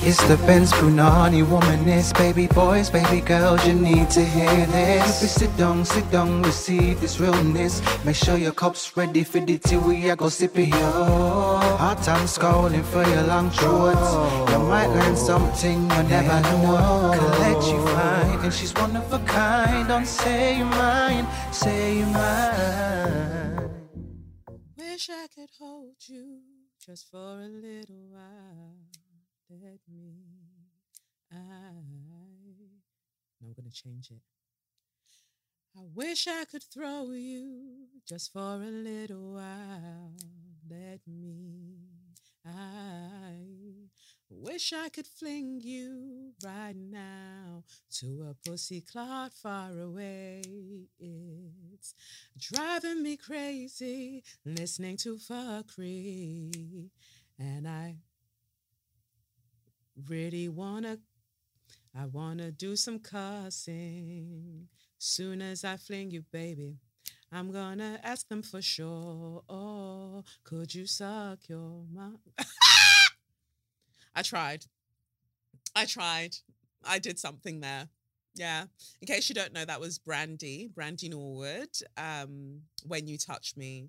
It's the Benz Brunani womanist, baby boys, baby girls, you need to hear this. If sit down, sit down, receive this realness. Make sure your cup's ready for the tea, we are go sip it, yo. Hot time scrolling for your long shorts. You might learn something you never know. Collect you fine, and she's one of a kind. Don't say you mine, say you mine. Wish I could hold you just for a little while. Let me. I. Now I'm going to change it. I wish I could throw you just for a little while. Let me. I wish I could fling you right now to a pussy clot far away. It's driving me crazy listening to fuckery. And I really wanna, I wanna do some cussing. Soon as I fling you, baby, I'm gonna ask them for sure. Oh, could you suck your mom? I tried. I tried. I did something there. Yeah. In case you don't know, that was Brandy, Brandy Norwood. Um, when you touch me.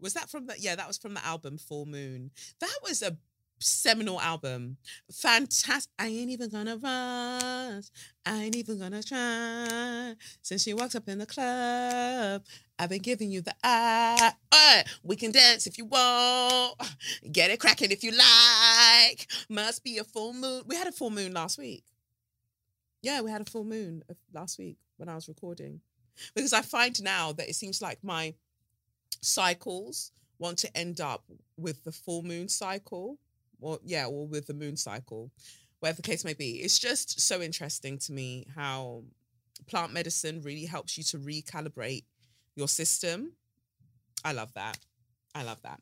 Was that from the yeah, that was from the album Full Moon. That was a seminal album. Fantastic. I ain't even gonna rush. I ain't even gonna try. Since she walks up in the club, I've been giving you the eye. Uh, we can dance if you want. Get it cracking if you like. Must be a full moon. We had a full moon last week. Yeah, we had a full moon last week when I was recording. Because I find now that it seems like my cycles want to end up with the full moon cycle or yeah, or with the moon cycle, whatever the case may be. It's just so interesting to me how plant medicine really helps you to recalibrate your system. I love that. I love that.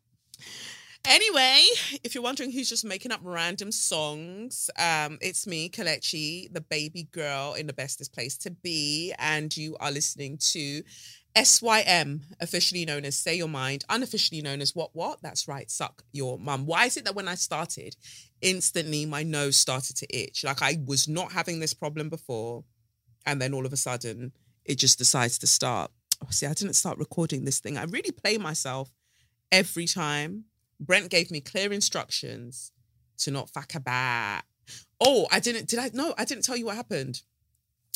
Anyway, if you're wondering who's just making up random songs, um, it's me, Kelechi, the baby girl in the bestest place to be, and you are listening to SYM, officially known as Say Your Mind, unofficially known as What What? That's right, Suck Your Mum. Why is it that when I started, instantly my nose started to itch? Like I was not having this problem before, and then all of a sudden it just decides to start. Oh, see, I didn't start recording this thing. I really play myself every time. Brent gave me clear instructions to not fuck about. Oh, I didn't, did I? No, I didn't tell you what happened.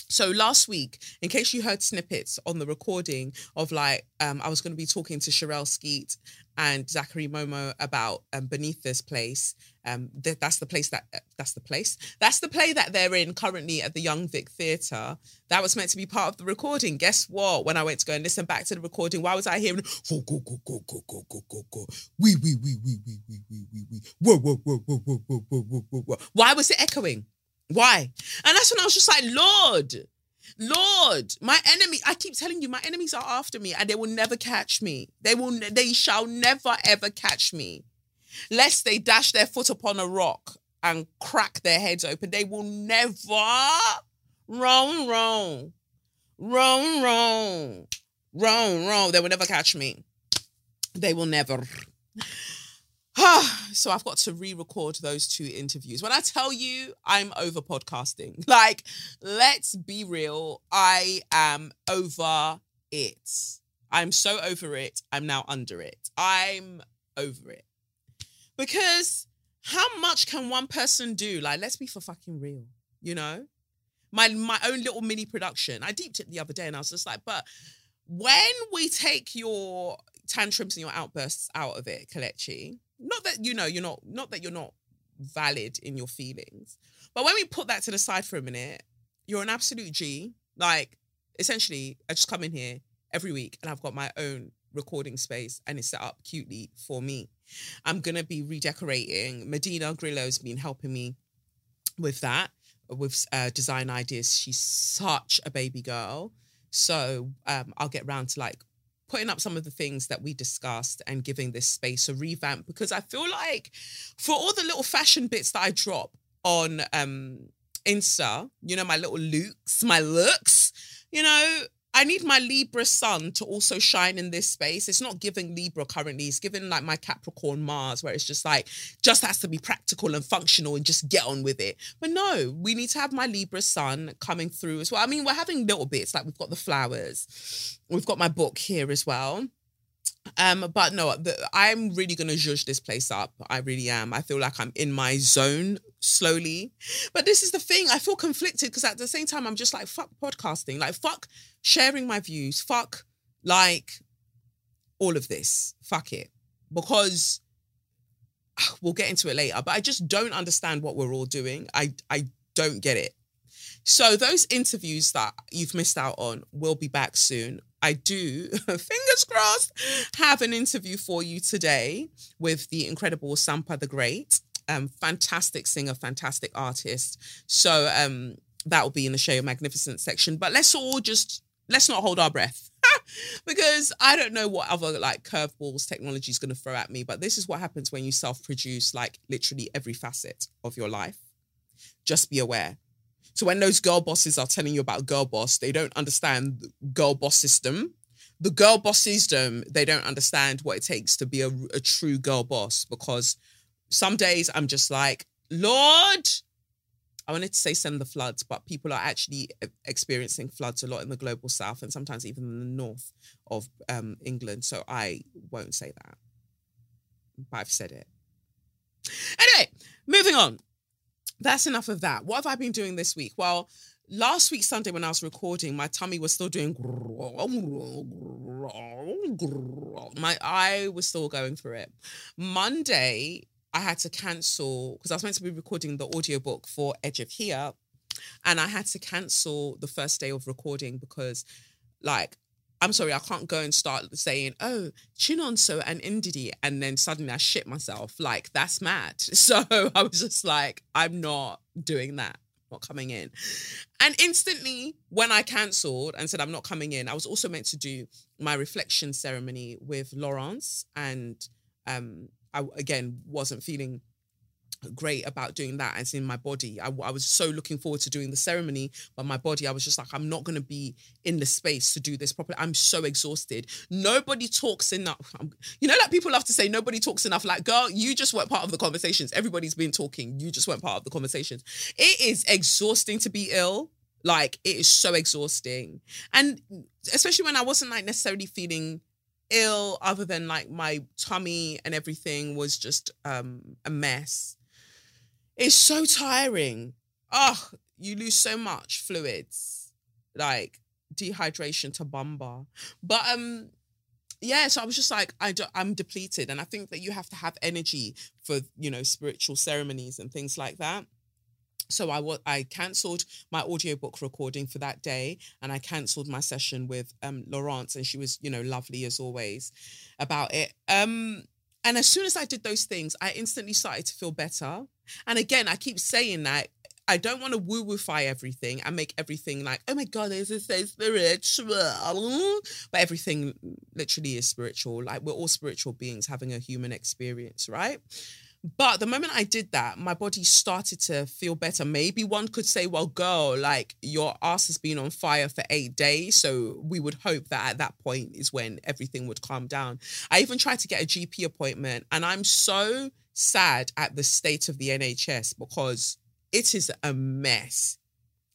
So last week, in case you heard snippets on the recording of like, um, I was going to be talking to Cherrelle Skeete and Zackary Momoh about um, Beneatha's Place. Um, th- that's the place that that's the place. That's the play that they're in currently at the Young Vic Theatre. That was meant to be part of the recording. Guess what? When I went to go and listen back to the recording, why was I hearing go go go go go go go go go wee wee wee wee wee wee wee wee wee whoa whoa whoa whoa whoa whoa whoa whoa whoa? Why was it echoing? Why? And that's when I was just like, Lord, Lord, my enemy. I keep telling you, my enemies are after me, and they will never catch me. They will. They shall never ever catch me, lest they dash their foot upon a rock and crack their heads open. They will never. Wrong, wrong, wrong, wrong, wrong, wrong. They will never catch me. They will never. so I've got to re-record those two interviews. When I tell you I'm over podcasting, like let's be real, I am over it. I'm so over it. I'm now under it. I'm over it. Because how much can one person do? Like let's be for fucking real, you know? My my own little mini production. I deeped it the other day and I was just like, but when we take your tantrums and your outbursts out of it, Kelechi, not that you know you're not not that you're not valid in your feelings but when we put that to the side for a minute you're an absolute g. Like essentially i just come in here every week and i've got my own recording space and it's set up cutely for me. I'm gonna be redecorating. Medina grillo's been helping me with that with uh, design ideas. She's such a baby girl. So um, i'll get round to like putting up some of the things that we discussed and giving this space a revamp because I feel like for all the little fashion bits that I drop on um Insta, you know, my little looks, my looks, you know, I need my Libra sun to also shine in this space. It's not giving Libra currently. It's giving like my Capricorn Mars, where it's just like, just has to be practical and functional and just get on with it. But no, we need to have my Libra sun coming through as well. I mean, we're having little bits, like we've got the flowers, we've got my book here as well. Um, but no, the, I'm really gonna judge this place up. I really am. I feel like I'm in my zone slowly. But this is the thing. I feel conflicted because at the same time, I'm just like, fuck podcasting. Like, fuck sharing my views. Fuck like all of this. Fuck it. Because we'll get into it later. But I just don't understand what we're all doing. I I don't get it. So those interviews that you've missed out on will be back soon. I do, fingers crossed, have an interview for you today with the incredible Sampa the Great. Um, fantastic singer, fantastic artist. So um, that will be in the Show Magnificent section. But let's all just let's not hold our breath. because I don't know what other like curveballs technology is going to throw at me, but this is what happens when you self-produce like literally every facet of your life. Just be aware. So when those girl bosses are telling you about girl boss, they don't understand girl boss system. The girl boss system, they don't understand what it takes to be a, a true girl boss because some days I'm just like, Lord, I wanted to say send the floods, but people are actually experiencing floods a lot in the global south and sometimes even in the north of um, England. So I won't say that, but I've said it. Anyway, moving on that's enough of that. What have I been doing this week? Well, last week Sunday when I was recording, my tummy was still doing my eye was still going through it. Monday, I had to cancel because I was meant to be recording the audiobook for Edge of Here. And I had to cancel the first day of recording because like I'm sorry, I can't go and start saying, oh, Chinonso and Ndidi, and then suddenly I shit myself. Like, that's mad. So I was just like, I'm not doing that, not coming in. And instantly, when I cancelled and said I'm not coming in, I was also meant to do my reflection ceremony with Laurence. And um, I, again, wasn't feeling great about doing that as in my body. I, I, was so looking forward to doing the ceremony but my body i was just like i'm not going to be in the space to do this properly i'm so exhausted. Nobody talks enough I'm, you know like people love to say nobody talks enough like girl you just weren't part of the conversations. Everybody's been talking you just weren't part of the conversations. It is exhausting to be ill like it is so exhausting. And especially when i wasn't like necessarily feeling ill other than like my tummy and everything was just um a mess it's so tiring. Oh, you lose so much fluids, like dehydration to bumba. But um, yeah, so I was just like, I do, I'm depleted, and I think that you have to have energy for you know spiritual ceremonies and things like that. So I was I cancelled my audiobook recording for that day, and I cancelled my session with um Laurence, and she was you know lovely as always about it. Um, and as soon as I did those things, I instantly started to feel better. And again, I keep saying that I don't want to woo woofy everything and make everything like, oh my God, this is so spiritual. But everything literally is spiritual. Like we're all spiritual beings having a human experience, right? But the moment I did that, my body started to feel better. Maybe one could say, well, girl, like your ass has been on fire for eight days. So we would hope that at that point is when everything would calm down. I even tried to get a GP appointment, and I'm so sad at the state of the NHS because it is a mess.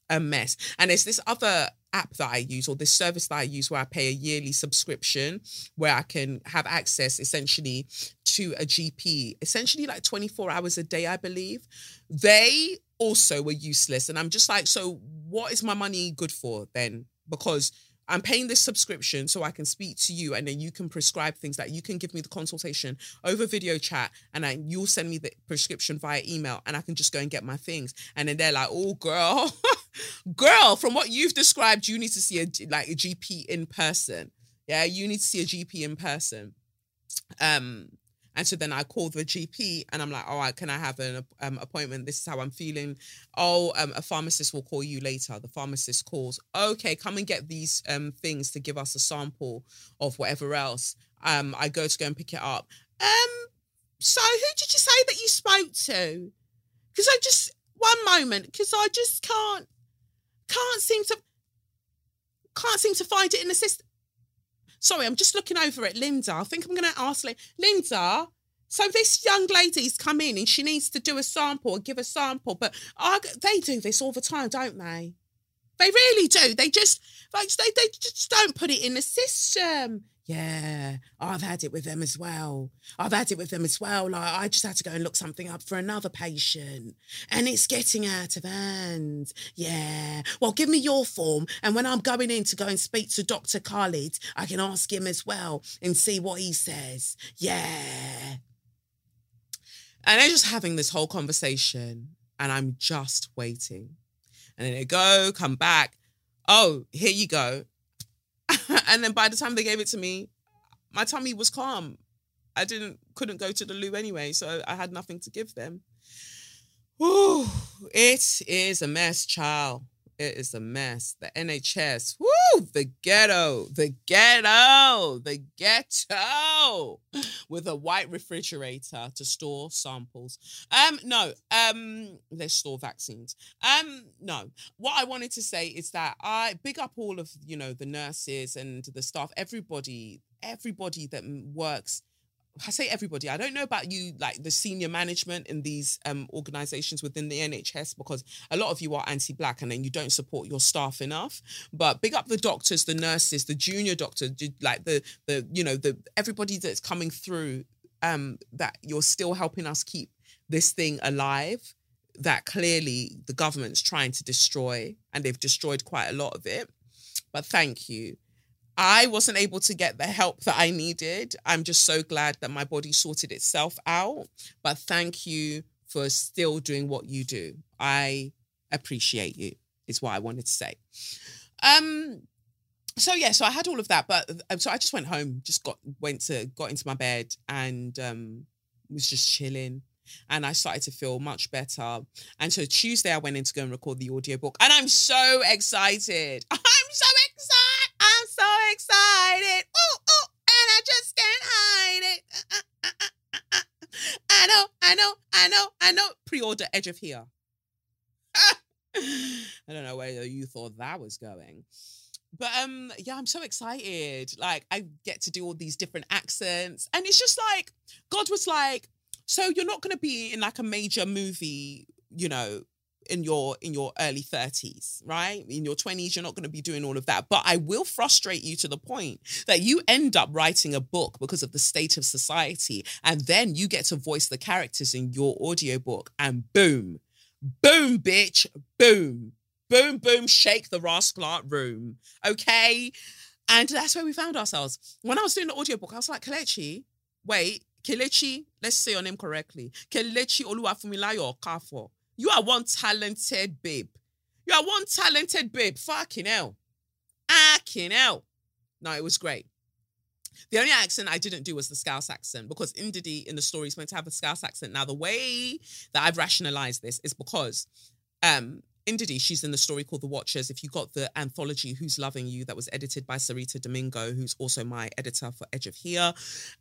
A mess. And there's this other app that I use or this service that I use where I pay a yearly subscription where I can have access essentially to a GP, essentially like 24 hours a day, I believe. They also were useless. And I'm just like, so what is my money good for then? Because I'm paying this subscription so I can speak to you and then you can prescribe things that you can give me the consultation over video chat and then you'll send me the prescription via email and I can just go and get my things. And then they're like, oh, girl, girl, from what you've described, you need to see a like a GP in person. Yeah, you need to see a GP in person. Um, and so then I call the GP and I'm like, all right, can I have an um, appointment? This is how I'm feeling. Oh, um, a pharmacist will call you later. The pharmacist calls, okay, come and get these um, things to give us a sample of whatever else. Um, I go to go and pick it up. Um, so who did you say that you spoke to? Because I just, one moment, because I just can't, can't seem to, can't seem to find it in the system. Sorry, I'm just looking over at Linda. I think I'm going to ask Linda. So this young lady's come in and she needs to do a sample and give a sample, but they do this all the time, don't they? They really do. They just like they, they just don't put it in the system. Yeah, I've had it with them as well. I've had it with them as well. Like I just had to go and look something up for another patient, and it's getting out of hand. Yeah. Well, give me your form, and when I'm going in to go and speak to Doctor Khalid, I can ask him as well and see what he says. Yeah. And they're just having this whole conversation, and I'm just waiting. And then they go, come back. Oh, here you go. and then by the time they gave it to me, my tummy was calm. I didn't couldn't go to the loo anyway, so I had nothing to give them. Whew, it is a mess, child. It is a mess. The NHS, woo, the ghetto, the ghetto, the ghetto, with a white refrigerator to store samples. Um, no, um, they store vaccines. Um, no. What I wanted to say is that I big up all of you know the nurses and the staff, everybody, everybody that works I say everybody. I don't know about you, like the senior management in these um, organizations within the NHS, because a lot of you are anti-black and then you don't support your staff enough. But big up the doctors, the nurses, the junior doctors, like the the you know the everybody that's coming through. Um, that you're still helping us keep this thing alive. That clearly the government's trying to destroy, and they've destroyed quite a lot of it. But thank you. I wasn't able to get the help that I needed. I'm just so glad that my body sorted itself out. But thank you for still doing what you do. I appreciate you, is what I wanted to say. Um, so yeah, so I had all of that, but um, so I just went home, just got went to got into my bed and um was just chilling. And I started to feel much better. And so Tuesday I went in to go and record the audiobook. And I'm so excited. I'm so excited so excited. Ooh, ooh, and I just can't hide it. Uh, uh, uh, I know, I know, I know, I know. Pre-order Edge of Here. I don't know where you thought that was going. But um, yeah, I'm so excited. Like I get to do all these different accents. And it's just like God was like, so you're not gonna be in like a major movie, you know, in your in your early 30s right? In your 20s you're not going to be doing all of that. But i will frustrate you to the point that you end up writing a book because of the state of society and then you get to voice the characters in your audiobook and boom boom bitch boom boom boom shake the rascal art room okay? And that's where we found ourselves. When i was doing the audiobook i was like kelechi wait kelechi let's say your name correctly. Kelechi oluwafunmilayo okafo you are one talented babe. You are one talented babe. Fucking hell. Fucking hell. No, it was great. The only accent I didn't do was the Scouse accent because Ndidi in the story is meant to have a Scouse accent. Now, the way that I've rationalized this is because um, Ndidi, she's in the story called The Watchers. If you got the anthology Who's Loving You that was edited by Sareeta Domingo, who's also my editor for Edge of Here,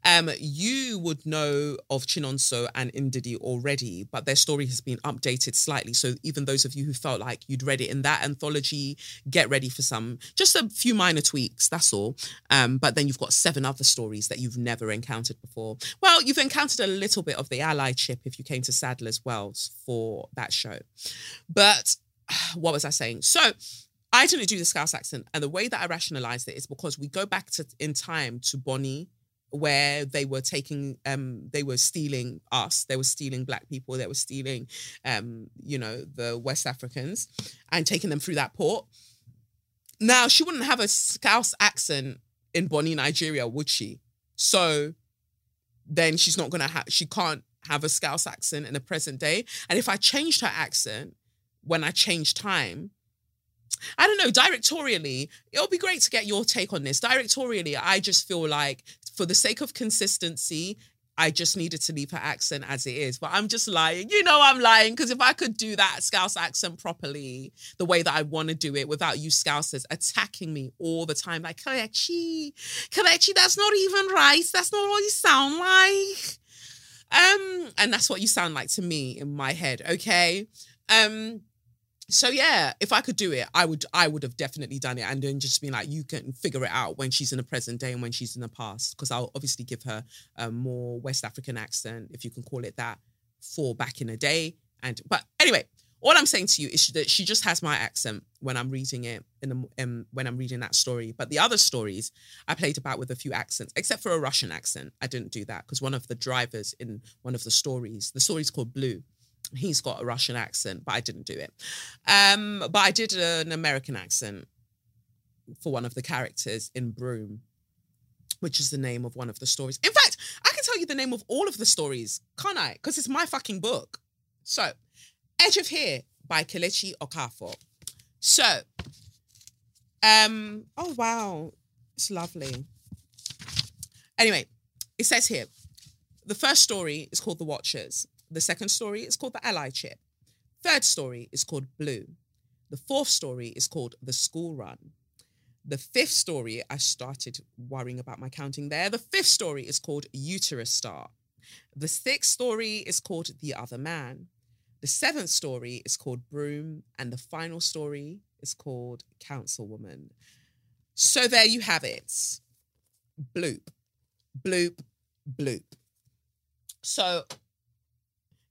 um, you would know of Chinonso and Ndidi already, but their story has been updated slightly. So even those of you who felt like you'd read it in that anthology, get ready for some, just a few minor tweaks, that's all. Um, but then you've got seven other stories that you've never encountered before. Well, you've encountered a little bit of the ally chip if you came to Sadler's Wells for that show. But what was I saying? So I didn't do the Scouse accent. And the way that I rationalized it is because we go back to in time to Bonny, where they were taking um they were stealing us they were stealing black people they were stealing um you know the west africans and taking them through that port now she wouldn't have a scouse accent in bonny nigeria would she so then she's not gonna have she can't have a scouse accent in the present day and if i changed her accent when I change time. I don't know, directorially, it'll be great to get your take on this. Directorially, I just feel like for the sake of consistency, I just needed to leave her accent as it is. But I'm just lying. You know I'm lying because if I could do that Scouse accent properly, the way that I want to do it without you Scousers attacking me all the time, like Kelechi, Kelechi, that's not even right. That's not what you sound like. Um, and that's what you sound like to me in my head, okay? Um, so yeah, if I could do it, I would I would have definitely done it and then just been like, you can figure it out when she's in the present day and when she's in the past. Because I'll obviously give her a more West African accent, if you can call it that, for back in the day. And but anyway, all I'm saying to you is that she just has my accent when I'm reading it in the, um, when I'm reading that story. But the other stories I played about with a few accents, except for a Russian accent. I didn't do that because one of the drivers in one of the stories, the story's called Blue. He's got a Russian accent, but I didn't do it. Um, but I did an American accent for one of the characters in Broom, which is the name of one of the stories. In fact, I can tell you the name of all of the stories, can't I? Because it's my fucking book. So, Edge of Here by Kelechi Okafor. So, um, oh wow, it's lovely. Anyway, it says here, the first story is called The Watchers. The second story is called The Ally Chip. Third story is called Blue. The fourth story is called The School Run. The fifth story, I started worrying about my counting there. The fifth story is called Uterus Star. The sixth story is called The Other Man. The seventh story is called Broom. And the final story is called Councilwoman. So there you have it. Bloop, bloop, bloop. So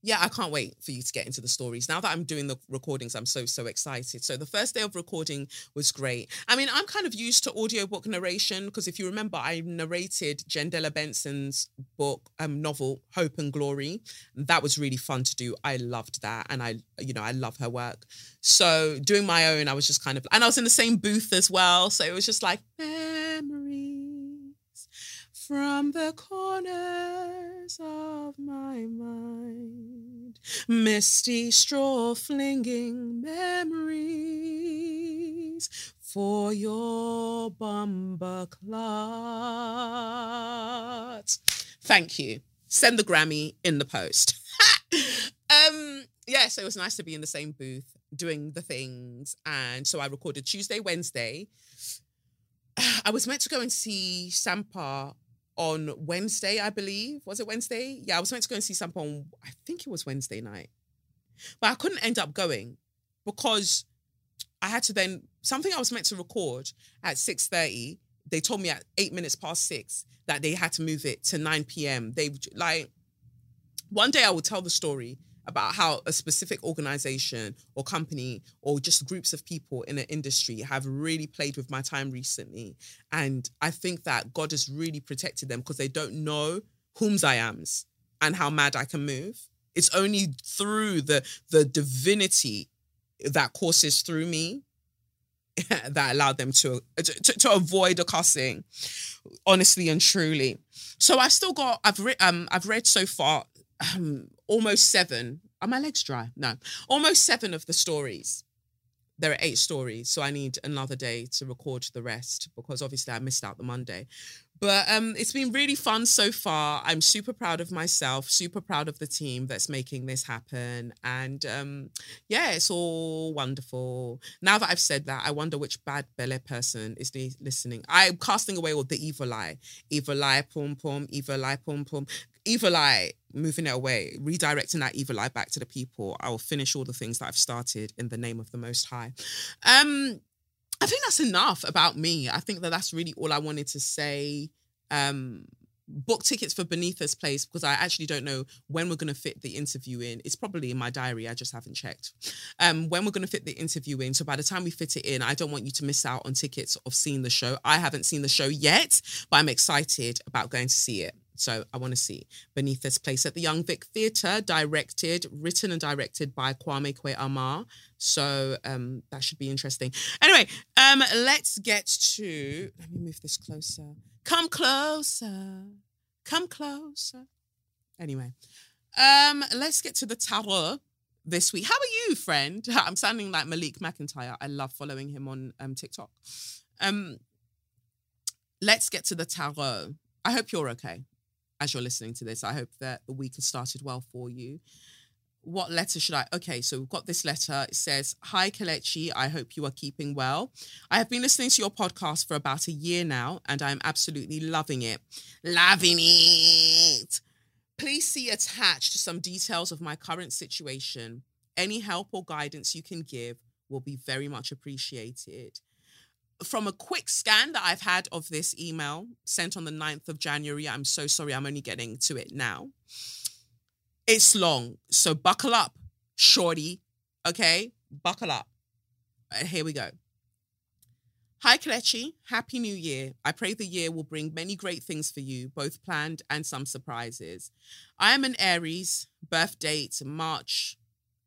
yeah, I can't wait for you to get into the stories. Now that I'm doing the recordings, I'm so, so excited. So the first day of recording was great. I mean, I'm kind of used to audiobook narration because if you remember, I narrated Jendella Benson's book, um, novel, Hope and Glory. That was really fun to do. I loved that. And I, you know, I love her work. So doing my own, I was just kind of, and I was in the same booth as well. So it was just like, memories from the corners of my mind, misty straw flinging memories for your bumper clots. Thank you. Send the Grammy in the post. um, yeah, so it was nice to be in the same booth doing the things. And so I recorded Tuesday, Wednesday. I was meant to go and see Sampa on Wednesday, I believe. Was it Wednesday? Yeah, I was meant to go and see Sampa on, I think it was Wednesday night. But I couldn't end up going because I had to then, something I was meant to record at 6.30, they told me at eight minutes past six that they had to move it to 9 p.m. They like, one day I will tell the story about how a specific organization or company or just groups of people in an industry have really played with my time recently. And I think that God has really protected them because they don't know whom's I am's and how mad I can move. It's only through the the divinity that courses through me that allowed them to, to to avoid a cussing, honestly and truly. So I've still got I've read um I've read so far um, almost seven. Are my legs dry? No, almost seven of the stories. There are eight stories, so I need another day to record the rest because obviously I missed out the Monday. But um, it's been really fun so far. I'm super proud of myself, super proud of the team that's making this happen. And um, yeah, it's all wonderful. Now that I've said that, I wonder which bad belly person is listening. I'm casting away all the evil eye. Evil eye, pum pum, evil eye, pum pum. Evil eye, moving it away, redirecting that evil eye back to the people. I will finish all the things that I've started in the name of the Most High. Um, I think that's enough about me. I think that that's really all I wanted to say. Um, book tickets for This Place because I actually don't know when we're going to fit the interview in. It's probably in my diary. I just haven't checked. Um, when we're going to fit the interview in. So by the time we fit it in, I don't want you to miss out on tickets of seeing the show. I haven't seen the show yet, but I'm excited about going to see it. So I want to see Beneatha's Place at the Young Vic Theatre, directed, written and directed by Kwame Kwei Armah. So um, that should be interesting. Anyway, um, let's get to. Let me move this closer. Come closer. Come closer. Anyway, um, let's get to the tarot this week. How are you, friend? I'm sounding like Malik McIntyre. I love following him on um, TikTok. Um, let's get to the tarot. I hope you're okay as you're listening to this. I hope that the week has started well for you. What letter should I? Okay, so we've got this letter. It says, Hi, Kelechi. I hope you are keeping well. I have been listening to your podcast for about a year now, and I'm absolutely loving it. Loving it. Please see attached some details of my current situation. Any help or guidance you can give will be very much appreciated. From a quick scan that I've had of this email sent on the 9th of January, I'm so sorry, I'm only getting to it now. It's long, so buckle up, shorty. Okay, buckle up. Uh, here we go. Hi, Kelechi. Happy New Year. I pray the year will bring many great things for you, both planned and some surprises. I am an Aries, birth date March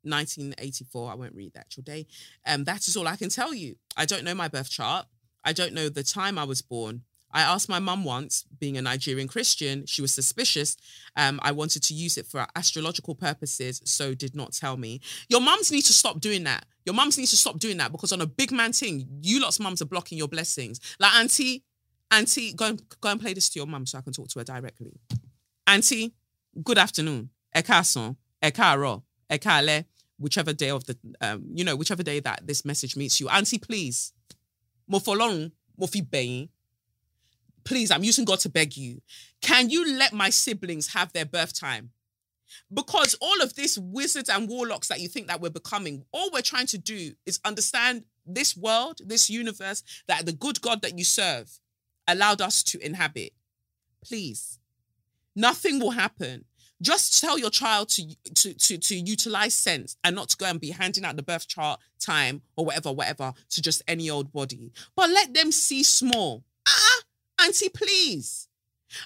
1984. I won't read the actual day. Um, that is all I can tell you. I don't know my birth chart. I don't know the time I was born. I asked my mum once, being a Nigerian Christian, she was suspicious. Um, I wanted to use it for astrological purposes, so did not tell me. Your mums need to stop doing that. Your mums need to stop doing that because on a big man thing, you lot's mums are blocking your blessings. Like auntie, auntie, go and go and play this to your mum so I can talk to her directly. Auntie, good afternoon. Ekason, ekaro, ekale, whichever day of the um, you know, whichever day that this message meets you. Auntie, please. Mo folorun, mo fi beyin please, I'm using God to beg you. Can you let my siblings have their birth time? Because all of these wizards and warlocks that you think that we're becoming, all we're trying to do is understand this world, this universe, that the good God that you serve allowed us to inhabit. Please, nothing will happen. Just tell your child to, to, to, to utilize sense and not to go and be handing out the birth chart time or whatever, whatever, to just any old body. But let them see small. Ah, Auntie, please.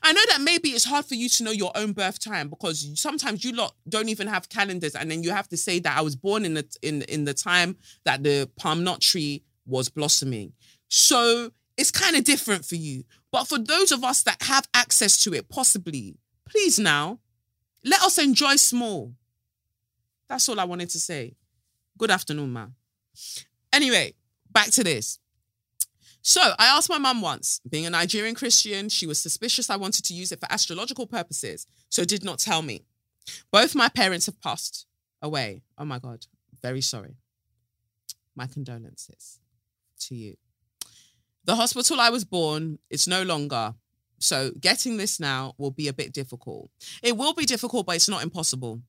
I know that maybe it's hard for you to know your own birth time because sometimes you lot don't even have calendars, and then you have to say that I was born in the in in the time that the palm nut tree was blossoming. So it's kind of different for you. But for those of us that have access to it, possibly, please now, let us enjoy small. That's all I wanted to say. Good afternoon, ma. Anyway, back to this. So I asked my mum once, being a Nigerian Christian, she was suspicious I wanted to use it for astrological purposes, so did not tell me. Both my parents have passed away. Oh my God, very sorry. My condolences to you. The hospital I was born is no longer. So getting this now will be a bit difficult. It will be difficult, but it's not impossible.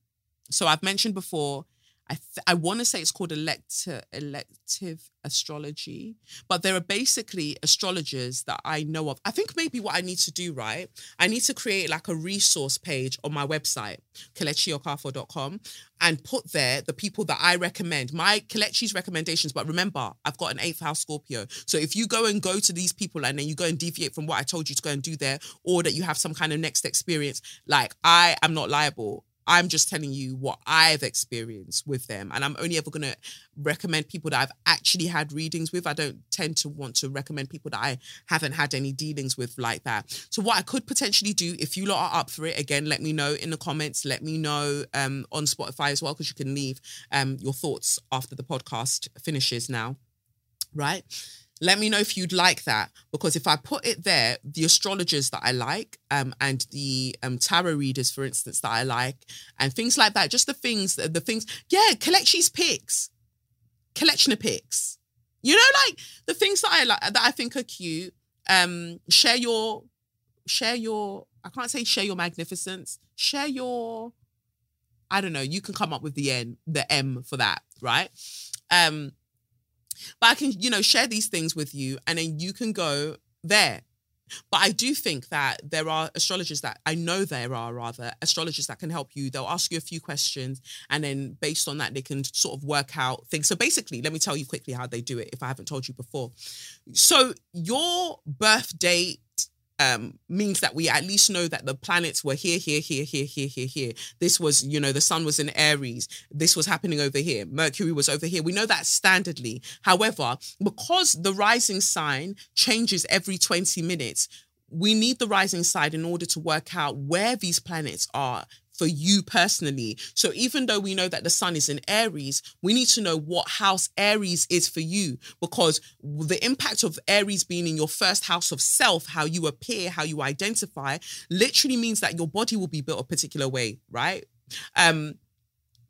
So I've mentioned before I th- I want to say it's called elective elective astrology, but there are basically astrologers that I know of. I think maybe what I need to do, right? I need to create like a resource page on my website, kelechiokafor.com, and put there the people that I recommend, my Kelechi's recommendations. But remember, I've got an eighth house Scorpio. So if you go and go to these people and then you go and deviate from what I told you to go and do there, or that you have some kind of next experience, like I am not liable. I'm just telling you what I've experienced with them. And I'm only ever going to recommend people that I've actually had readings with. I don't tend to want to recommend people that I haven't had any dealings with like that. So, what I could potentially do, if you lot are up for it, again, let me know in the comments. Let me know um, on Spotify as well, because you can leave um, your thoughts after the podcast finishes now. Right? Let me know if you'd like that because if I put it there, the astrologers that I like, um, and the um tarot readers, for instance, that I like, and things like that, just the things, the things, yeah, collections picks, collection of picks. You know, like the things that I like that I think are cute. Um, share your, share your. I can't say share your magnificence. Share your. I don't know. You can come up with the N, the M for that, right? Um, but I can, you know, share these things with you and then you can go there. But I do think that there are astrologers that I know there are rather astrologers that can help you. They'll ask you a few questions and then based on that, they can sort of work out things. So basically, let me tell you quickly how they do it if I haven't told you before. So your birth date um, means that we at least know that the planets were here, here, here, here, here, here, here. This was, you know, the sun was in Aries. This was happening over here. Mercury was over here. We know that standardly. However, because the rising sign changes every 20 minutes, we need the rising sign in order to work out where these planets are for you personally. So even though we know that the sun is in Aries, we need to know what house Aries is for you because the impact of Aries being in your first house of self, how you appear, how you identify, literally means that your body will be built a particular way, right? Um,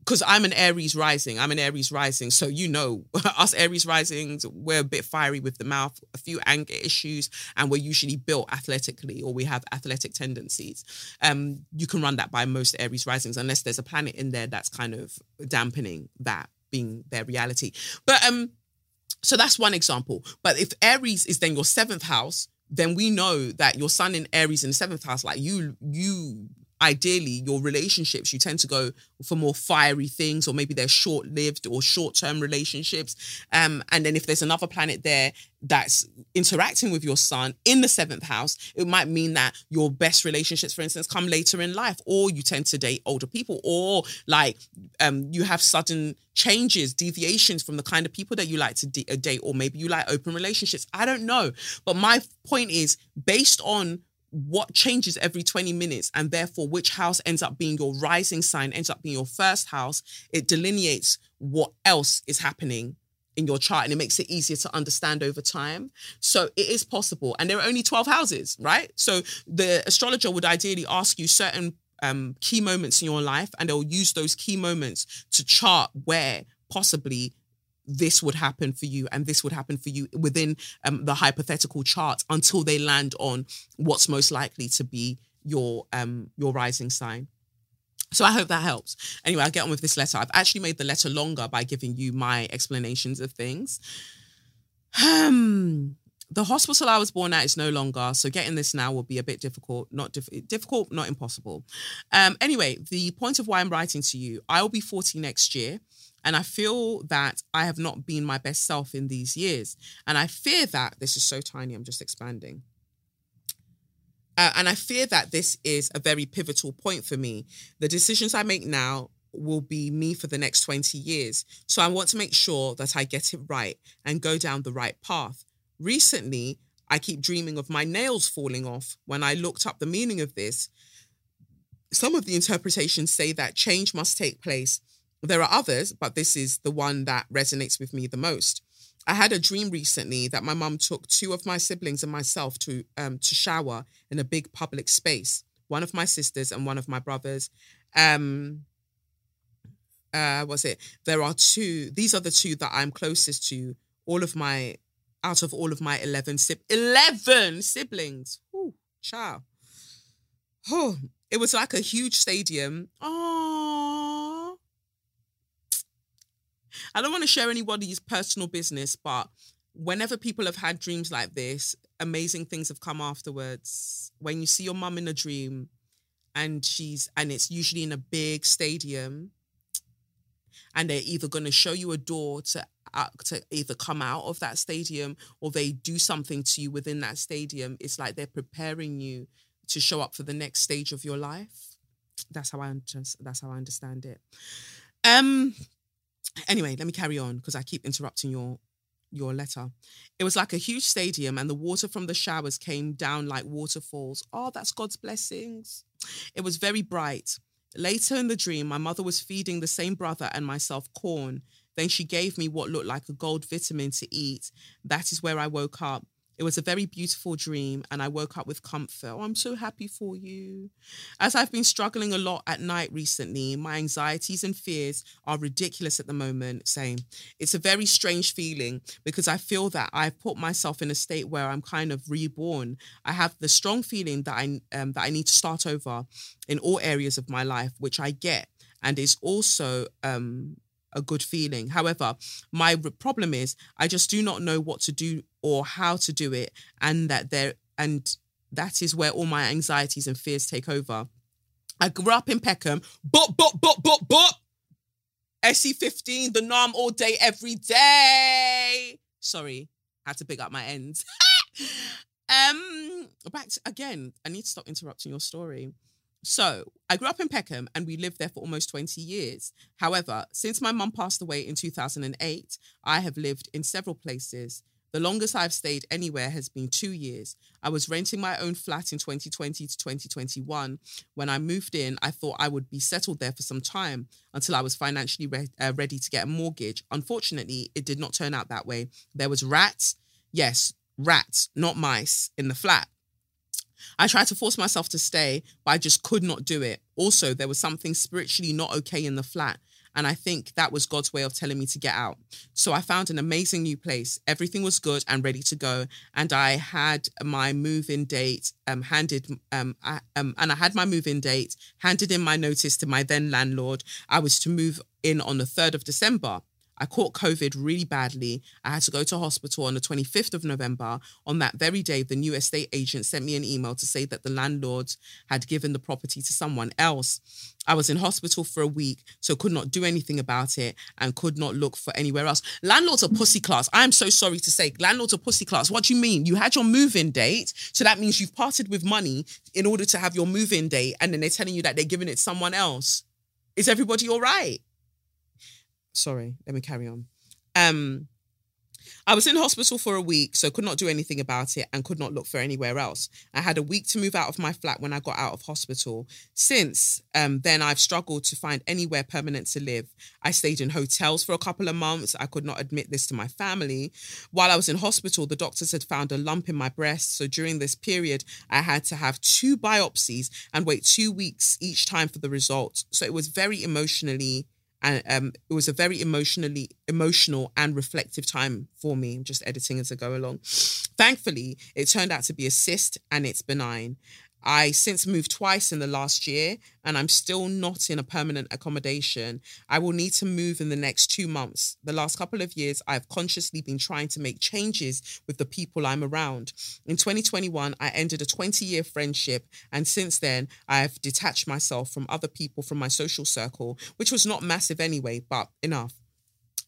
because I'm an Aries rising. I'm an Aries rising. So, you know, us Aries risings, we're a bit fiery with the mouth, a few anger issues, and we're usually built athletically or we have athletic tendencies. Um, you can run that by most Aries risings, unless there's a planet in there that's kind of dampening that. being their reality. But um, so that's one example. But if Aries is then your seventh house, then we know that your sun in Aries in the seventh house, like you, you ideally your relationships you tend to go for more fiery things or maybe they're short-lived or short-term relationships. Um, and then if there's another planet there that's interacting with your sun in the seventh house it might mean that your best relationships for instance come later in life or you tend to date older people or like um, you have sudden changes deviations from the kind of people that you like to d- uh, date or maybe you like open relationships. I don't know. But my point is based on what changes every 20 minutes and therefore which house ends up being your rising sign ends up being your first house it delineates what else is happening in your chart and it makes it easier to understand over time. So it is possible and there are only 12 houses right? So the astrologer would ideally ask you certain um, key moments in your life and they'll use those key moments to chart where possibly this would happen for you and this would happen for you within um, the hypothetical chart until they land on what's most likely to be your um your rising sign so I hope that helps. Anyway, I'll get on with this letter. I've actually made the letter longer by giving you my explanations of things. Um, the hospital I was born at is no longer, so getting this now will be a bit difficult. Not diff- difficult, not impossible. Um, anyway, the point of why I'm writing to you, I will be 40 next year. And I feel that I have not been my best self in these years. And I fear that this is so tiny, I'm just expanding. Uh, and I fear that this is a very pivotal point for me. The decisions I make now will be me for the next 20 years. So I want to make sure that I get it right and go down the right path. Recently, I keep dreaming of my nails falling off. When I looked up the meaning of this, some of the interpretations say that change must take place there are others, but this is the one that resonates with me the most. I had a dream recently that my mum took two of my siblings and myself to um, to shower in a big public space. One of my sisters and one of my brothers. Um, uh, was it? There are two. These are the two that I'm closest to. All of my, out of all of my eleven eleven siblings. Ooh, child. Oh, it was like a huge stadium. Oh I don't want to share anybody's personal business, but whenever people have had dreams like this, amazing things have come afterwards. When you see your mum in a dream and she's and it's usually in a big stadium and they're either going to show you a door to uh, to either come out of that stadium or they do something to you within that stadium it's like they're preparing you to show up for the next stage of your life that's how i that's how i understand it um Anyway, let me carry on because I keep interrupting your your letter. It was like a huge stadium and the water from the showers came down like waterfalls. Oh, that's God's blessings. It was very bright. Later in the dream, my mother was feeding the same brother and myself corn. Then she gave me what looked like a gold vitamin to eat. That is where I woke up. It was a very beautiful dream, and I woke up with comfort. Oh, I'm so happy for you. As I've been struggling a lot at night recently, my anxieties and fears are ridiculous at the moment. Same. It's a very strange feeling because I feel that I've put myself in a state where I'm kind of reborn. I have the strong feeling that I um, that I need to start over in all areas of my life, which I get, and is also um, a good feeling. However, my problem is I just do not know what to do or how to do it, and that there and that is where all my anxieties and fears take over. I grew up in Peckham, but but but but but SE15, the norm all day, every day. Sorry, had to pick up my ends. um, back to, again. I need to stop interrupting your story. So I grew up in Peckham and we lived there for almost 20 years. However, since my mum passed away in 2008, I have lived in several places. The longest I've stayed anywhere has been two years. I was renting my own flat in 2020 to 2021. When I moved in, I thought I would be settled there for some time until I was financially re- uh, ready to get a mortgage. Unfortunately, it did not turn out that way. There was rats, yes, rats, not mice, in the flat. I tried to force myself to stay, but I just could not do it. Also, there was something spiritually not okay in the flat. And I think that was God's way of telling me to get out. So I found an amazing new place. Everything was good and ready to go. And I had my move in date um, handed, um, I, um, and I had my move in date, handed in my notice to my then landlord. I was to move in on the 3rd of December. I caught COVID really badly. I had to go to hospital on the 25th of November. On that very day, the new estate agent sent me an email to say that the landlord had given the property to someone else. I was in hospital for a week, so could not do anything about it and could not look for anywhere else. Landlords are pussy class. I am so sorry to say, landlords are pussy class. What do you mean? You had your move-in date, so that means you've parted with money in order to have your move-in date, and then they're telling you that they're giving it to someone else. Is everybody all right? Sorry, let me carry on. Um, I was in hospital for a week, so could not do anything about it and could not look for anywhere else. I had a week to move out of my flat when I got out of hospital. Since um, then, I've struggled to find anywhere permanent to live. I stayed in hotels for a couple of months. I could not admit this to my family. While I was in hospital, the doctors had found a lump in my breast. So during this period, I had to have two biopsies and wait two weeks each time for the results. So it was very emotionally and um, it was a very emotionally emotional and reflective time for me just editing as i go along. Thankfully it turned out to be a cyst and it's benign I since moved twice in the last year and I'm still not in a permanent accommodation. I will need to move in the next two months. The last couple of years, I've consciously been trying to make changes with the people I'm around. In 2021, I ended a 20 year friendship. And since then, I've detached myself from other people from my social circle, which was not massive anyway, but enough.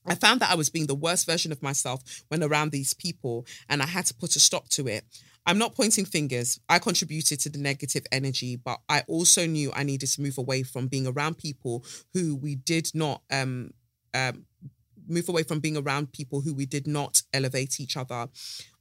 I found that I was being the worst version of myself when around these people, and I had to put a stop to it. I'm not pointing fingers. I contributed to the negative energy, but I also knew I needed to move away from being around people who we did not um, um move away from being around people who we did not elevate each other.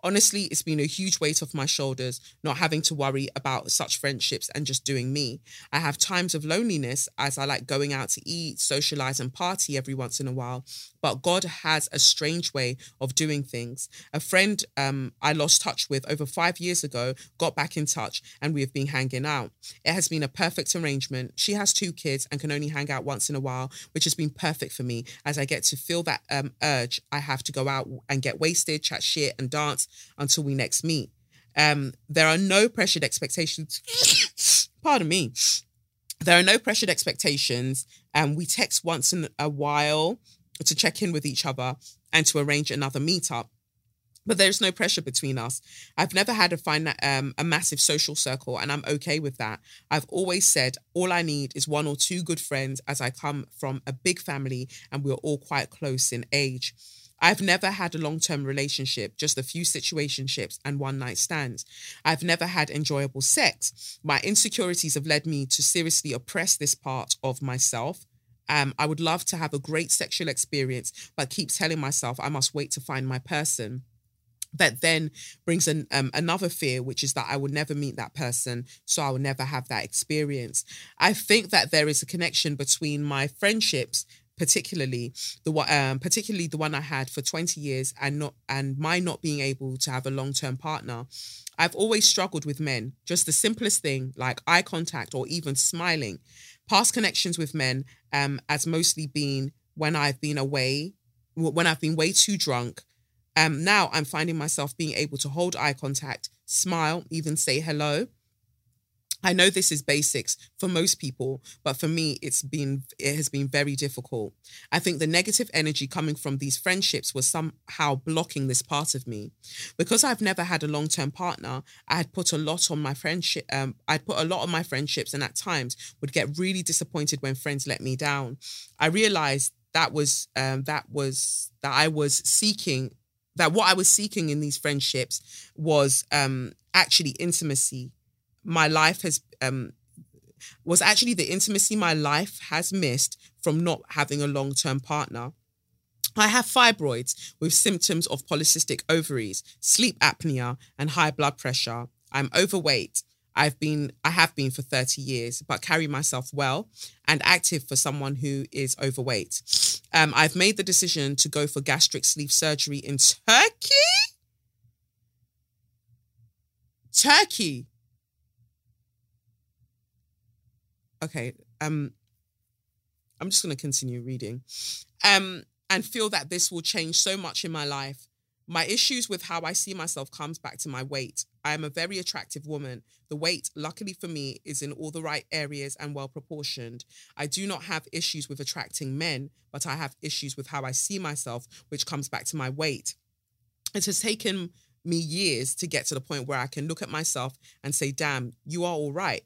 Honestly, it's been a huge weight off my shoulders not having to worry about such friendships and just doing me. I have times of loneliness as I like going out to eat, socialize, and party every once in a while. But God has a strange way of doing things. A friend um, I lost touch with over five years ago got back in touch and we have been hanging out. It has been a perfect arrangement. She has two kids and can only hang out once in a while, which has been perfect for me as I get to feel that um, urge I have to go out and get wasted, chat shit, and dance until we next meet. Um, there are no pressured expectations. Pardon me. There are no pressured expectations. And we text once in a while to check in with each other and to arrange another meetup. But there's no pressure between us. I've never had a find um, a massive social circle, and I'm okay with that. I've always said all I need is one or two good friends, as I come from a big family and we're all quite close in age. I've never had a long term relationship, just a few situationships and one night stands. I've never had enjoyable sex. My insecurities have led me to seriously oppress this part of myself. Um, I would love to have a great sexual experience, but keep telling myself I must wait to find my person that then brings an, um, another fear, which is that I will never meet that person, so I will never have that experience. I think that there is a connection between my friendships particularly the one um, particularly the one I had for 20 years and not and my not being able to have a long-term partner I've always struggled with men. Just the simplest thing like eye contact or even smiling. Past connections with men um as mostly been when I've been away when I've been way too drunk. Um now I'm finding myself being able to hold eye contact smile even say hello I know this is basics for most people, but for me, it's been it has been very difficult. I think the negative energy coming from these friendships was somehow blocking this part of me. Because I've never had a long term partner, I had put a lot on my friendship. Um, I'd put a lot on my friendships, and at times would get really disappointed when friends let me down. I realized that was um, that was that I was seeking that what I was seeking in these friendships was um, actually intimacy my life has um was actually the intimacy my life has missed from not having a long-term partner. I have fibroids with symptoms of polycystic ovaries, sleep apnea, and high blood pressure. I'm overweight. I've been I have been for 30 years, but carry myself well and active for someone who is overweight. Um, I've made the decision to go for gastric sleeve surgery in Turkey. Turkey. Okay, um, I'm just going to continue reading, um, and feel that this will change so much in my life. My issues with how I see myself comes back to my weight. I am a very attractive woman. The weight, luckily for me, is in all the right areas and well proportioned. I do not have issues with attracting men, but I have issues with how I see myself, which comes back to my weight. It has taken me years to get to the point where I can look at myself and say, damn, you are all right.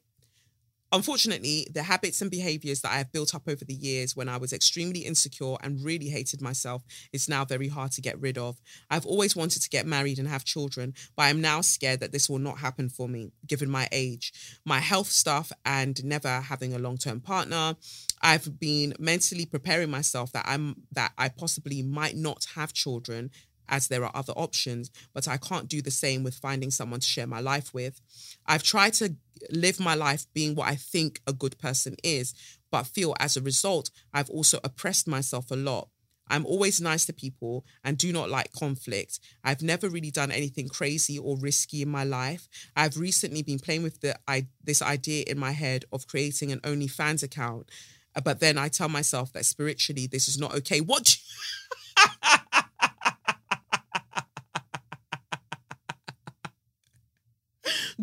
Unfortunately, the habits and behaviors that I have built up over the years when I was extremely insecure and really hated myself is now very hard to get rid of. I've always wanted to get married and have children, but I'm now scared that this will not happen for me given my age, my health stuff, and never having a long term partner. I've been mentally preparing myself that I'm that I possibly might not have children as there are other options, but I can't do the same with finding someone to share my life with. I've tried to live my life being what I think a good person is, but feel as a result, I've also oppressed myself a lot. I'm always nice to people and do not like conflict. I've never really done anything crazy or risky in my life. I've recently been playing with the I, this idea in my head of creating an OnlyFans account, but then I tell myself that spiritually this is not okay. What?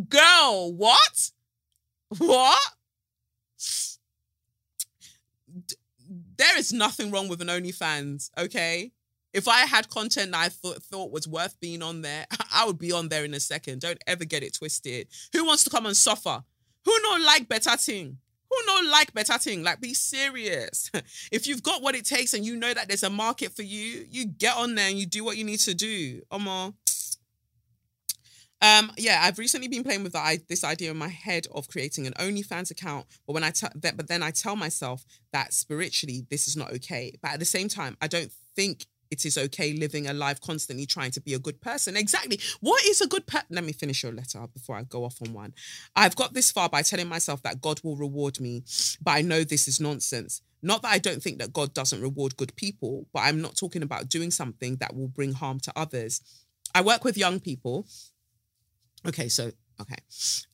Girl, what? What? There is nothing wrong with an OnlyFans, okay? If I had content that I thought, thought was worth being on there, I would be on there in a second. Don't ever get it twisted. Who wants to come and suffer? Who don't like better thing? Who don't like better thing? Like, be serious. if you've got what it takes and you know that there's a market for you, you get on there and you do what you need to do. Omo, um, yeah, I've recently been playing with the, this idea in my head of creating an OnlyFans account, but when I t- but then I tell myself that spiritually this is not okay. But at the same time, I don't think it is okay living a life constantly trying to be a good person. Exactly. What is a good person? Let me finish your letter before I go off on one. I've got this far by telling myself that God will reward me, but I know this is nonsense. Not that I don't think that God doesn't reward good people, but I'm not talking about doing something that will bring harm to others. I work with young people okay, so, okay,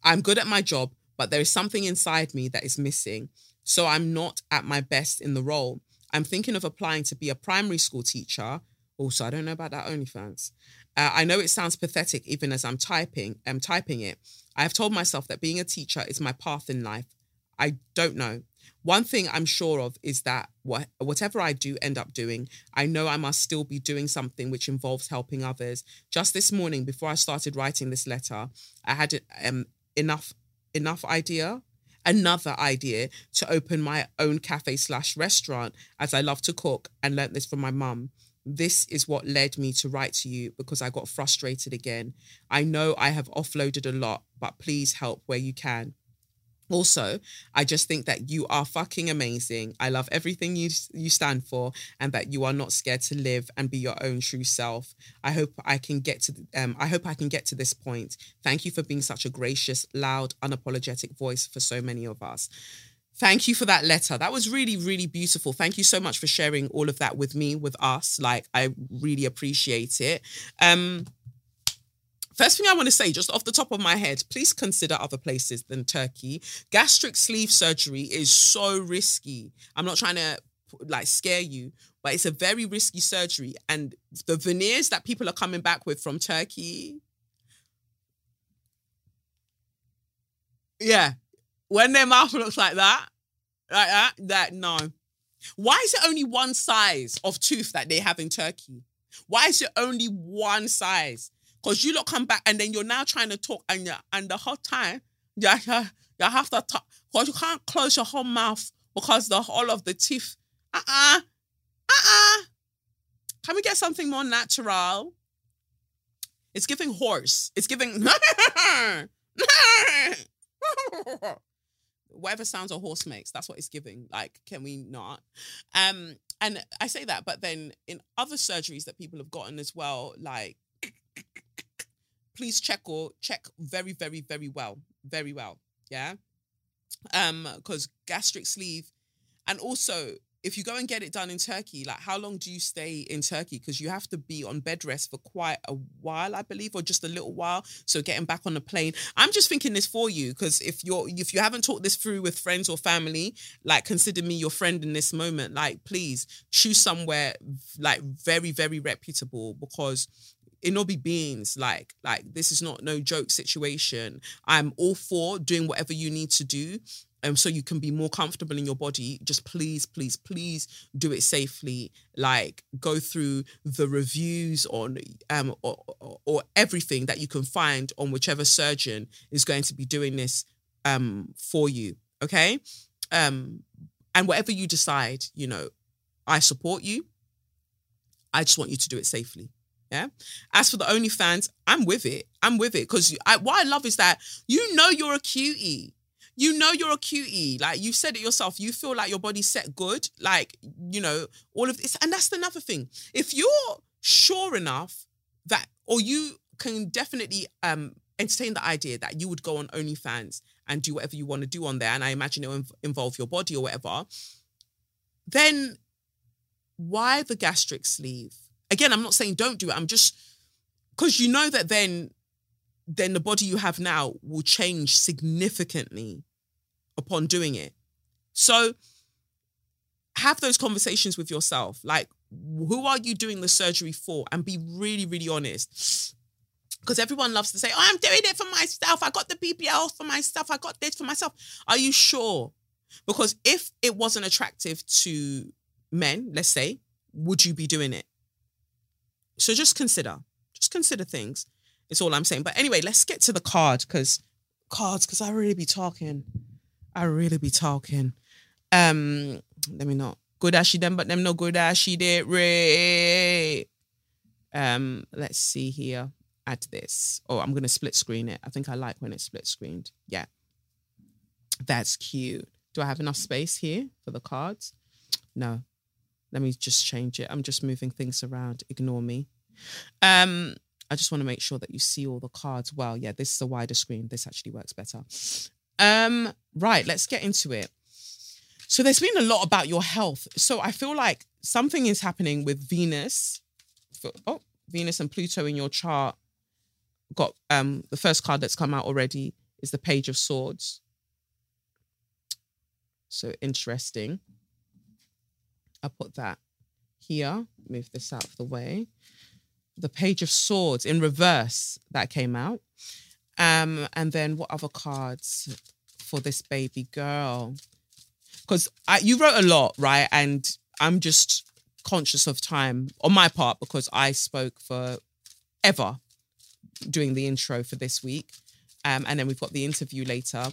I'm good at my job, but there is something inside me that is missing. So I'm not at my best in the role. I'm thinking of applying to be a primary school teacher. Also, I don't know about that OnlyFans. Uh, I know it sounds pathetic even as I'm typing. I'm typing it. I have told myself that being a teacher is my path in life. I don't know. One thing I'm sure of is that what, whatever I do end up doing, I know I must still be doing something which involves helping others. Just this morning, before I started writing this letter, I had um, enough enough idea another idea to open my own cafe slash restaurant as I love to cook and learnt this from my mum. This is what led me to write to you because I got frustrated again. I know I have offloaded a lot, but please help where you can. Also, I just think that you are fucking amazing. I love everything you you stand for, and that you are not scared to live and be your own true self. I hope I can get to um. I hope I can get to this point. Thank you for being such a gracious, loud, unapologetic voice for so many of us. Thank you for that letter. That was really, really beautiful. Thank you so much for sharing all of that with me, with us. Like, I really appreciate it. Um, First thing I want to say, just off the top of my head, please consider other places than Turkey. Gastric sleeve surgery is so risky. I'm not trying to like scare you, but it's a very risky surgery. And the veneers that people are coming back with from Turkey, yeah, when their mouth looks like that, like that, that no. Why is it only one size of tooth that they have in Turkey? Why is it only one size? Because you lot come back and then you're now trying to talk and you and the whole time you, you, you have to talk because you can't close your whole mouth because the whole of the teeth. Uh-uh. Uh-uh. Can we get something more natural? It's giving horse. It's giving whatever sounds a horse makes. That's what it's giving. Like, can we not? Um, and I say that, but then in other surgeries that people have gotten as well, like please check or check very, very, very well. Very well. Yeah. Um, because gastric sleeve and also if you go and get it done in Turkey, like how long do you stay in Turkey? Because you have to be on bed rest for quite a while, I believe, or just a little while. So getting back on the plane, I'm just thinking this for you because if you're if you haven't talked this through with friends or family, like consider me your friend in this moment. Like please choose somewhere like very very reputable because it not be beans. Like, like this is not no joke situation. I'm all for doing whatever you need to do. Um, so you can be more comfortable in your body. Just please, please, please do it safely. Like go through the reviews on um or, or, or everything that you can find on whichever surgeon is going to be doing this um for you. Okay. Um, and whatever you decide, you know, I support you. I just want you to do it safely. Yeah. As for the OnlyFans, I'm with it. I'm with it because what I love is that you know you're a cutie. You know you're a cutie. Like you said it yourself. You feel like your body's set good. Like you know all of this, and that's another thing. If you're sure enough that, or you can definitely um entertain the idea that you would go on OnlyFans and do whatever you want to do on there, and I imagine it will involve your body or whatever, then why the gastric sleeve? Again, I'm not saying don't do it. I'm just because you know that then then the body you have now will change significantly upon doing it. So have those conversations with yourself. Like, who are you doing the surgery for? And be really, really honest. Because everyone loves to say, oh, I'm doing it for myself. I got the BBL for myself. I got this for myself. Are you sure? Because if it wasn't attractive to men, let's say, would you be doing it? So just consider, just consider things. It's all I'm saying. But anyway, let's get to the card because cards, because I really be talking. I really be talking. Um, let me not good as she done, but them no good as she did. Ray. Um, let's see here. Add this. Oh, I'm gonna split screen it. I think I like when it's split screened. Yeah. That's cute. Do I have enough space here for the cards? No. Let me just change it. I'm just moving things around. Ignore me. Um, I just want to make sure that you see all the cards well. Yeah, this is a wider screen. This actually works better. Um, right, let's get into it. So there's been a lot about your health. So I feel like something is happening with Venus. Oh, Venus and Pluto in your chart. Got um the first card that's come out already is the Page of Swords. So interesting. I put that here, move this out of the way. The Page of Swords in reverse that came out. Um, and then what other cards for this baby girl? Because you wrote a lot, right? And I'm just conscious of time on my part because I spoke for ever doing the intro for this week. Um, and then we've got the interview later.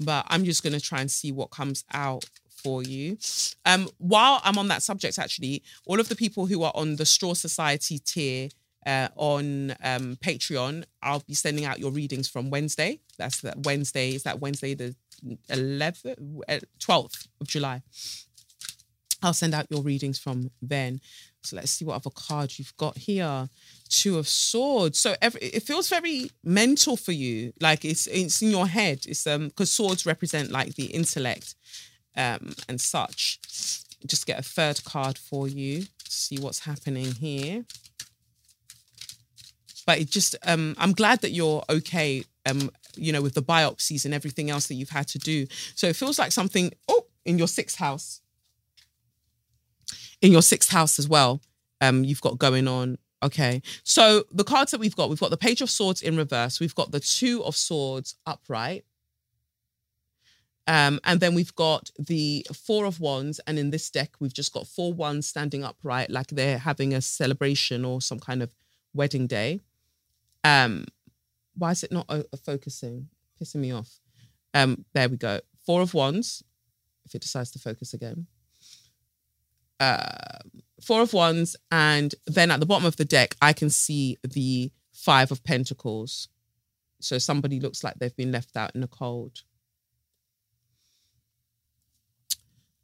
But I'm just going to try and see what comes out for you. Um, while I'm on that subject, actually, all of the people who are on the Straw Society tier uh, on um, Patreon, I'll be sending out your readings from Wednesday. That's that Wednesday. Is that Wednesday the 11th, 12th of July? I'll send out your readings from then. So let's see what other cards you've got here. Two of Swords. So every, it feels very mental for you. Like it's it's in your head. It's um because swords represent like the intellect um, and such. Just get a third card for you. See what's happening here. But it just, um, I'm glad that you're okay, um, you know, with the biopsies and everything else that you've had to do. So it feels like something, oh, in your sixth house. In your sixth house as well, um, you've got going on. Okay. So the cards that we've got, we've got the Page of Swords in reverse. We've got the Two of Swords upright. Um, and then we've got the four of wands, and in this deck, we've just got four wands standing upright, like they're having a celebration or some kind of wedding day. Um, why is it not uh, focusing? Pissing me off. Um, there we go. Four of wands. If it decides to focus again. Uh, four of wands, and then at the bottom of the deck, I can see the five of pentacles. So somebody looks like they've been left out in the cold.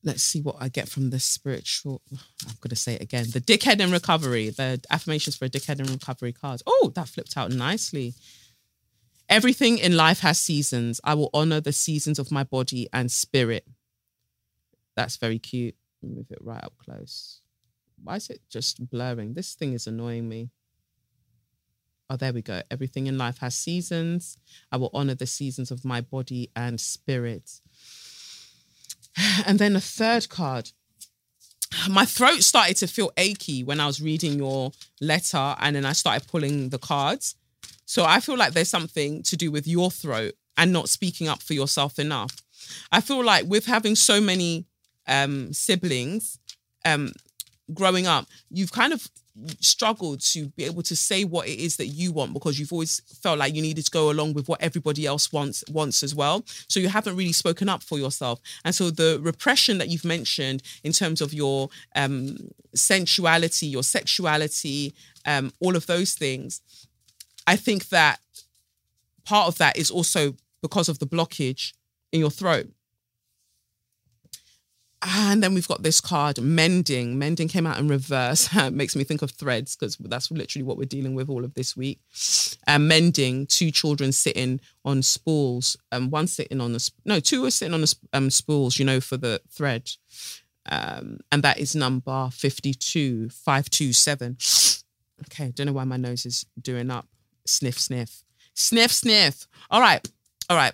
Let's see what I get from this spiritual. I'm going to say it again. The dickhead in recovery, the affirmations for a dickhead in recovery cards. Oh, that flipped out nicely. Everything in life has seasons. I will honor the seasons of my body and spirit. That's very cute. Move it right up close. Why is it just blurring? This thing is annoying me. Oh, there we go. Everything in life has seasons. I will honor the seasons of my body and spirit. And then a third card. my throat started to feel achy when I was reading your letter and then I started pulling the cards. So I feel like there's something to do with your throat and not speaking up for yourself enough. I feel like with having so many um, siblings um, growing up, you've kind of struggled to be able to say what it is that you want because you've always felt like you needed to go along with what everybody else wants wants as well. So you haven't really spoken up for yourself. And so the repression that you've mentioned in terms of your um, sensuality your sexuality um, all of those things i think that part of that is also because of the blockage in your throat and then we've got this card, mending. Mending came out in reverse. makes me think of threads because that's literally what we're dealing with all of this week. Um, mending, two children sitting on spools. Um, one sitting on the no, two are sitting on the um, spools. You know, for the thread. Um, and that is number 52, 527. Okay, don't know why my nose is doing up. Sniff, sniff, sniff, sniff. All right, all right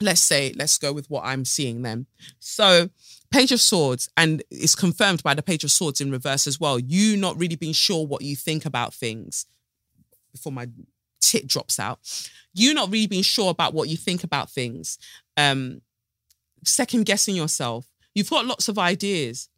let's say let's go with what i'm seeing then so page of swords and it's confirmed by the page of swords in reverse as well. You not really being sure what you think about things before my tit drops out. You not really being sure about what you think about things. Um second guessing yourself. You've got lots of ideas.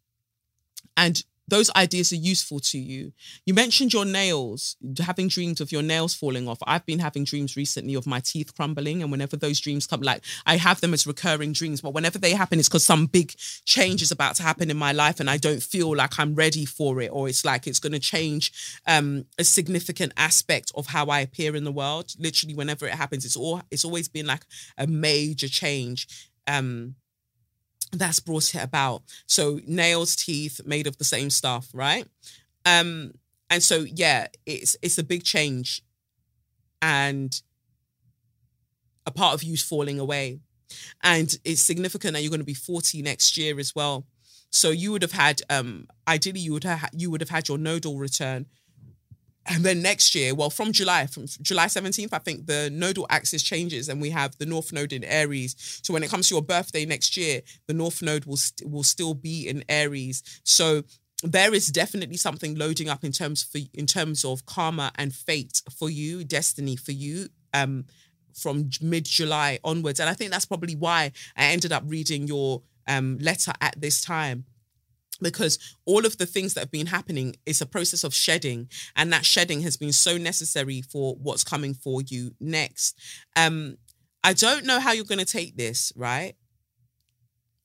And those ideas are useful to you. You mentioned your nails, having dreams of your nails falling off. I've been having dreams recently of my teeth crumbling. And whenever those dreams come, like I have them as recurring dreams, but whenever they happen, it's because some big change is about to happen in my life and I don't feel like I'm ready for it, or it's like it's going to change um, a significant aspect of how I appear in the world. Literally, whenever it happens, it's all it's always been like a major change. Um, that's brought it about. So nails, teeth made of the same stuff, right? Um, and so yeah, it's it's a big change, and a part of you's falling away, and it's significant that you're going to be 40 next year as well. So you would have had, um, ideally, you would have you would have had your nodal return and then next year, well, from July, from July 17th, I think the nodal axis changes and we have the North Node in Aries. So when it comes to your birthday next year, the North Node will, st- will still be in Aries. So there is definitely something loading up in terms for in terms of karma and fate for you, destiny for you. Um, from mid July onwards, and I think that's probably why I ended up reading your um letter at this time because all of the things that have been happening is a process of shedding and that shedding has been so necessary for what's coming for you next. Um i don't know how you're going to take this right?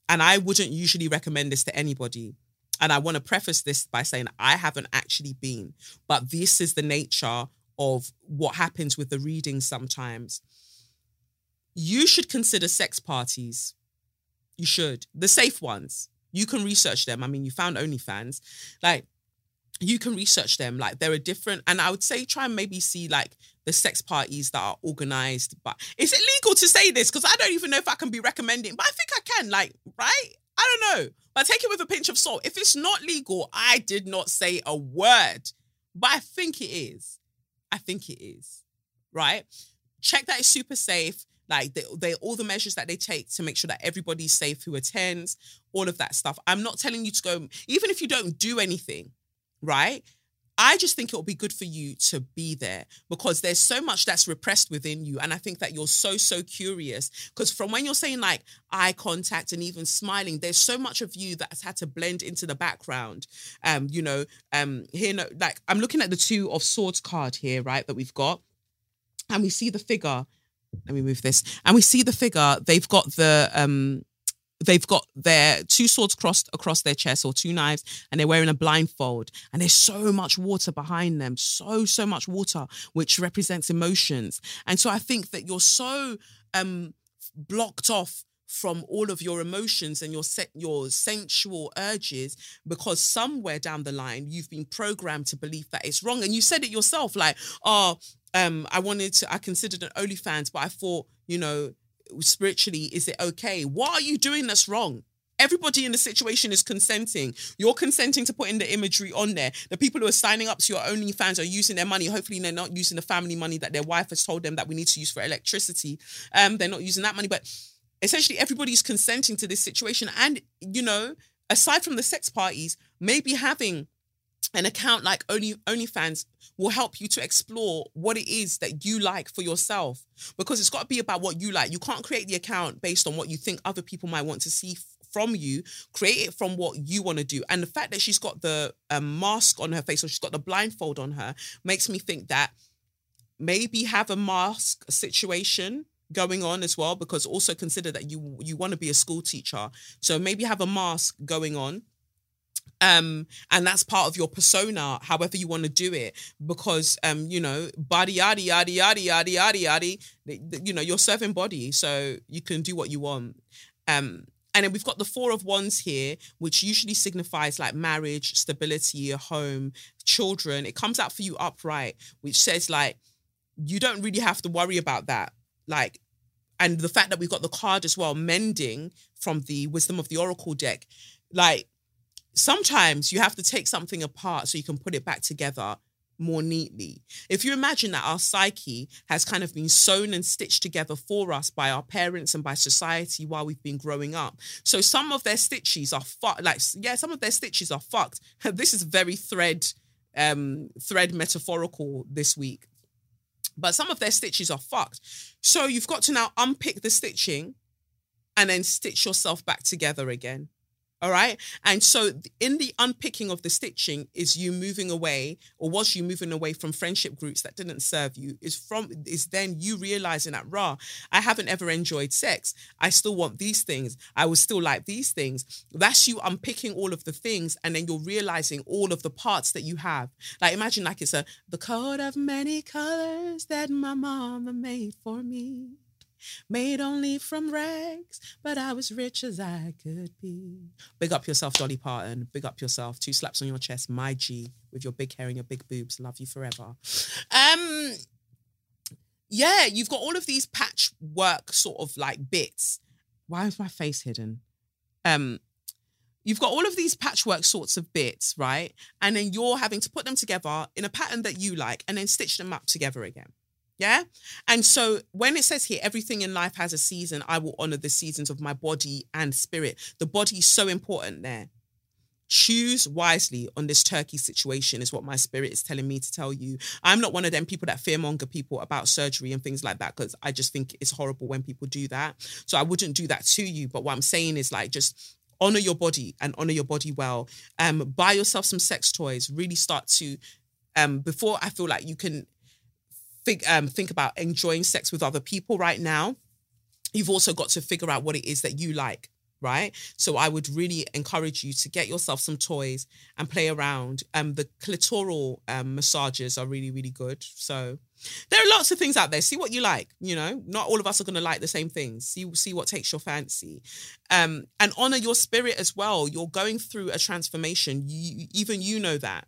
And i wouldn't usually recommend this to anybody. And i want to preface this by saying i haven't actually been but this is the nature of what happens with the readings sometimes. You should consider sex parties. You should. The safe ones you can research them. I mean, you found OnlyFans. Like, you can research them. Like, there are different, and I would say try and maybe see like the sex parties that are organized. But is it legal to say this? Because I don't even know if I can be recommending, but I think I can. Like, right? I don't know. But take it with a pinch of salt. If it's not legal, I did not say a word. But I think it is. I think it is. Right? Check that it's super safe like they, they all the measures that they take to make sure that everybody's safe who attends all of that stuff i'm not telling you to go even if you don't do anything right I just think it will be good for you to be there because there's so much that's repressed within you. And I think that you're so, so curious. Because from when you're saying like eye contact and even smiling, there's so much of you that's had to blend into the background. Um, you know, um, here, no, like I'm looking at the two of swords card here, right, that we've got. And we see the figure let me move this. And we see the figure, they've got the um they've got their two swords crossed across their chest or two knives and they're wearing a blindfold. And there's so much water behind them. So so much water which represents emotions. And so i think that you're so um blocked off from all of your emotions and your set your sensual urges because somewhere down the line you've been programmed to believe that it's wrong and you said it yourself like oh um, I wanted to, I considered an OnlyFans, but I thought, you know, spiritually, is it okay? What are you doing that's wrong? Everybody in the situation is consenting. You're consenting to putting the imagery on there. The people who are signing up to your OnlyFans are using their money. Hopefully, they're not using the family money that their wife has told them that we need to use for electricity. Um, they're not using that money, but essentially, everybody's consenting to this situation. And you know, aside from the sex parties, maybe having an account like Only OnlyFans will help you to explore what it is that you like for yourself because it's got to be about what you like. You can't create the account based on what you think other people might want to see from you. Create it from what you want to do. And the fact that she's got the um, mask on her face or she's got the blindfold on her makes me think that maybe have a mask situation going on as well because also consider that you you want to be a school teacher so maybe have a mask going on um and that's part of your persona however you want to do it because um you know body yaddy yaddy yaddy yaddy yaddy yaddy you know you're serving body so you can do what you want um and then we've got the four of wands here, which usually signifies like marriage, stability, a home, children. It comes out for you upright, which says like you don't really have to worry about that. Like, and the fact that we've got the card as well, mending from the wisdom of the oracle deck, like sometimes you have to take something apart so you can put it back together more neatly. If you imagine that our psyche has kind of been sewn and stitched together for us by our parents and by society while we've been growing up. So some of their stitches are fucked. Like, yeah, some of their stitches are fucked. this is very thread, um, thread metaphorical this week. But some of their stitches are fucked. So you've got to now unpick the stitching and then stitch yourself back together again. All right. And so in the unpicking of the stitching is you moving away or was you moving away from friendship groups that didn't serve you is from is then you realizing that raw, I haven't ever enjoyed sex. I still want these things. I would still like these things. That's you unpicking all of the things and then you're realizing all of the parts that you have. Like imagine like it's a the coat of many colors that my mama made for me made only from rags, but I was rich as I could be. Big up yourself, Dolly Parton. Big up yourself. Two slaps on your chest, my G, with your big hair and your big boobs. Love you forever. Um, yeah, you've got all of these patchwork sort of like bits. Why is my face hidden? Um, you've got all of these patchwork sorts of bits, right? And then you're having to put them together in a pattern that you like and then stitch them up together again. Yeah. And so when it says here, everything in life has a season, I will honor the seasons of my body and spirit. The body is so important there. Choose wisely on this turkey situation, is what my spirit is telling me to tell you. I'm not one of them people that fearmonger people about surgery and things like that because I just think it's horrible when people do that. So I wouldn't do that to you. But what I'm saying is like just honor your body and honor your body well. Um, buy yourself some sex toys. Really start to um before I feel like you can think um, think about enjoying sex with other people right now, you've also got to figure out what it is that you like right? So I would really encourage you to get yourself some toys and play around. Um, the clitoral um, massages are really, really good. So there are lots of things out there. See what you like. You know, not all of us are going to like the same things. See, see what takes your fancy, um, and honor your spirit as well. You're going through a transformation. You, even you know that.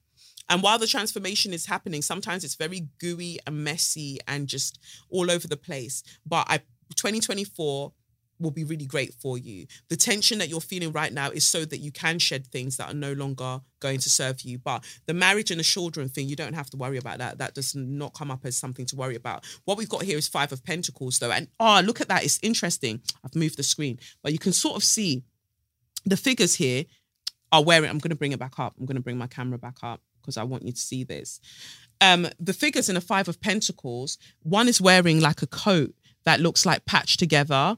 And while the transformation is happening, sometimes it's very gooey and messy and just all over the place. But I 2024 will be really great for you. The tension that you're feeling right now is so that you can shed things that are no longer going to serve you. But the marriage and the children thing, you don't have to worry about that. That does not come up as something to worry about. What we've got here is Five of Pentacles, though. And oh, look at that. It's interesting. I've moved the screen, but you can sort of see the figures here are wearing. I'm going to bring it back up. I'm going to bring my camera back up because I want you to see this. Um, the figures in the Five of Pentacles, one is wearing like a coat that looks like patched together.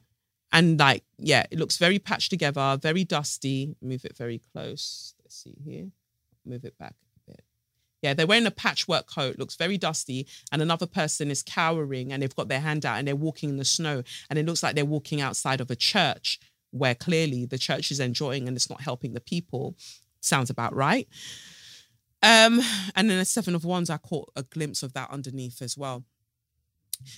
And like, yeah, it looks very patched together, very dusty. Move it very close. Let's see here. Move it back a bit. Yeah, they're wearing a patchwork coat, looks very dusty. And another person is cowering and they've got their hand out and they're walking in the snow. And it looks like they're walking outside of a church where clearly the church is enjoying and it's not helping the people. Sounds about right. Um, and then a seven of wands, I caught a glimpse of that underneath as well.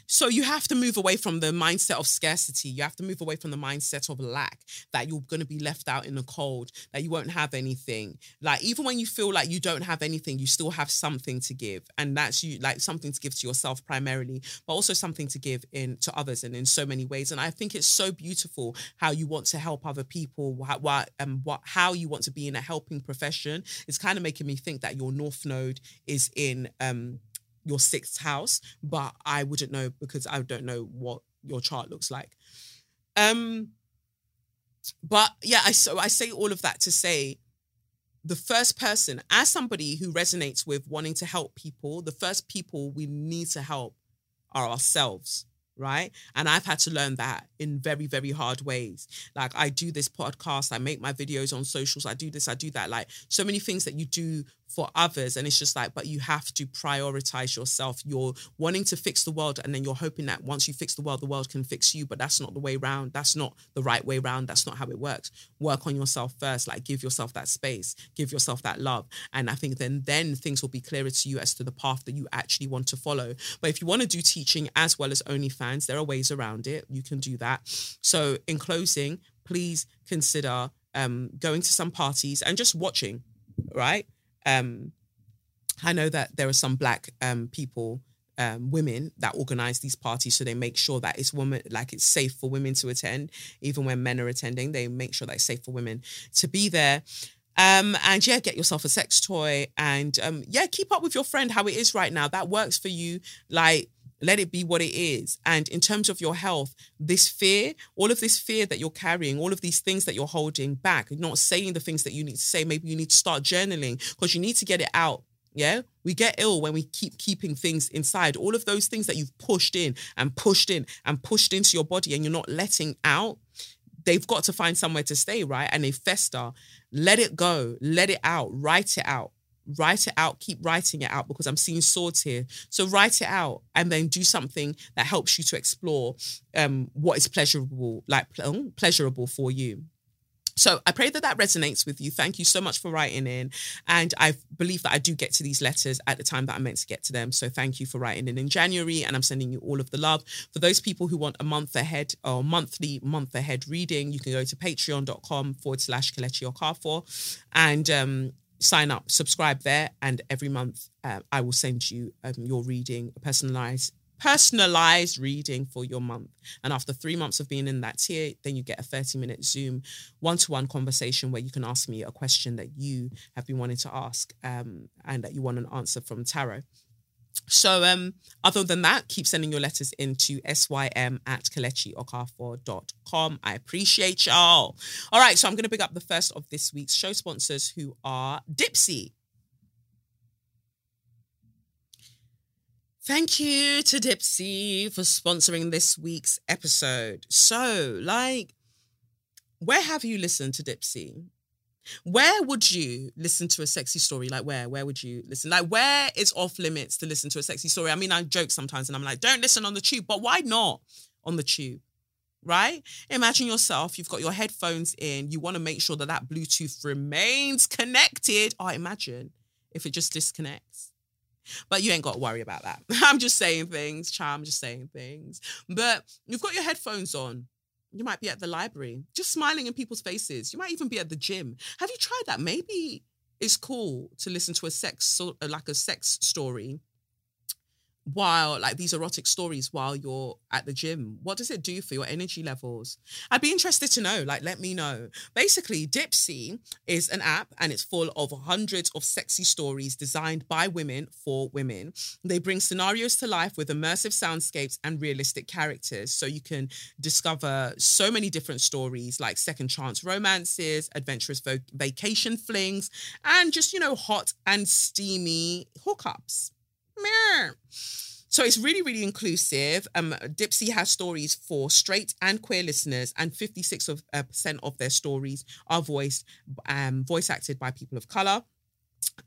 So you have to move away from the mindset of scarcity. You have to move away from the mindset of lack that you're going to be left out in the cold, that you won't have anything. Like even when you feel like you don't have anything, you still have something to give, and that's you like something to give to yourself primarily, but also something to give in to others and in so many ways. And I think it's so beautiful how you want to help other people, what um what how you want to be in a helping profession. It's kind of making me think that your North Node is in um your sixth house, but I wouldn't know because I don't know what your chart looks like. Um but yeah, I so I say all of that to say the first person, as somebody who resonates with wanting to help people, the first people we need to help are ourselves right? And I've had to learn that in very, very hard ways. Like I do this podcast, I make my videos on socials, I do this, I do that. Like so many things that you do for others. And it's just like, but you have to prioritize yourself. You're wanting to fix the world, and then you're hoping that once you fix the world, the world can fix you. But that's not the way around. That's not the right way around. That's not how it works. Work on yourself first. Like give yourself that space, give yourself that love. And I think then then things will be clearer to you as to the path that you actually want to follow. But if you want to do teaching as well as OnlyFans, there are ways around it. You can do that. So in closing, please consider um, going to some parties and just watching, right? Um, I know that there are some black um, people, um, women that organize these parties, so they make sure that it's woman like it's safe for women to attend, even when men are attending. They make sure that it's safe for women to be there. Um, and yeah, get yourself a sex toy, and um, yeah, keep up with your friend how it is right now. That works for you, like let it be what it is. And in terms of your health, this fear, all of this fear that you're carrying, all of these things that you're holding back, not saying the things that you need to say. Maybe you need to start journaling because you need to get it out. Yeah, we get ill when we keep keeping things inside. All of those things that you've pushed in and pushed in and pushed into your body and you're not letting out, they've got to find somewhere to stay, right? And they fester. Let it go, let it out, write it out write it out, keep writing it out because I'm seeing swords here. So write it out and then do something that helps you to explore um, what is pleasurable, like um, pleasurable for you. So I pray that that resonates with you. Thank you so much for writing in. And I believe that I do get to these letters at the time that I'm meant to get to them. So thank you for writing in in January. And I'm sending you all of the love. For those people who want a month ahead or monthly month ahead reading, you can go to patreon.com forward slash Kelechi Okafor. And um, sign up, subscribe there, and every month uh, I will send you um, your reading, personalized personalized reading for your month. And after three months of being in that tier, then you get a 30 minute Zoom one to one conversation where you can ask me a question that you have been wanting to ask um, and that you want an answer from Tarot. So um, other than that, keep sending your letters into sym at kelechiokafor.com. I appreciate y'all. All right, so I'm going to pick up the first of this week's show sponsors who are Dipsea. Thank you to Dipsea for sponsoring this week's episode. So, like, where have you listened to Dipsea? Where would you listen to a sexy story? Like where? Where would you listen? Like where is off limits to listen to a sexy story? I mean, I joke sometimes and I'm like, don't listen on the tube, but why not on the tube? Right? Imagine yourself, you've got your headphones in, you want to make sure that that Bluetooth remains connected. Oh, imagine if it just disconnects. But you ain't got to worry about that. I'm just saying things, charm, I'm just saying things. But you've got your headphones on you might be at the library, just smiling in people's faces. You might even be at the gym. Have you tried that? Maybe it's cool to listen to a sex, uh, like a sex story while like these erotic stories while you're at the gym? What does it do for your energy levels? I'd be interested to know like let me know. Basically dipsea is an app and it's full of hundreds of sexy stories designed by women for women. They bring scenarios to life with immersive soundscapes and realistic characters. So you can discover so many different stories like second chance romances adventurous vo- vacation flings and just you know hot and steamy hookups so it's really, really inclusive. Um, Dipsea has stories for straight and queer listeners, and 56 of, uh, percent of their stories are voiced, um, voice acted by people of color.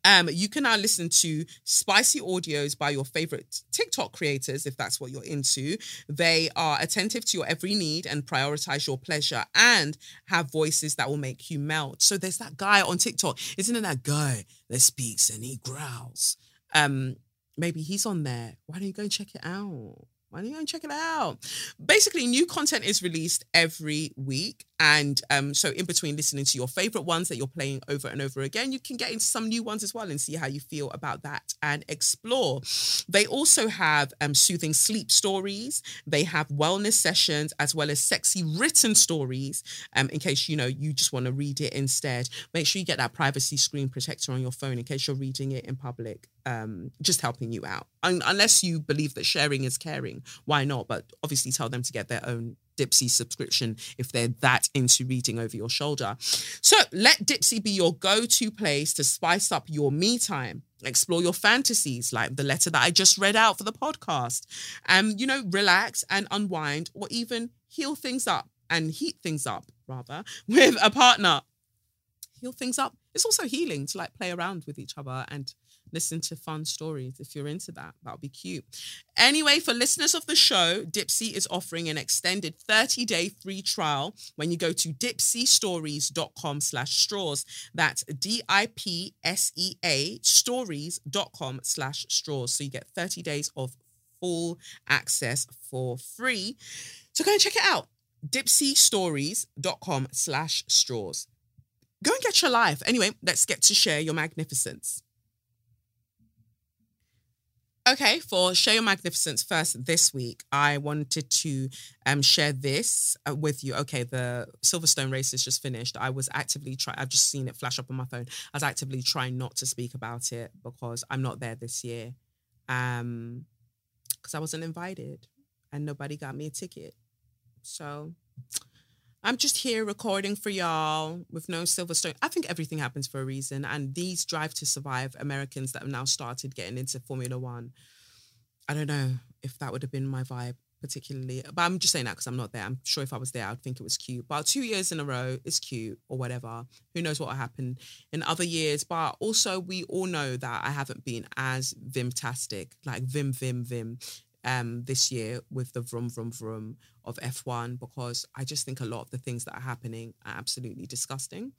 Um, you can now listen to spicy audios by your favorite TikTok creators if that's what you're into. They are attentive to your every need and prioritize your pleasure and have voices that will make you melt. So there's that guy on TikTok, isn't it that guy that speaks and he growls? Um, maybe he's on there. Why don't you go and check it out? Why don't you go and check it out? Basically, new content is released every week. And um, so, in between listening to your favorite ones that you're playing over and over again, you can get into some new ones as well and see how you feel about that and explore. They also have um, soothing sleep stories. They have wellness sessions as well as sexy written stories. Um, in case you know you just want to read it instead, make sure you get that privacy screen protector on your phone in case you're reading it in public. Um, just helping you out, Un- unless you believe that sharing is caring. Why not? But obviously, tell them to get their own Dipsea subscription if they're that into reading over your shoulder. So let Dipsea be your go to place to spice up your me time. Explore your fantasies, like the letter that I just read out for the podcast. And, you know, relax and unwind or even heal things up and heat things up, rather, with a partner. Heal things up. It's also healing to like play around with each other and listen to fun stories if you're into that. That'll be cute. Anyway, for listeners of the show, Dipsea is offering an extended 30-day free trial when you go to dipseastories.com slash straws. That's D-I-P-S-E-A stories.com slash straws. So you get 30 days of full access for free. So go and check it out. dipseastories.com slash straws. Go and get your life. Anyway, let's get to share your magnificence. Okay, for Show Your Magnificence first this week, I wanted to um, share this uh, with you. Okay, the Silverstone race is just finished. I was actively trying, I've just seen it flash up on my phone. I was actively trying not to speak about it because I'm not there this year. Um, because I wasn't invited and nobody got me a ticket. So I'm just here recording for y'all with no Silverstone. I think everything happens for a reason. And these Drive to Survive Americans that have now started getting into Formula One, I don't know if that would have been my vibe particularly. But I'm just saying that because I'm not there. I'm sure if I was there, I'd think it was cute. But two years in a row is cute or whatever. Who knows what will happen in other years. But also, we all know that I haven't been as vimtastic, like vim, vim, vim um, this year with the vroom vroom vroom of F1 because I just think a lot of the things that are happening are absolutely disgusting.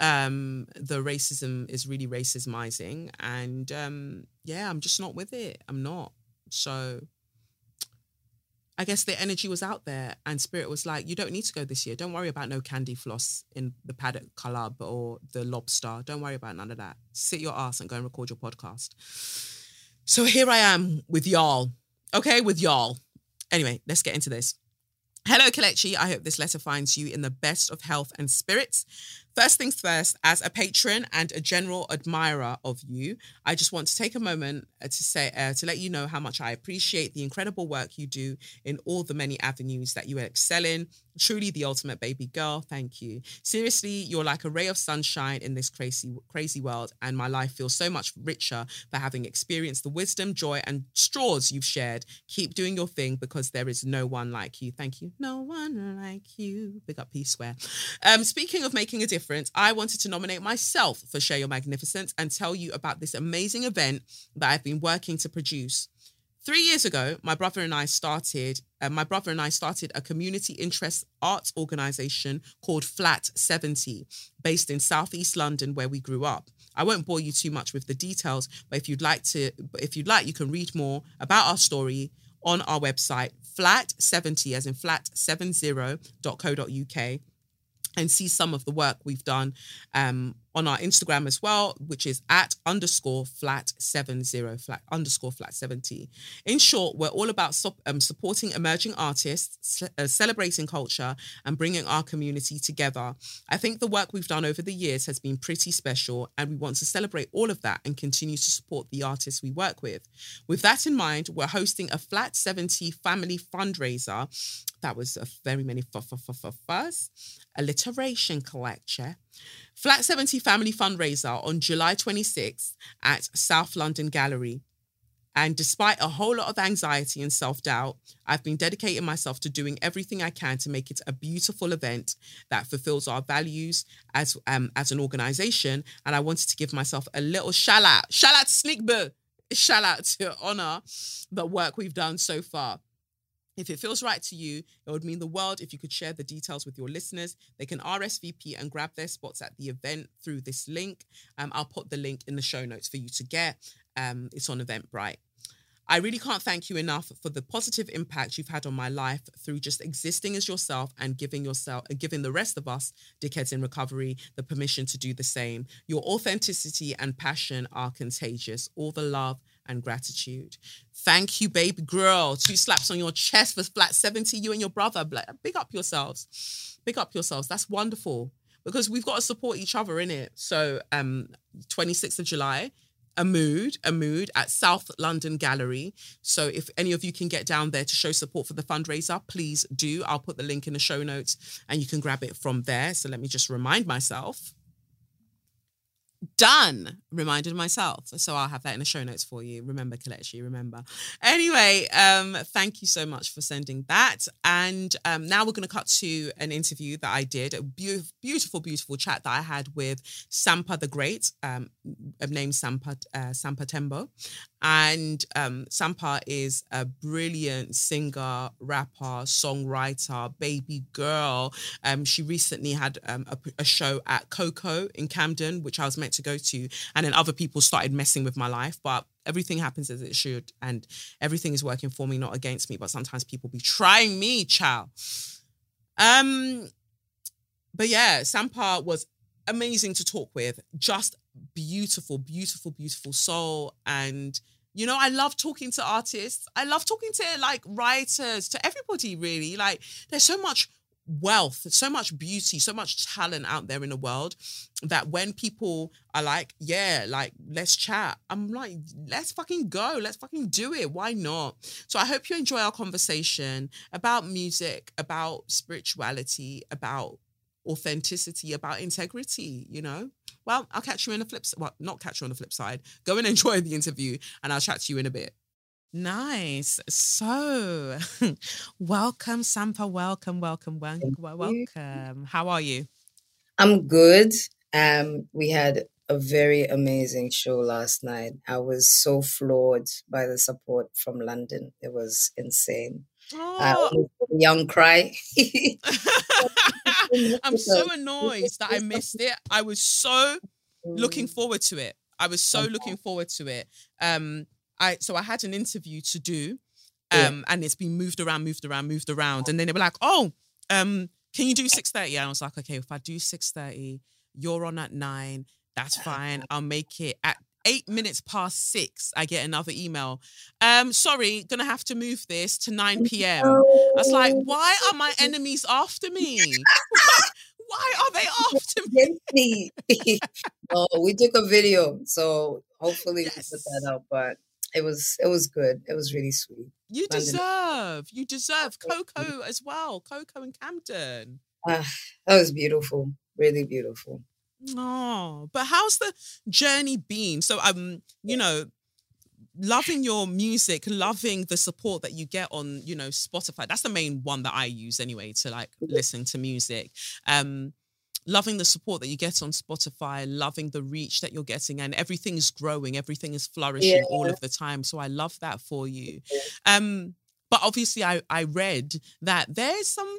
Um, the racism is really racismizing, and um, yeah, I'm just not with it. I'm not. So I guess the energy was out there, and Spirit was like, "You don't need to go this year. Don't worry about no candy floss in the paddock club or the lobster. Don't worry about none of that. Sit your ass and go and record your podcast." So here I am with y'all Okay, with y'all. Anyway, let's get into this. Hello, Kelechi. I hope this letter finds you in the best of health and spirits. First things first, as a patron and a general admirer of you, I just want to take a moment uh, to say uh, to let you know how much I appreciate the incredible work you do in all the many avenues that you excel in. Truly the ultimate baby girl. Thank you. Seriously, you're like a ray of sunshine in this crazy crazy world and my life feels so much richer for having experienced the wisdom, joy and straws you've shared. Keep doing your thing because there is no one like you. Thank you. No one like you. Big up P Square. Um speaking of making a difference different, I wanted to nominate myself for Share Your Magnificence and tell you about this amazing event that I've been working to produce. Three years ago, my brother and I started. Uh, my brother and I started a community interest arts organization called Flat 70, based in Southeast London, where we grew up. I won't bore you too much with the details, but if you'd like to, if you'd like, you can read more about our story on our website, flat70, as in flat70.co.uk and see some of the work we've done um, on our Instagram as well, which is at underscore flat 70 flat underscore flat 70. In short, we're all about so, um, supporting emerging artists, uh, celebrating culture, and bringing our community together. I think the work we've done over the years has been pretty special, and we want to celebrate all of that and continue to support the artists we work with. With that in mind, we're hosting a Flat 70 family fundraiser. That was a very many f- f- f- fuzz. Alliteration collector Flat 70 Family Fundraiser on July 26th at South London Gallery. And despite a whole lot of anxiety and self doubt, I've been dedicating myself to doing everything I can to make it a beautiful event that fulfills our values as um, as an organization. And I wanted to give myself a little shout out, shout out to Sneak Boo, shout out to honor the work we've done so far. If it feels right to you, it would mean the world if you could share the details with your listeners. They can RSVP and grab their spots at the event through this link. Um, I'll put the link in the show notes for you to get. Um, it's on Eventbrite. I really can't thank you enough for the positive impact you've had on my life through just existing as yourself and giving yourself and giving the rest of us, dickheads in recovery, the permission to do the same. Your authenticity and passion are contagious. All the love and gratitude. Thank you, baby girl. Two slaps on your chest for flat 70, you and your brother. Big up yourselves. Big up yourselves. That's wonderful because we've got to support each other in it. So, um, 26th of July, a mood, a mood at South London Gallery. So if any of you can get down there to show support for the fundraiser, please do. I'll put the link in the show notes and you can grab it from there. So let me just remind myself done reminded myself. So i'll have that in the show notes for you. Remember kelechi remember. Anyway um thank you so much for sending that. And um now we're going to cut to an interview that i did a be- beautiful beautiful chat that i had with sampa the great um named sampa uh, sampa tembo and um, Sampa is a brilliant singer, rapper, songwriter, baby girl. Um, she recently had um, a, a, show at Koko in Camden, which I was meant to go to. And then other people started messing with my life. But everything happens as it should. And everything is working for me, not against me. But sometimes people be trying me, child. Um, but yeah, Sampa was amazing to talk with. Just beautiful, beautiful, beautiful soul. And, you know, I love talking to artists. I love talking to like writers, to everybody really. Like, there's so much wealth, so much beauty, so much talent out there in the world that when people are like, yeah, like, let's chat, I'm like, let's fucking go. Let's fucking do it. Why not? So I hope you enjoy our conversation about music, about spirituality, about authenticity, about integrity, you know? Well, I'll catch you in the flip well, not catch you on the flip side. Go and enjoy the interview and I'll chat to you in a bit. Nice. So, welcome, Sampa. Welcome, welcome, welcome, welcome. How are you? I'm good. Um, we had a very amazing show last night. I was so floored by the support from London. It was insane. Oh. Uh, young cry. I'm so annoyed that I missed it. I was so looking mm. forward to it. I was so looking forward to it. Um, I so I had an interview to do, um, and it's been moved around, moved around, moved around, and then they were like, "Oh, um, can you do six thirty? And I was like, "Okay, if I do six thirty, you're on at nine. That's fine. I'll make it at eight minutes past six, I get another email. Um, sorry, gonna have to move this to 9 p.m. I was like, why are my enemies after me? why are they after me? oh, we took a video, so hopefully yes. we put that out. But it was it was good. It was really sweet. You deserve, you deserve Koko as well. Koko and Camden. Uh, that was beautiful, really beautiful. Oh, but how's the journey been? So, um, you know, loving your music, loving the support that you get on, you know, Spotify. That's the main one that I use anyway to like listen to music. Um, loving the support that you get on Spotify, loving the reach that you're getting, and everything is growing, everything is flourishing yeah. all of the time. So I love that for you. Um, but obviously, I I read that there's some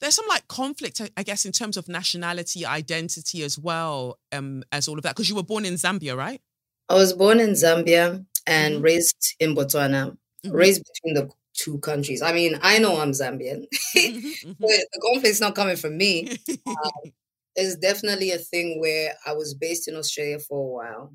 there's some like conflict, I guess, in terms of nationality, identity as well, um, as all of that. Because you were born in Zambia, right? I was born in Zambia and mm-hmm. raised in Botswana, mm-hmm. raised between the two countries. I mean, I know I'm Zambian. Mm-hmm, mm-hmm. the conflict's not coming from me. um, it's definitely a thing where I was based in Australia for a while.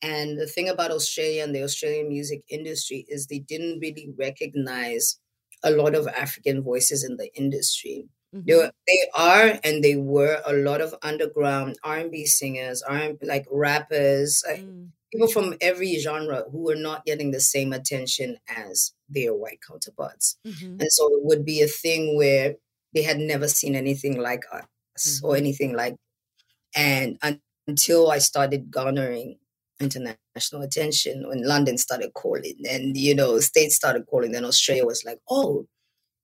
And the thing about Australia and the Australian music industry is they didn't really recognize a lot of African voices in the industry. Mm-hmm. There, they are and they were a lot of underground R&B singers, R like rappers, mm. people from every genre who were not getting the same attention as their white counterparts. Mm-hmm. And so it would be a thing where they had never seen anything like us mm-hmm. or anything like and until I started garnering international attention when London started calling and you know states started calling then Australia was like oh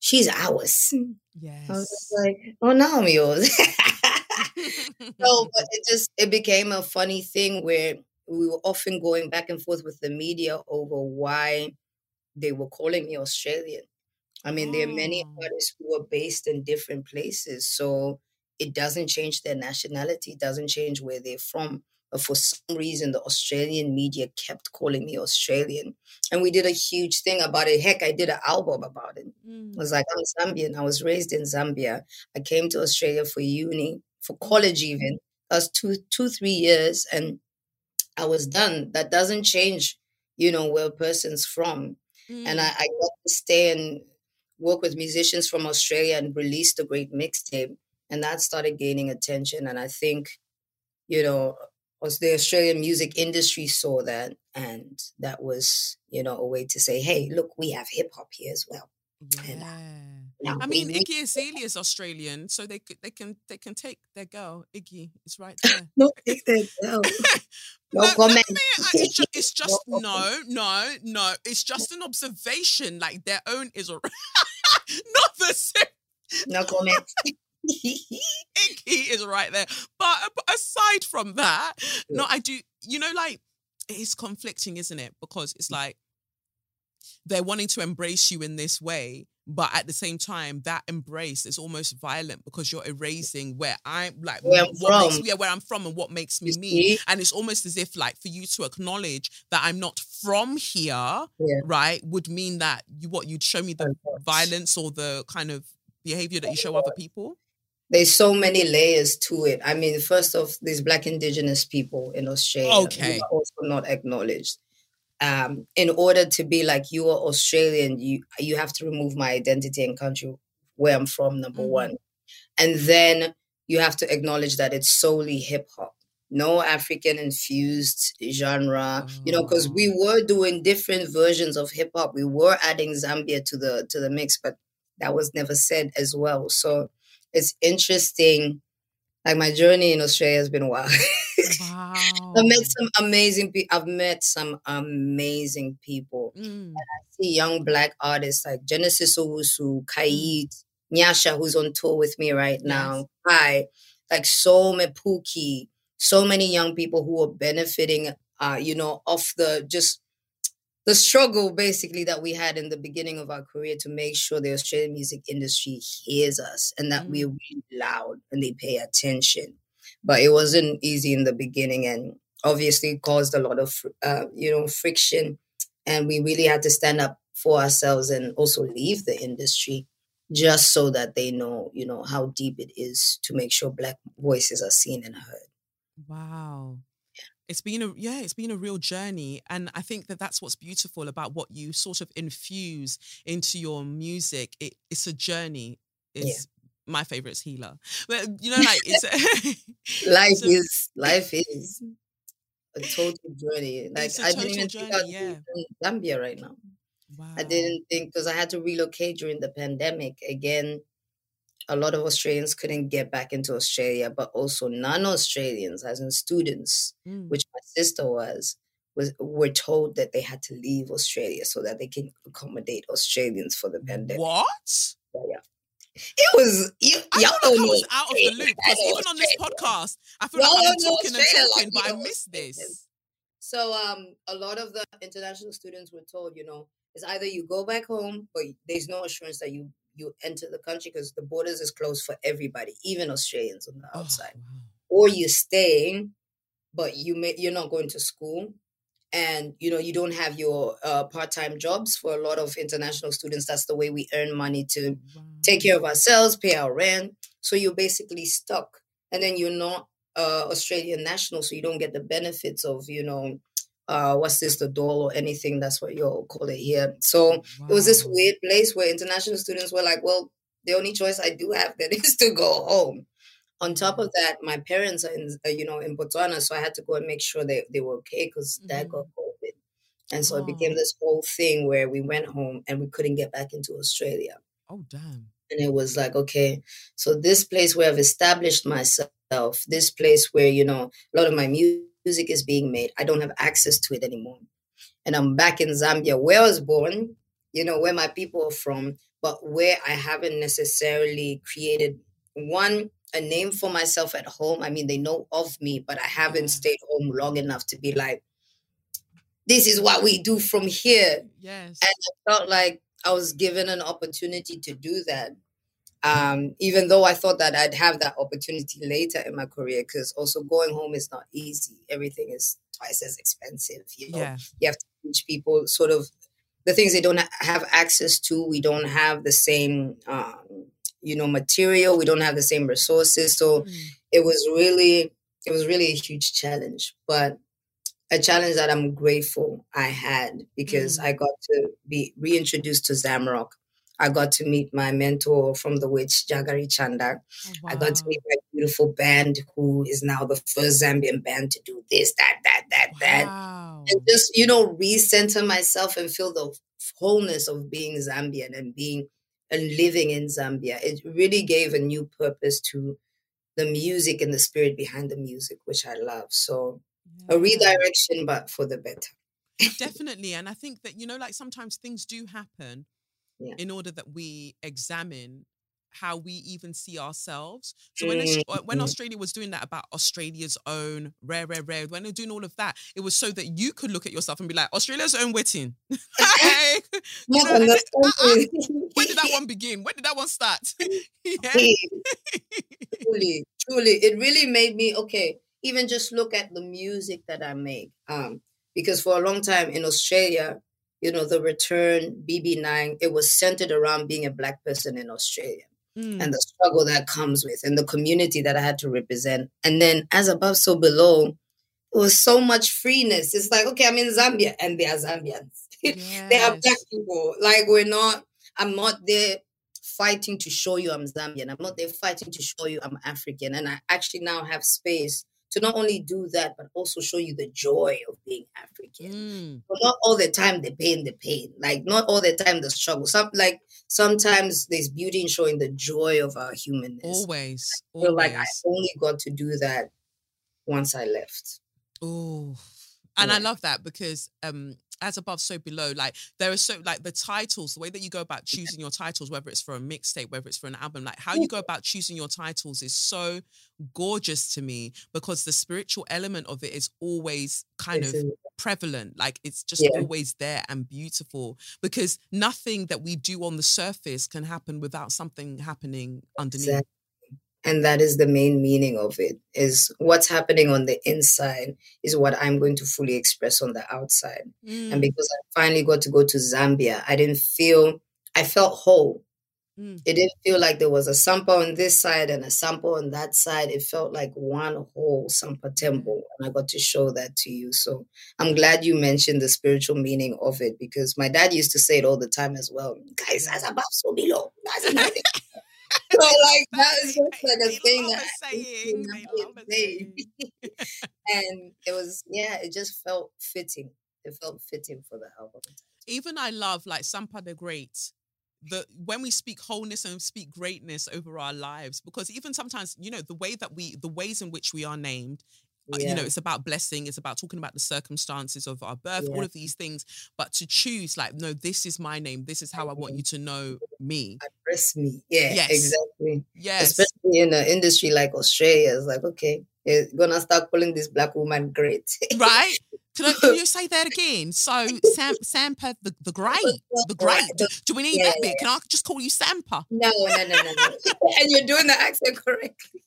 she's ours. Yes. I was like, oh no, I'm yours. so, but it just it became a funny thing where we were often going back and forth with the media over why they were calling me Australian. I mean, oh. there are many oh. artists who are based in different places, so it doesn't change their nationality, doesn't change where they're from. But for some reason, the Australian media kept calling me Australian. And we did a huge thing about it. Heck, I did an album about it. Mm. It was like, I'm Zambian. I was raised in Zambia. I came to Australia for uni, for college even. That was two, two, three years. And I was done. That doesn't change, you know, where a person's from. Mm. And I, I got to stay and work with musicians from Australia and release the great mixtape. And that started gaining attention. And I think, you know, was the Australian music industry saw that, and that was, you know, a way to say, "Hey, look, we have hip hop here as well." And, uh, now I mean, we- Iggy Azalea is Australian, so they could, they can they can take their girl Iggy. It's right there. no, take that down. No No, no, comment. I it's just, it's just No no, no, no. It's just an observation. Like their own is a, not the same. No comment. Iggy is right there. But, uh, but aside from that, no, I do. You know, like it's conflicting, isn't it? Because it's mm. like they're wanting to embrace you in this way, but at the same time, that embrace is almost violent because you're erasing where I'm like Where I'm what makes from. yeah, where I'm from and what makes me me. And it's almost as if like for you to acknowledge that I'm not from here, Yeah. right, would mean that you what you'd show me the violence or the kind of behavior that you show other people. There's so many layers to it. I mean, first off, these Black Indigenous people in Australia Okay. are also not acknowledged. Um, in order to be like you are Australian, you you have to remove my identity and country where I'm from. Number Mhm. one, and then you have to acknowledge that it's solely hip hop, no African infused genre. You know, because we Oh. were doing different versions of hip hop. We were adding Zambia to the to the mix, but that was never said as well. So it's interesting. Like my journey in Australia has been wild. Wow. I've met some amazing people. I've met some amazing people. Mm. See young black artists like Genesis Owusu, Kaid, Nyasha, who's on tour with me right now. Hi, like so many Pookie, so many young people who are benefiting, uh, you know, off the just the struggle basically that we had in the beginning of our career to make sure the Australian music industry hears us and that we're really loud and they pay attention. But it wasn't easy in the beginning and obviously caused a lot of uh, you know friction and we really had to stand up for ourselves and also leave the industry just so that they know you know how deep it is to make sure black voices are seen and heard Wow. It's been a yeah, it's been a real journey, and I think that that's what's beautiful about what you sort of infuse into your music. It, it's a journey. It's my favorite is healer, but you know, like it's life So- is life is a total journey like It's a i didn't even journey, think i'd yeah. in zambia right now wow. I didn't think because I had to relocate during the pandemic. Again, a lot of Australians couldn't get back into Australia, but also non-Australians, as in students, Mm. which my sister was, was were told that they had to leave Australia so that they can accommodate Australians for the pandemic. What? Yeah. It was you, I y'all don't like I know was out of the loop because know even on this podcast, I feel Y'all like don't talking and Australia like talking, but I missed this. So um, a lot of the international students were told, you know, it's either you go back home, but there's no assurance that you you enter the country because the borders is closed for everybody, even Australians on the Oh, outside, wow. or you're staying, but you may you're not going to school, and you know you don't have your uh, part time jobs. For a lot of international students, that's the way we earn money to take care of ourselves, pay our rent. So you're basically stuck. And then you're not uh, Australian national, so you don't get the benefits of, you know, uh, what's this, the doll or anything. That's what you'll call it here. So it was this weird place where international students were like, well, the only choice I do have then is to go home. On top of that, my parents are in, uh, you know, in Botswana, so I had to go and make sure they, they were okay because dad got COVID. And so it became Oh. this whole thing where we went home and we couldn't get back into Australia Oh damn. and it was like okay so this place where i've established myself this place where you know a lot of my mu- music is being made. I don't have access to it anymore. And i'm back in zambia where i was born you know where my people are from but where i haven't necessarily created one a name for myself at home. I mean they know of me but i haven't stayed home long enough to be like this is what we do from here. Yes. And I felt like I was given an opportunity to do that. Um, even though I thought that I'd have that opportunity later in my career, because also going home is not easy. Everything is twice as expensive. You know, yeah. you have to teach people sort of the things they don't have access to. We don't have the same, um, you know, material. We don't have the same resources. So Mm. it was really, it was really a huge challenge, but a challenge that I'm grateful I had because Mm. I got to be reintroduced to Zamrock. I got to meet my mentor from the witch, Jagari Chanda. Oh, I got to meet my beautiful band who is now the first Zambian band to do this, that, that, that, that. And just, you know, recenter myself and feel the wholeness of being Zambian and being and living in Zambia. It really gave a new purpose to the music and the spirit behind the music, which I love. So a redirection, but for the better. Definitely. And I think that, you know, like sometimes things do happen Yeah. in order that we examine how we even see ourselves. So when uh, when Mhm. Australia was doing that about Australia's own rare, rare, rare, when they're doing all of that, it was so that you could look at yourself and be like, Australia's own wetting. like, Not know, and then- understanding. when did that one begin? When did that one start? truly, truly, it really made me okay. Even just look at the music that I make. Um, because for a long time in Australia, you know, the return BB9, it was centered around being a black person in Australia Mm. and the struggle that comes with and the community that I had to represent. And then as above, so below, it was so much freeness. It's like, okay, I'm in Zambia and they are Zambians. they are black people. Like we're not, I'm not there fighting to show you I'm Zambian. I'm not there fighting to show you I'm African. And I actually now have space to not only do that, but also show you the joy of being African. Mm. But not all the time the pain, the pain. Like not all the time the struggle. Some like sometimes there's beauty in showing the joy of our humanness. Always. I feel like I only got to do that once I left. Oh, and I love that because um, as above, so below. Like there are so like the titles, the way that you go about choosing your titles, whether it's for a mixtape, whether it's for an album, like how you go about choosing your titles is so gorgeous to me because the spiritual element of it is always kind of It's a- prevalent. Like it's just Yeah. always there and beautiful because nothing that we do on the surface can happen without something happening underneath. Exactly. And that is the main meaning of it is what's happening on the inside is what I'm going to fully express on the outside. Mm, And because I finally got to go to Zambia, I didn't feel I felt whole. Mm. It didn't feel like there was a sample on this side and a sample on that side. It felt like one whole Sampa Tembo. And I got to show that to you. So I'm glad you mentioned the spiritual meaning of it because my dad used to say it all the time as well. Guys, as above so below. So like that is just like a They thing that saying. They not love a say. saying. and it was yeah, it just felt fitting. It felt fitting for the album. even I love like Sampa the Great. The when we speak wholeness and speak greatness over our lives, because even sometimes you know the way that we, the ways in which we are named, uh, you know, it's about blessing, it's about talking about the circumstances of our birth, all of these things. But to choose, like, no, this is my name, this is how I want you to know me. Address me. Yeah, Yes. exactly. Yes, Especially in an industry like Australia, it's like, okay, you're gonna start calling this black woman great. right. Can, I, can you say that again? So Sam, Sampa the, the Great, the Great. Do, do we need Yeah, that bit? Can I just call you Sampa? No, no, no, no, no. and you're doing the accent correctly.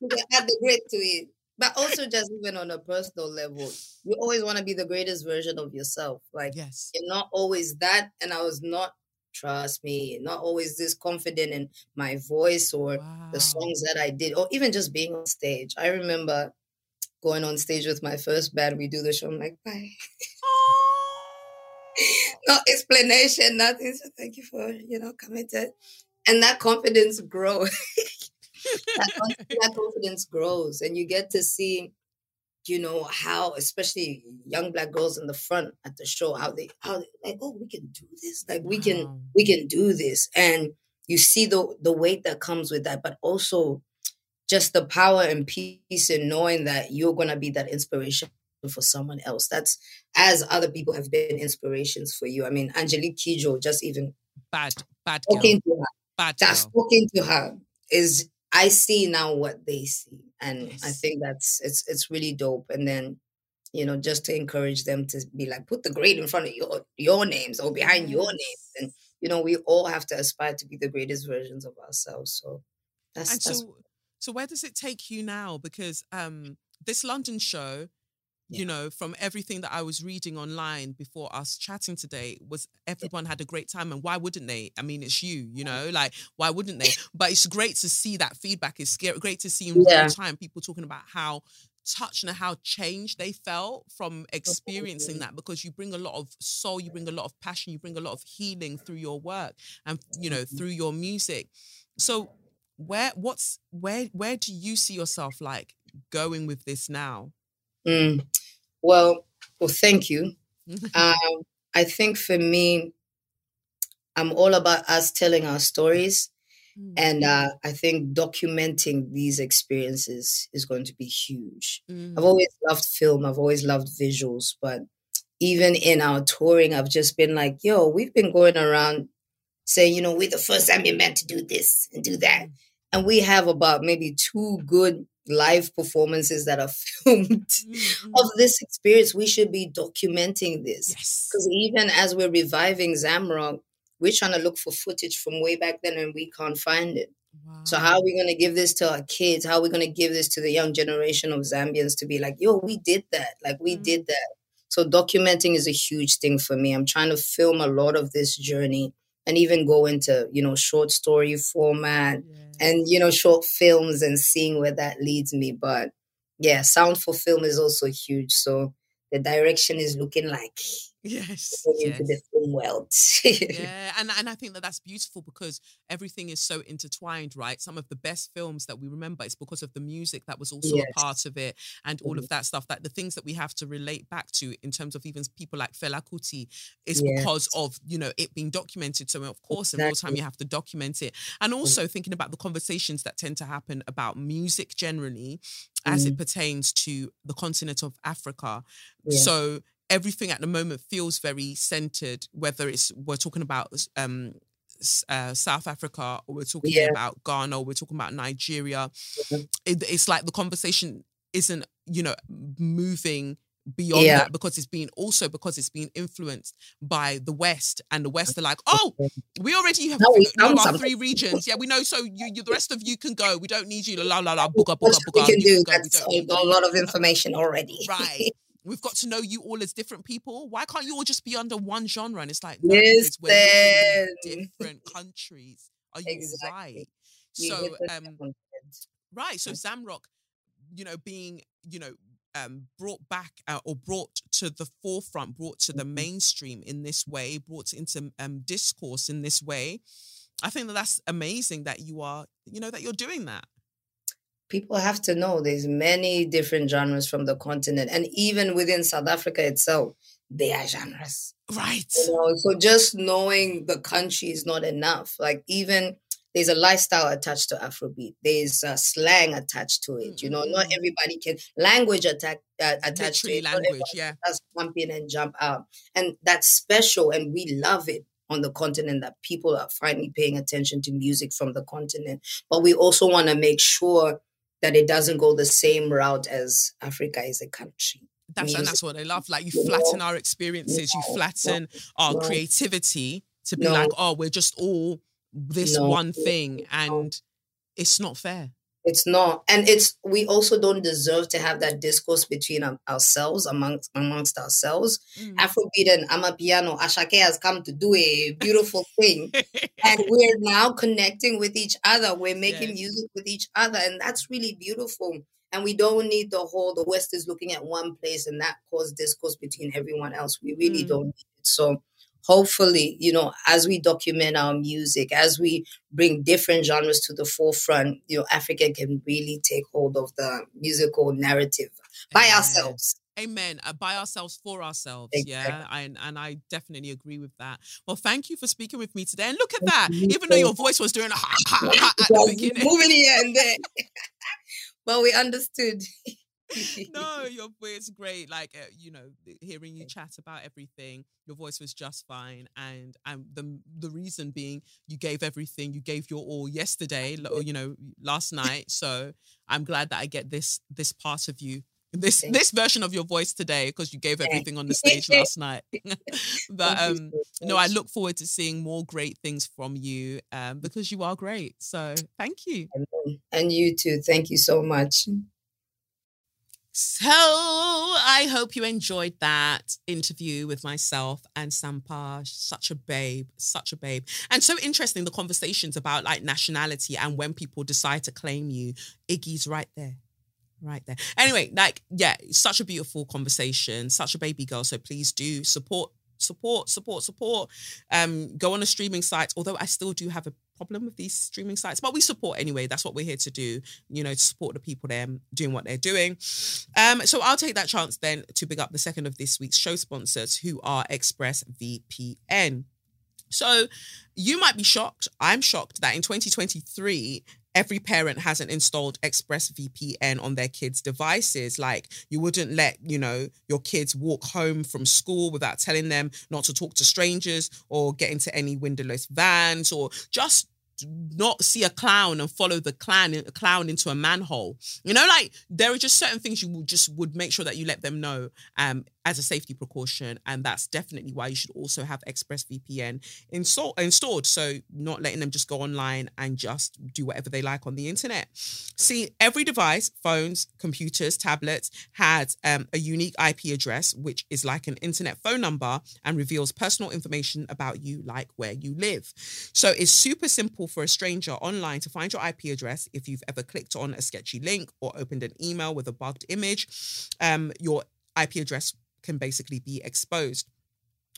you can add the great to it. But also just even on a personal level, you always want to be the greatest version of yourself. Like Yes. you're not always that, and I was not, trust me, not always this confident in my voice or Wow. the songs that I did, or even just being on stage. I remember going on stage with my first band. We do the show. I'm like, bye. no explanation, nothing. So thank you for you know coming to, and that confidence grows. that, that confidence grows, and you get to see, you know, how especially young black girls in the front at the show, how they how they, like, oh, we can do this, like we can we can do this, and you see the the weight that comes with that, but also just the power and peace in knowing that you're gonna be that inspiration for someone else. That's as other people have been inspirations for you. I mean, Angelique Kidjo, just even bad, bad girl, talking to her, bad just talking to her is I see now what they see, and I think that's it's it's really dope. And then you know, just to encourage them to be like, put the great in front of your your names or behind your names, and you know, we all have to aspire to be the greatest versions of ourselves. So that's, And that's so, so where does it take you now? Because um, this London show, you know, from everything that I was reading online before us chatting today, was everyone had a great time, and why wouldn't they? I mean, it's you, you know, like why wouldn't they? But it's great to see that feedback. It's great to see in Yeah. real time people talking about how touched and how changed they felt from experiencing that because you bring a lot of soul you bring a lot of passion you bring a lot of healing through your work and you know Mhm. through your music so where what's where where do you see yourself like going with this now? Mm. Well, well, thank you. um, I think for me, I'm all about us telling our stories. Mm. And uh, I think documenting these experiences is going to be huge. Mm. I've always loved film, I've always loved visuals, but even in our touring, I've just been like, yo, we've been going around saying, you know, we're the first Zambian band to do this and do that. Mm. And we have about maybe two good live performances that are filmed mm-hmm. of this experience. We should be documenting this. Because yes. even as we're reviving Zamrock, we're trying to look for footage from way back then and we can't find it. Wow. So how are we going to give this to our kids? How are we going to give this to the young generation of Zambians to be like, yo, we did that. Like we mm-hmm. did that. So documenting is a huge thing for me. I'm trying to film a lot of this journey and even go into, you know, short story format yeah. and, you know, short films and seeing where that leads me. But yeah, sound for film is also huge. So the direction is looking like yes, yes. into the film world. yeah, and and I think that that's beautiful because everything is so intertwined, right? Some of the best films that we remember is because of the music that was also yes. a part of it, and all mm-hmm. of that stuff. That the things that we have to relate back to in terms of even people like Fela Kuti is yes. because of you know it being documented. So of course, exactly. in real time, you have to document it, and mm-hmm. also mm-hmm. thinking about the conversations that tend to happen about music generally as mm-hmm. it pertains to the continent of Africa. Yeah. So everything at the moment feels very centered, whether it's we're talking about um, uh, South Africa or we're talking yeah. about Ghana or we're talking about Nigeria. Mm-hmm. It, it's like the conversation isn't, you know, moving beyond yeah. that because it's been also because it's been influenced by the West and the West are like, oh, we already have no, our three regions. Yeah, we know. So you, you, the rest of you can go. We don't need you. La la la. Booga booga booga. We can do. That's a, a lot of information already. Right. We've got to know you all as different people. Why can't you all just be under one genre? And it's like, no, we're different countries. Are you exactly. right? You so, um, right. So Zamrock, you know, being, you know, um, brought back uh, or brought to the forefront, brought to the mm-hmm. mainstream in this way, brought into um, discourse in this way. I think that that's amazing that you are, you know, that you're doing that people have to know there's many different genres from the continent and even within south africa itself there are genres. Right. You know, so just knowing the country is not enough. Like even there's a lifestyle attached to afrobeat. There's a slang attached to it you know not mm-hmm. everybody can language attack, uh, attached Literally to it language yeah. just jump in and jump out. And that's special and we love it on the continent that people are finally paying attention to music from the continent. But we also want to make sure that it doesn't go the same route as Africa is a country. That's and that's what I love. Like you flatten our experiences, you flatten our creativity to be like, oh, we're just all this one thing, and it's not fair. It's not, and it's we also don't deserve to have that discourse between ourselves amongst amongst ourselves. Mm. Afrobeat and Amapiano, Asake has come to do a beautiful thing, and we're now connecting with each other. We're making yes. music with each other, and that's really beautiful. And we don't need the whole the West is looking at one place and that cause discourse between everyone else. We really mm. don't need it. So hopefully, you know, as we document our music, as we bring different genres to the forefront, you know, Africa can really take hold of the musical narrative by Amen. ourselves. Amen. Uh, by ourselves, for ourselves. Exactly. Yeah. I, and I definitely agree with that. Well, thank you for speaking with me today. And look at that. Even though your voice was doing a ha, ha, ha at the beginning. Moving here and there. but we understood. no, your voice is great. Like uh, you know, hearing you chat about everything, your voice was just fine, and and the the reason being you gave everything, you gave your all yesterday, or you know, last night. So I'm glad that I get this this part of you this this version of your voice today because you gave everything on the stage last night. but um no, I look forward to seeing more great things from you um because you are great. So thank you. And you too. Thank you so much. So I hope you enjoyed that interview with myself and Sampa. Such a babe, such a babe. And so interesting the conversations about like nationality and when people decide to claim you. Iggy's right there. Right there. Anyway, like, yeah, such a beautiful conversation, such a baby girl. So please do support support, support, support. Um, go on a streaming site. Although I still do have a problem with these streaming sites, but we support anyway. That's what we're here to do, you know, to support the people there doing what they're doing. Um, so I'll take that chance then to big up the second of this week's show sponsors, who are ExpressVPN. So you might be shocked. I'm shocked that in 2023, every parent hasn't installed ExpressVPN on their kids' devices. Like you wouldn't let, you know, your kids walk home from school without telling them not to talk to strangers or get into any windowless vans or just not see a clown and follow the clown clown into a manhole. You know, like there are just certain things you would just would make sure that you let them know um as a safety precaution. And that's definitely why you should also have ExpressVPN install, installed. So not letting them just go online and just do whatever they like on the internet. See, every device, phones, computers, tablets, has um, a unique IP address, which is like an internet phone number and reveals personal information about you, like where you live. So it's super simple for a stranger online to find your IP address if you've ever clicked on a sketchy link or opened an email with a bugged image. Um, your IP address can basically be exposed.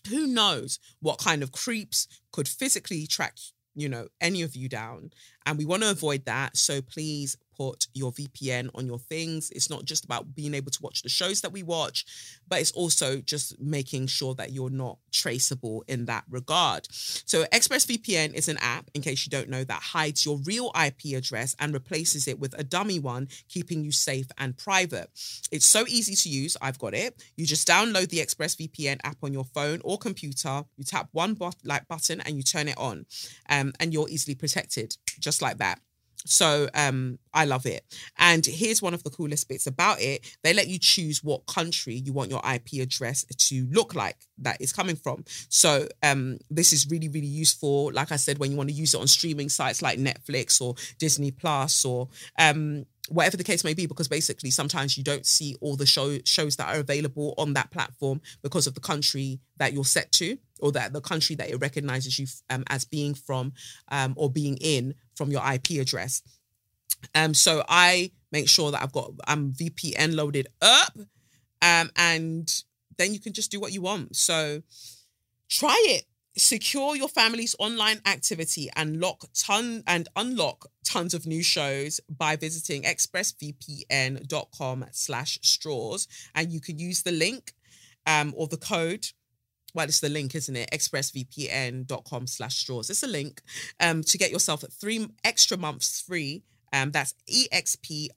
Who knows what kind of creeps could physically track, you know, any of you down. And we want to avoid that. So please put your VPN on your things. It's not just about being able to watch the shows that we watch, but it's also just making sure that you're not traceable in that regard. So, ExpressVPN is an app, in case you don't know, that hides your real IP address and replaces it with a dummy one, keeping you safe and private. It's so easy to use. I've got it. You just download the ExpressVPN app on your phone or computer. You tap one bot- like button and you turn it on, um, and you're easily protected, just like that. So um, I love it. And here's one of the coolest bits about it. They let you choose what country you want your IP address to look like that is coming from. So um, this is really, really useful. Like I said, when you want to use it on streaming sites like Netflix or Disney Plus or um, whatever the case may be, because basically sometimes you don't see all the show shows that are available on that platform because of the country that you're set to or that the country that it recognizes you um, as being from um, or being in from your IP address. Um, so I make sure that I've got I'm VPN loaded up, um, and then you can just do what you want. So try it. Secure your family's online activity and lock ton and unlock tons of new shows by visiting expressvpn.com slash straws and you can use the link um, or the code well, it's the link, isn't it? expressvpn.com slash straws. It's a link um, to get yourself three extra months free. Um, that's E-X-P-R-E-S-S-V-P-N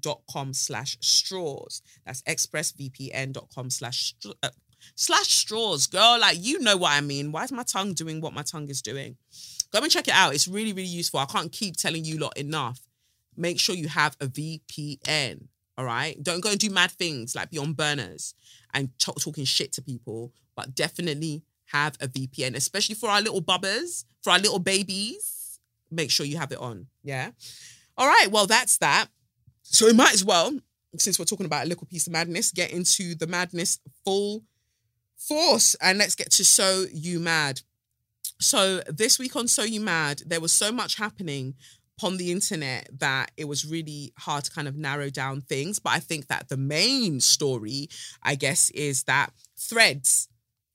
dot com slash straws. That's expressvpn.com slash uh, slash straws. Girl, like, you know what I mean. Why is my tongue doing what my tongue is doing? Go and check it out. It's really, really useful. I can't keep telling you lot enough. Make sure you have a VPN. All right. Don't go and do mad things like be on burners and talking shit to people, but definitely have a VPN, especially for our little bubbers, for our little babies. Make sure you have it on. Yeah. All right. Well, that's that. So we might as well, since we're talking about a little piece of madness, get into the madness full force and let's get to So You Mad. So this week on So You Mad, there was so much happening on the internet that it was really hard to kind of narrow down things. But I think that the main story, I guess, is that Threads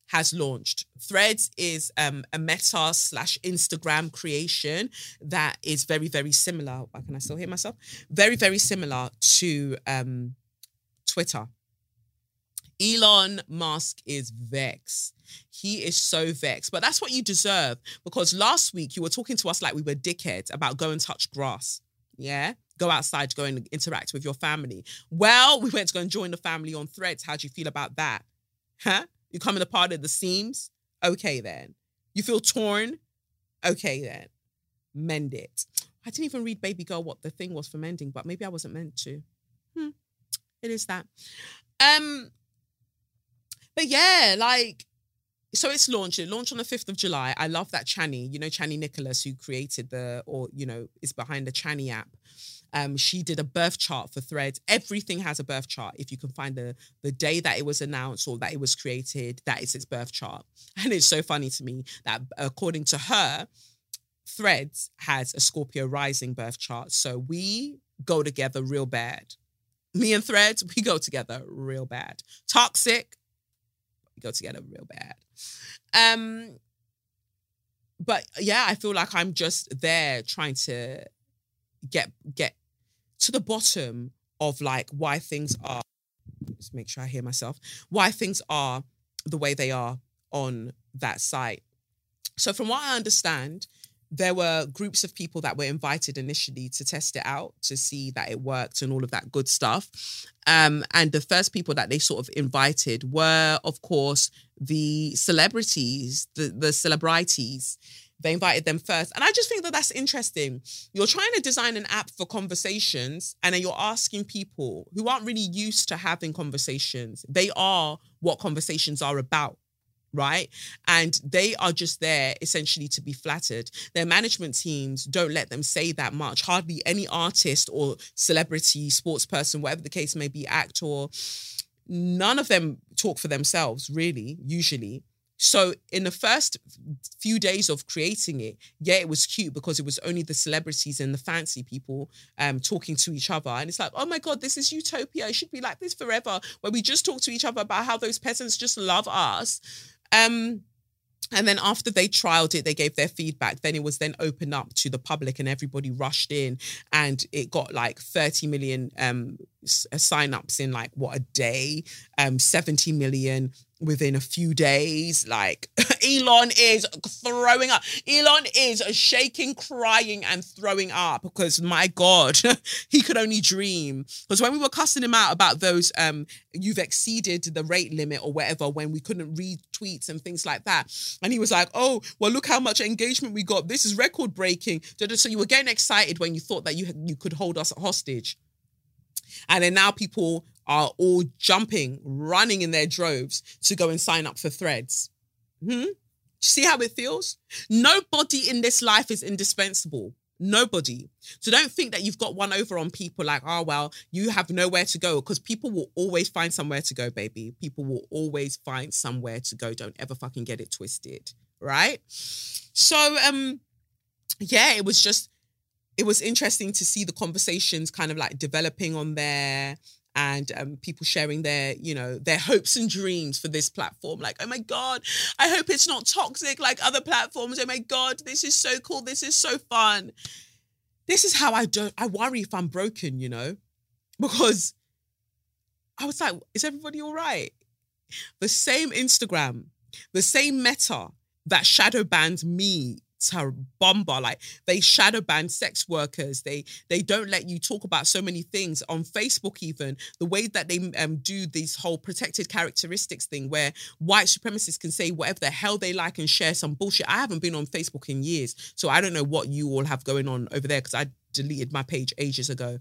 has launched. Threads is um, a Meta slash Instagram creation that is very, very similar. Can I still hear myself? Very, very similar to um, Twitter. Elon Musk is vexed. He is so vexed, but that's what you deserve because last week you were talking to us like we were dickheads about go and touch grass. Yeah. Go outside go and interact with your family. Well, we went to go and join the family on threads. How do you feel about that? Huh? You coming apart at the seams? Okay, then. You feel torn? Okay, then. Mend it. I didn't even read Baby Girl what the thing was for mending, but maybe I wasn't meant to. Hmm. It is that. Um, but yeah, like, so it's launched. It launched on the 5th of July. I love that Chani, you know, Chani Nicholas, who created the, or, you know, is behind the Chani app. Um, she did a birth chart for Threads. Everything has a birth chart. If you can find the the day that it was announced or that it was created, that is its birth chart. And it's so funny to me that according to her, Threads has a Scorpio rising birth chart. So we go together real bad. Me and Threads, we go together real bad. Toxic, go together real bad. Um, but yeah, I feel like I'm just there trying to get get to the bottom of like why things are. Just make sure I hear myself. Why things are the way they are on that site. So, from what I understand, there were groups of people that were invited initially to test it out to see that it worked and all of that good stuff. Um, and the first people that they sort of invited were, of course, the celebrities, the, the celebrities. They invited them first. And I just think that that's interesting. You're trying to design an app for conversations, and then you're asking people who aren't really used to having conversations. They are what conversations are about right? And they are just there essentially to be flattered. Their management teams don't let them say that much. Hardly any artist or celebrity, sports person, whatever the case may be, actor, none of them talk for themselves, really, usually. So in the first few days of creating it, yeah, it was cute because it was only the celebrities and the fancy people um, talking to each other. And it's like, oh my God, this is utopia. It should be like this forever, where we just talk to each other about how those peasants just love us. Um, and then after they trialed it, they gave their feedback. Then it was then opened up to the public, and everybody rushed in, and it got like 30 million um, sign-ups in like what a day, um, 70 million within a few days. Like Elon is throwing up. Elon is shaking, crying, and throwing up because my God, he could only dream. Because when we were cussing him out about those, um, you've exceeded the rate limit or whatever, when we couldn't read tweets and things like that. And he was like, oh, well, look how much engagement we got. This is record breaking. So you were getting excited when you thought that you, you could hold us hostage. And then now people are all jumping, running in their droves to go and sign up for threads. Hmm? See how it feels? Nobody in this life is indispensable. Nobody. So don't think that you've got one over on people like, oh, well, you have nowhere to go because people will always find somewhere to go, baby. People will always find somewhere to go. Don't ever fucking get it twisted. Right. So, um, yeah, it was just, it was interesting to see the conversations kind of like developing on there and um, people sharing their, you know, their hopes and dreams for this platform. Like, oh my God, I hope it's not toxic like other platforms. Oh my God, this is so cool. This is so fun. This is how I don't, I worry if I'm broken, you know, because I was like, is everybody all right? The same Instagram, the same meta that shadow banned me bomba like they shadow ban sex workers. They they don't let you talk about so many things on facebook even. The way that they um, do this whole protected characteristics thing where white supremacists can say whatever the hell they like and share some bullshit. I haven't been on facebook in years so i don't know what you all have going on over there because i deleted my page ages ago.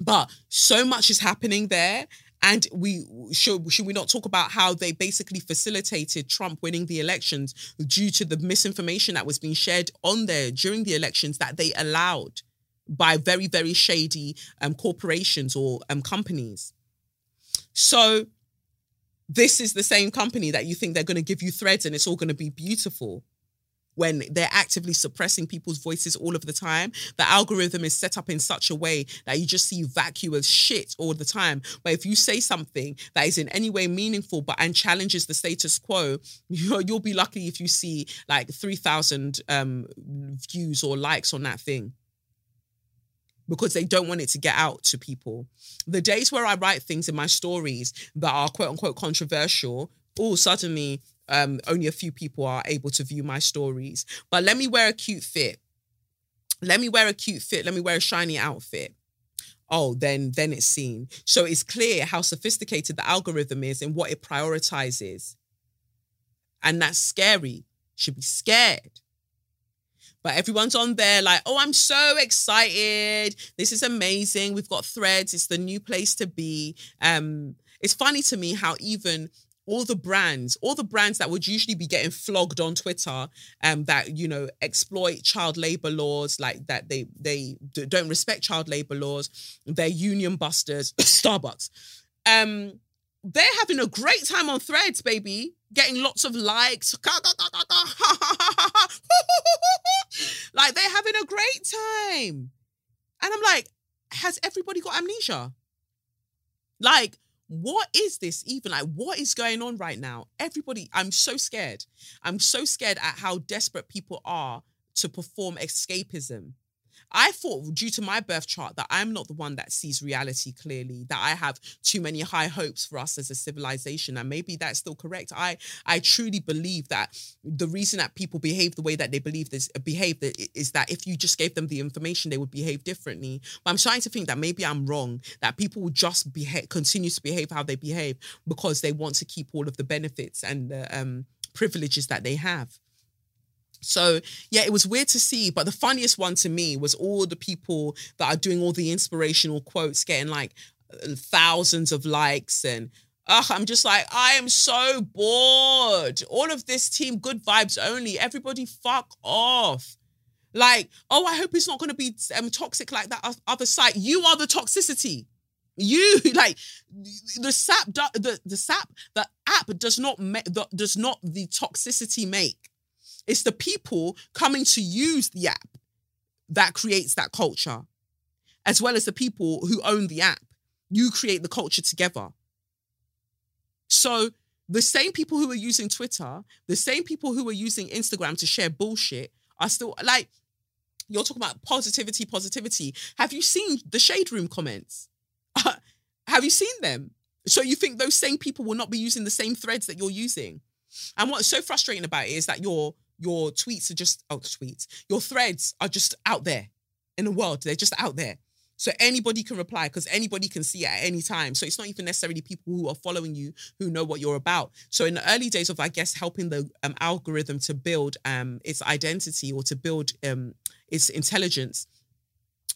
But so much is happening there and we should should we not talk about how they basically facilitated Trump winning the elections due to the misinformation that was being shared on there during the elections that they allowed by very very shady um, corporations or um, companies. So this is the same company that you think they're going to give you threads and it's all going to be beautiful when they're actively suppressing people's voices all of the time. The algorithm is set up in such a way that you just see vacuous shit all the time. But if you say something that is in any way meaningful but and challenges the status quo, you'll, be lucky if you see like 3,000 um, views or likes on that thing because they don't want it to get out to people. The days where I write things in my stories that are quote unquote controversial, all suddenly um, only a few people are able to view my stories. But let me wear a cute fit. Let me wear a cute fit. Let me wear a shiny outfit. Oh, then then it's seen. So it's clear how sophisticated the algorithm is and what it prioritizes. And that's scary. Should be scared. But everyone's on there like, oh, I'm so excited. This is amazing. We've got threads. It's the new place to be. Um, it's funny to me how even all the brands, all the brands that would usually be getting flogged on Twitter, um, that you know exploit child labor laws, like that they they don't respect child labor laws, they're union busters. Starbucks, um, they're having a great time on Threads, baby, getting lots of likes. like they're having a great time, and I'm like, has everybody got amnesia? Like what is this even? Like what is going on right now? Everybody i'm so scared. I'm so scared at how desperate people are to perform escapism I thought, due to my birth chart, that I'm not the one that sees reality clearly, that I have too many high hopes for us as a civilization. And maybe that's still correct. I I truly believe that the reason that people behave the way that they believe this behave is that if you just gave them the information, they would behave differently. But I'm starting to think that maybe I'm wrong, that people will just behave continue to behave how they behave because they want to keep all of the benefits and the um privileges that they have. So yeah, it was weird to see, but the funniest one to me was all the people that are doing all the inspirational quotes getting like thousands of likes and Ugh, I'm just like, I am so bored. All of this team, good vibes only. Everybody fuck off. Like, oh, I hope it's not going to be um, toxic like that other site. You are the toxicity. You like the sap. The the sap. The app does not make. Does not the toxicity make. It's the people coming to use the app that creates that culture, as well as the people who own the app. You create the culture together. So the same people who are using Twitter, the same people who are using Instagram to share bullshit are still like, you're talking about positivity, positivity. Have you seen the shade room comments? have you seen them? So you think those same people will not be using the same threads that you're using? And what's so frustrating about it is that you're your tweets are just oh tweets. Your threads are just out there in the world. They're just out there. So anybody can reply because anybody can see it at any time. So it's not even necessarily people who are following you who know what you're about. So in the early days of i guess helping the um, algorithm to build um, its identity or to build um, its intelligence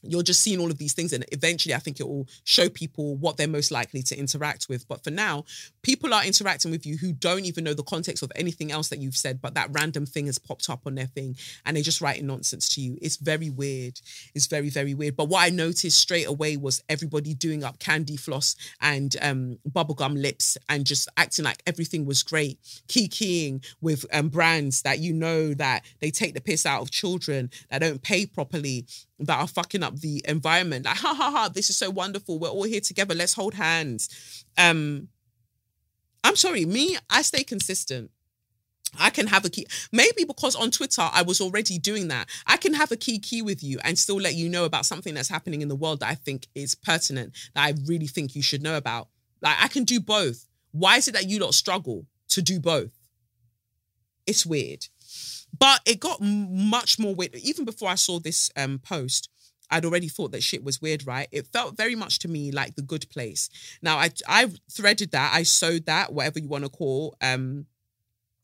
you're just seeing all of these things and eventually i think it will show people what they're most likely to interact with. But for now people are interacting with you who don't even know the context of anything else that you've said but that random thing has popped up on their thing and they're just writing nonsense to you. It's very weird. It's very very weird. But what i noticed straight away was everybody doing up candy floss and um, bubblegum lips and just acting like everything was great kikiing with um, brands that you know that they take the piss out of children that don't pay properly that are fucking up the environment. Like, ha ha ha, this is so wonderful. We're all here together. Let's hold hands. Um, I'm sorry, me, I stay consistent. I can have a key. Maybe because on Twitter I was already doing that. I can have a key key with you and still let you know about something that's happening in the world that I think is pertinent, that I really think you should know about. Like I can do both. Why is it that you lot struggle to do both? It's weird. But it got much more weird. Even before I saw this um, post, I'd already thought that shit was weird, right? It felt very much to me like the good place. Now I I threaded that, I sewed that, whatever you want to call, um,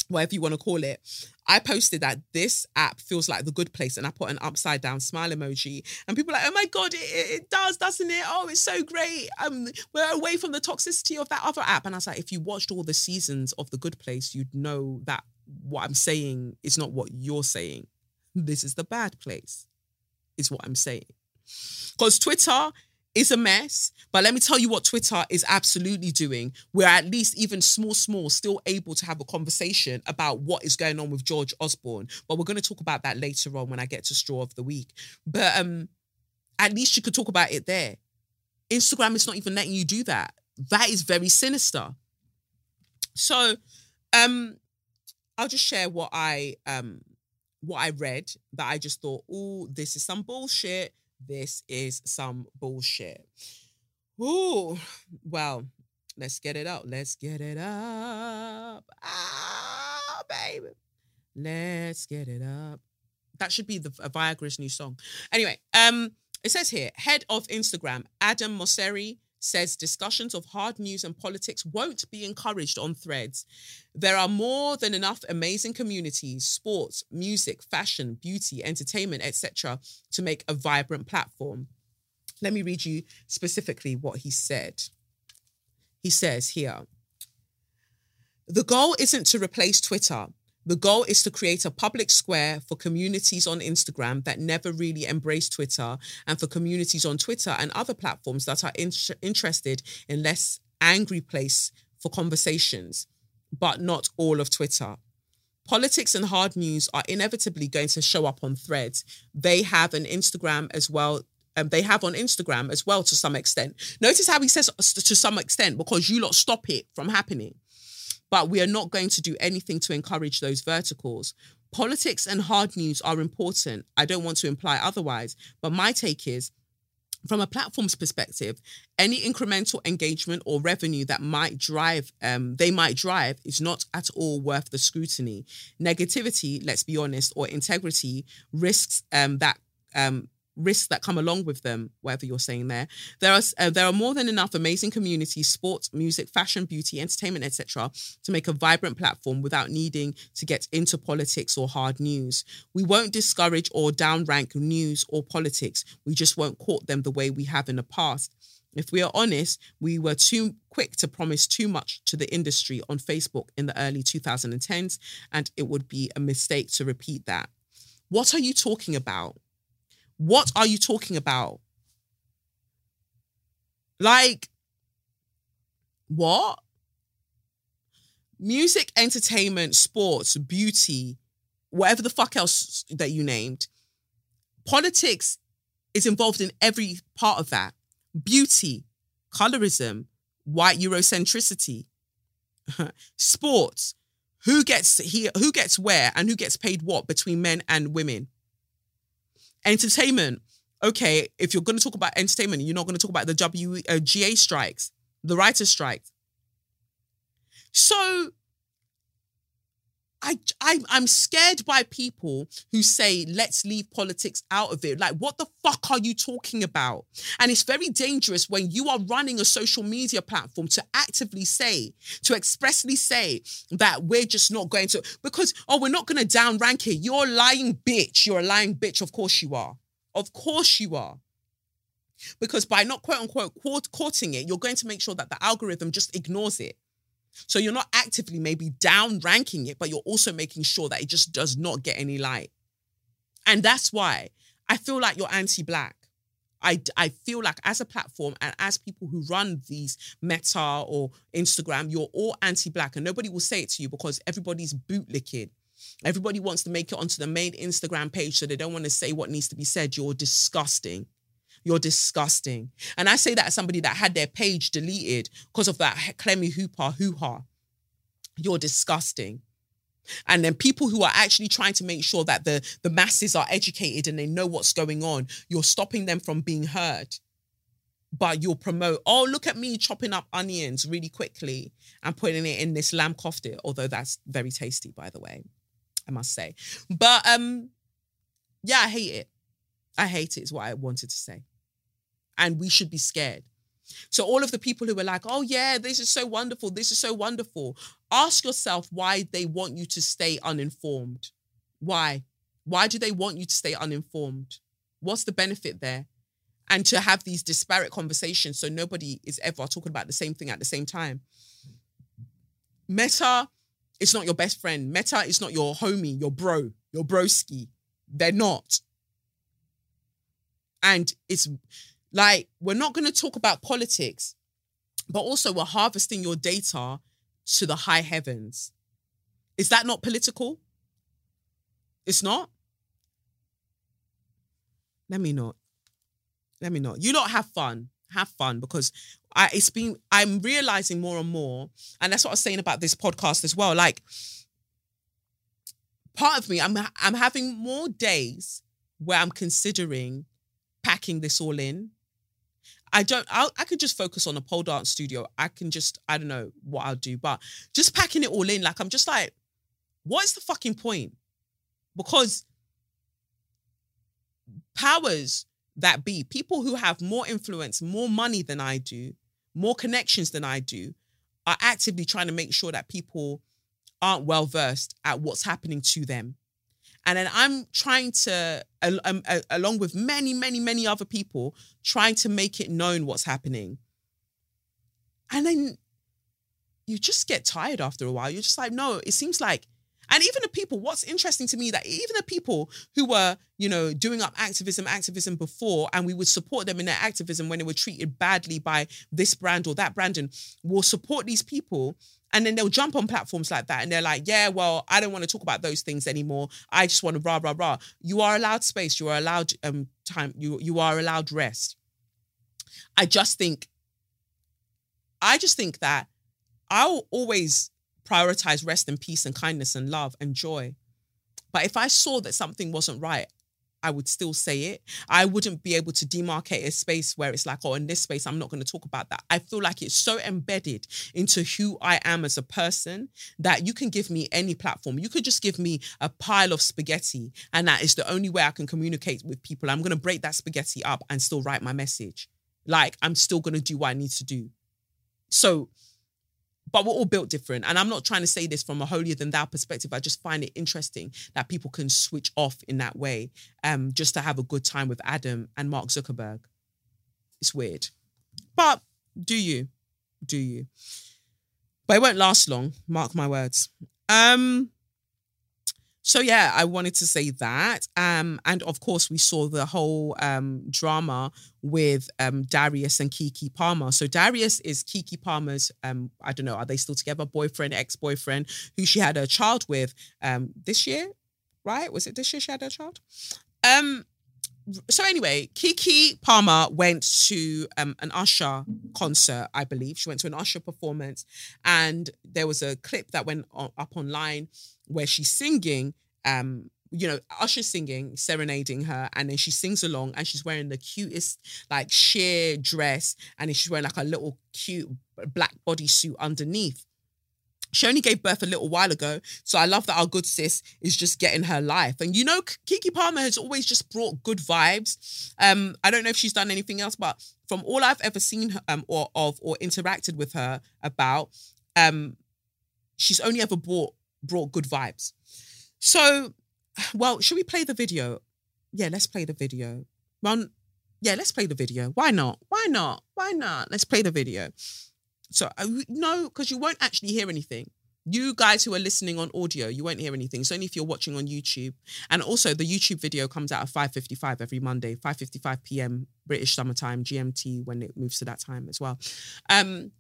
whatever you want to call it. I posted that this app feels like the good place, and I put an upside down smile emoji, and people like, oh my god, it, it does, doesn't it? Oh, it's so great. Um, we're away from the toxicity of that other app, and I was like, if you watched all the seasons of the Good Place, you'd know that what I'm saying is not what you're saying. This is the bad place, is what I'm saying. Because Twitter is a mess, but let me tell you what Twitter is absolutely doing. We're at least even small, small, still able to have a conversation about what is going on with George Osborne. But we're going to talk about that later on when I get to straw of the week. But um, at least you could talk about it there. Instagram is not even letting you do that. That is very sinister. So, um, I'll just share what I um what I read that I just thought, oh, this is some bullshit. This is some bullshit. Oh, well, let's get it up. Let's get it up. Ah, baby. Let's get it up. That should be the Viagra's new song. Anyway, um, it says here, head of Instagram, Adam Mosseri, says discussions of hard news and politics won't be encouraged on threads. There are more than enough amazing communities, sports, music, fashion, beauty, entertainment, etc., to make a vibrant platform. Let me read you specifically what he said. He says here The goal isn't to replace Twitter. The goal is to create a public square for communities on Instagram that never really embrace Twitter and for communities on Twitter and other platforms that are in- interested in less angry place for conversations, but not all of Twitter. Politics and hard news are inevitably going to show up on threads. They have an Instagram as well um, they have on Instagram as well to some extent. Notice how he says to some extent because you lot stop it from happening. But we are not going to do anything to encourage those verticals. Politics and hard news are important. I don't want to imply otherwise, but my take is from a platform's perspective, any incremental engagement or revenue that might drive, um, they might drive, is not at all worth the scrutiny. Negativity, let's be honest, or integrity risks um, that um, risks that come along with them whatever you're saying there there are uh, there are more than enough amazing communities sports music fashion beauty entertainment etc to make a vibrant platform without needing to get into politics or hard news we won't discourage or downrank news or politics we just won't court them the way we have in the past if we are honest, we were too quick to promise too much to the industry on Facebook in the early 2010s, and it would be a mistake to repeat that. What are you talking about? What are you talking about? Like, what? Music, entertainment, sports, beauty, whatever the fuck else that you named. Politics is involved in every part of that. Beauty, colorism, white Eurocentricity, sports, who gets here, who gets where, and who gets paid what between men and women. Entertainment. Okay, if you're going to talk about entertainment, you're not going to talk about the WGA uh, strikes, the writers' strikes. So I, I I'm scared by people who say let's leave politics out of it. Like, what the fuck are you talking about? And it's very dangerous when you are running a social media platform to actively say, to expressly say that we're just not going to because oh we're not going to downrank it. You're a lying bitch. You're a lying bitch. Of course you are. Of course you are. Because by not quote unquote courting it, you're going to make sure that the algorithm just ignores it. So you're not actively maybe down ranking it, but you're also making sure that it just does not get any light. And that's why I feel like you're anti black. I, I feel like as a platform and as people who run these Meta or Instagram, you're all anti black and nobody will say it to you because everybody's bootlicking. Everybody wants to make it onto the main Instagram page so they don't want to say what needs to be said. You're disgusting. You're disgusting. And I say that as somebody that had their page deleted because of that Clemmie Hooper hoo ha. You're disgusting. And then people who are actually trying to make sure that the, the masses are educated and they know what's going on, you're stopping them from being heard. But you'll promote, oh, look at me chopping up onions really quickly and putting it in this lamb kofta, although that's very tasty, by the way, I must say. But um, yeah, I hate it. I hate it, is what I wanted to say and we should be scared. So, all of the people who were like, oh, yeah, this is so wonderful, this is so wonderful, ask yourself why they want you to stay uninformed. Why? Why do they want you to stay uninformed? What's the benefit there? And to have these disparate conversations so nobody is ever talking about the same thing at the same time. Meta is not your best friend. Meta is not your homie, your bro, your broski. They're not. And it's like, we're not going to talk about politics, but also we're harvesting your data to the high heavens. Is that not political? It's not? Let me not. Let me not. You not have fun. Have fun because I it's been I'm realizing more and more, and that's what I was saying about this podcast as well. Like part of me, I'm I'm having more days where I'm considering packing this all in I don't. I'll, I could just focus on a pole dance studio. I can just. I don't know what I'll do, but just packing it all in. Like I'm just like, what is the fucking point? Because powers that be, people who have more influence, more money than I do, more connections than I do, are actively trying to make sure that people aren't well versed at what's happening to them and then I'm trying to, um, along with many, many, many other people, trying to make it known what's happening. And then you just get tired after a while. You're just like, no, it seems like, and even the people, what's interesting to me that even the people who were, you know, doing up activism, activism before, and we would support them in their activism when they were treated badly by this brand or that brand, and we'll support these people And then they'll jump on platforms like that and they're like, yeah, well, I don't want to talk about those things anymore. I just want to rah, rah, rah. You are allowed space. You are allowed um time. You you are allowed rest. I just think, I just think that I'll always prioritize rest and peace and kindness and love and joy. But if I saw that something wasn't right, I would still say it. I wouldn't be able to demarcate a space where it's like, oh, in this space, I'm not going to talk about that. I feel like it's so embedded into who I am as a person that you can give me any platform. You could just give me a pile of spaghetti, and that is the only way I can communicate with people. I'm going to break that spaghetti up and still write my message. Like, I'm still going to do what I need to do. So, but we're all built different. And I'm not trying to say this from a holier than thou perspective. I just find it interesting that people can switch off in that way um, just to have a good time with Adam and Mark Zuckerberg. It's weird. But do you? Do you? But it won't last long, mark my words. Um, so yeah, I wanted to say that. Um, and of course, we saw the whole um, drama with um, Darius and Keke Palmer. So Darius is Keke Palmer's, um, I don't know, are they still together? Boyfriend, ex-boyfriend, who she had a child with um, this year, right? Was it this year she had a child? Um, so anyway, Keke Palmer went to um, an Usher concert, I believe. She went to an Usher performance, and there was a clip that went up online where she's singing. Um, you know, Usher singing, serenading her, and then she sings along, and she's wearing the cutest like sheer dress, and then she's wearing like a little cute black bodysuit underneath. She only gave birth a little while ago. So I love that our good sis is just getting her life. And you know, Keke Palmer has always just brought good vibes. Um, I don't know if she's done anything else, but from all I've ever seen um, or of or interacted with her about, um, she's only ever brought brought good vibes. So, well, should we play the video? Yeah, let's play the video. Well, yeah, let's play the video. Why not? Why not? Why not? Let's play the video. So uh, no, because you won't actually hear anything. You guys who are listening on audio, you won't hear anything. It's only if you're watching on YouTube. And also the YouTube video comes out at 5.55 every Monday, 5.55 p.m. British summertime, GMT, when it moves to that time as well. Um,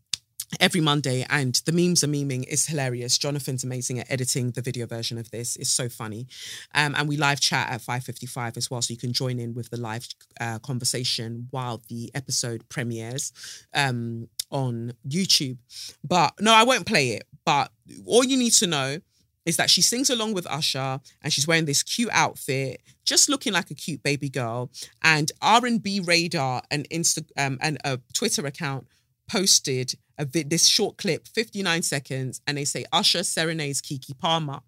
every Monday, and the memes are memeing. It's hilarious. Jonathan's amazing at editing the video version of this. It's so funny, um, and we live chat at five fifty five as well, so you can join in with the live uh, conversation while the episode premieres. Um, on YouTube. But no, I won't play it. But all you need to know is that she sings along with Usher and she's wearing this cute outfit, just looking like a cute baby girl. And R&B Radar, an Insta um, and a Twitter account posted a vi- this short clip, 59 seconds, and they say Usher serenades Keke Palmer.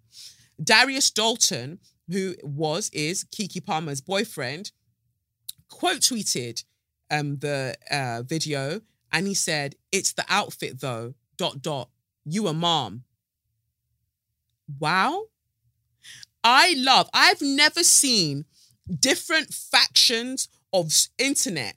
Darius Dalton, who was is Keke Palmer's boyfriend, quote tweeted um, the uh, video and he said, It's the outfit though, dot, dot, you a mom. Wow. I love, I've never seen different factions of internet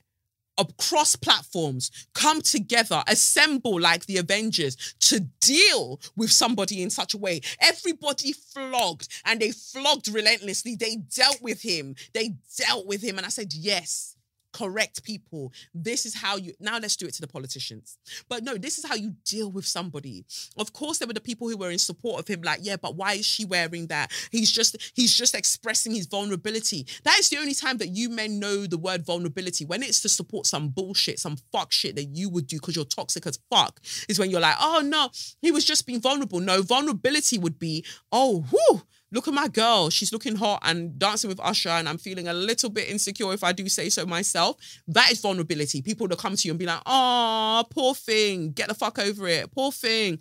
across platforms come together, assemble like the Avengers to deal with somebody in such a way. Everybody flogged and they flogged relentlessly. They dealt with him. They dealt with him. And I said, yes, correct people. This is how you now let's do it to the politicians. But no, this is how you deal with somebody. Of course, there were the people who were in support of him, like, yeah, but why is she wearing that? He's just he's just expressing his vulnerability. That is the only time that you men know the word vulnerability. When it's to support some bullshit, some fuck shit that you would do because you're toxic as fuck, is when you're like, oh no, he was just being vulnerable. No, vulnerability would be, oh, whoo look at my girl. She's looking hot and dancing with Usher, and I'm feeling a little bit insecure if I do say so myself. That is vulnerability. People to come to you and be like, oh, poor thing, get the fuck over it. Poor thing.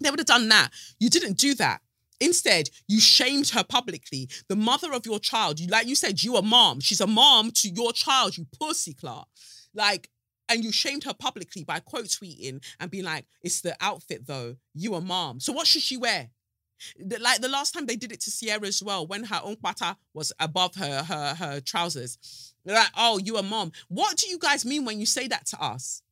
They would have done that. You didn't do that. Instead, you shamed her publicly. The mother of your child, you like you said, you a mom. She's a mom to your child, you pussy Clark. Like, and you shamed her publicly by quote tweeting and being like, it's the outfit though. You a mom. So what should she wear? Like the last time they did it to Sierra as well, when her own umpata was above her her her trousers. They're like, oh, you a mom. What do you guys mean when you say that to us?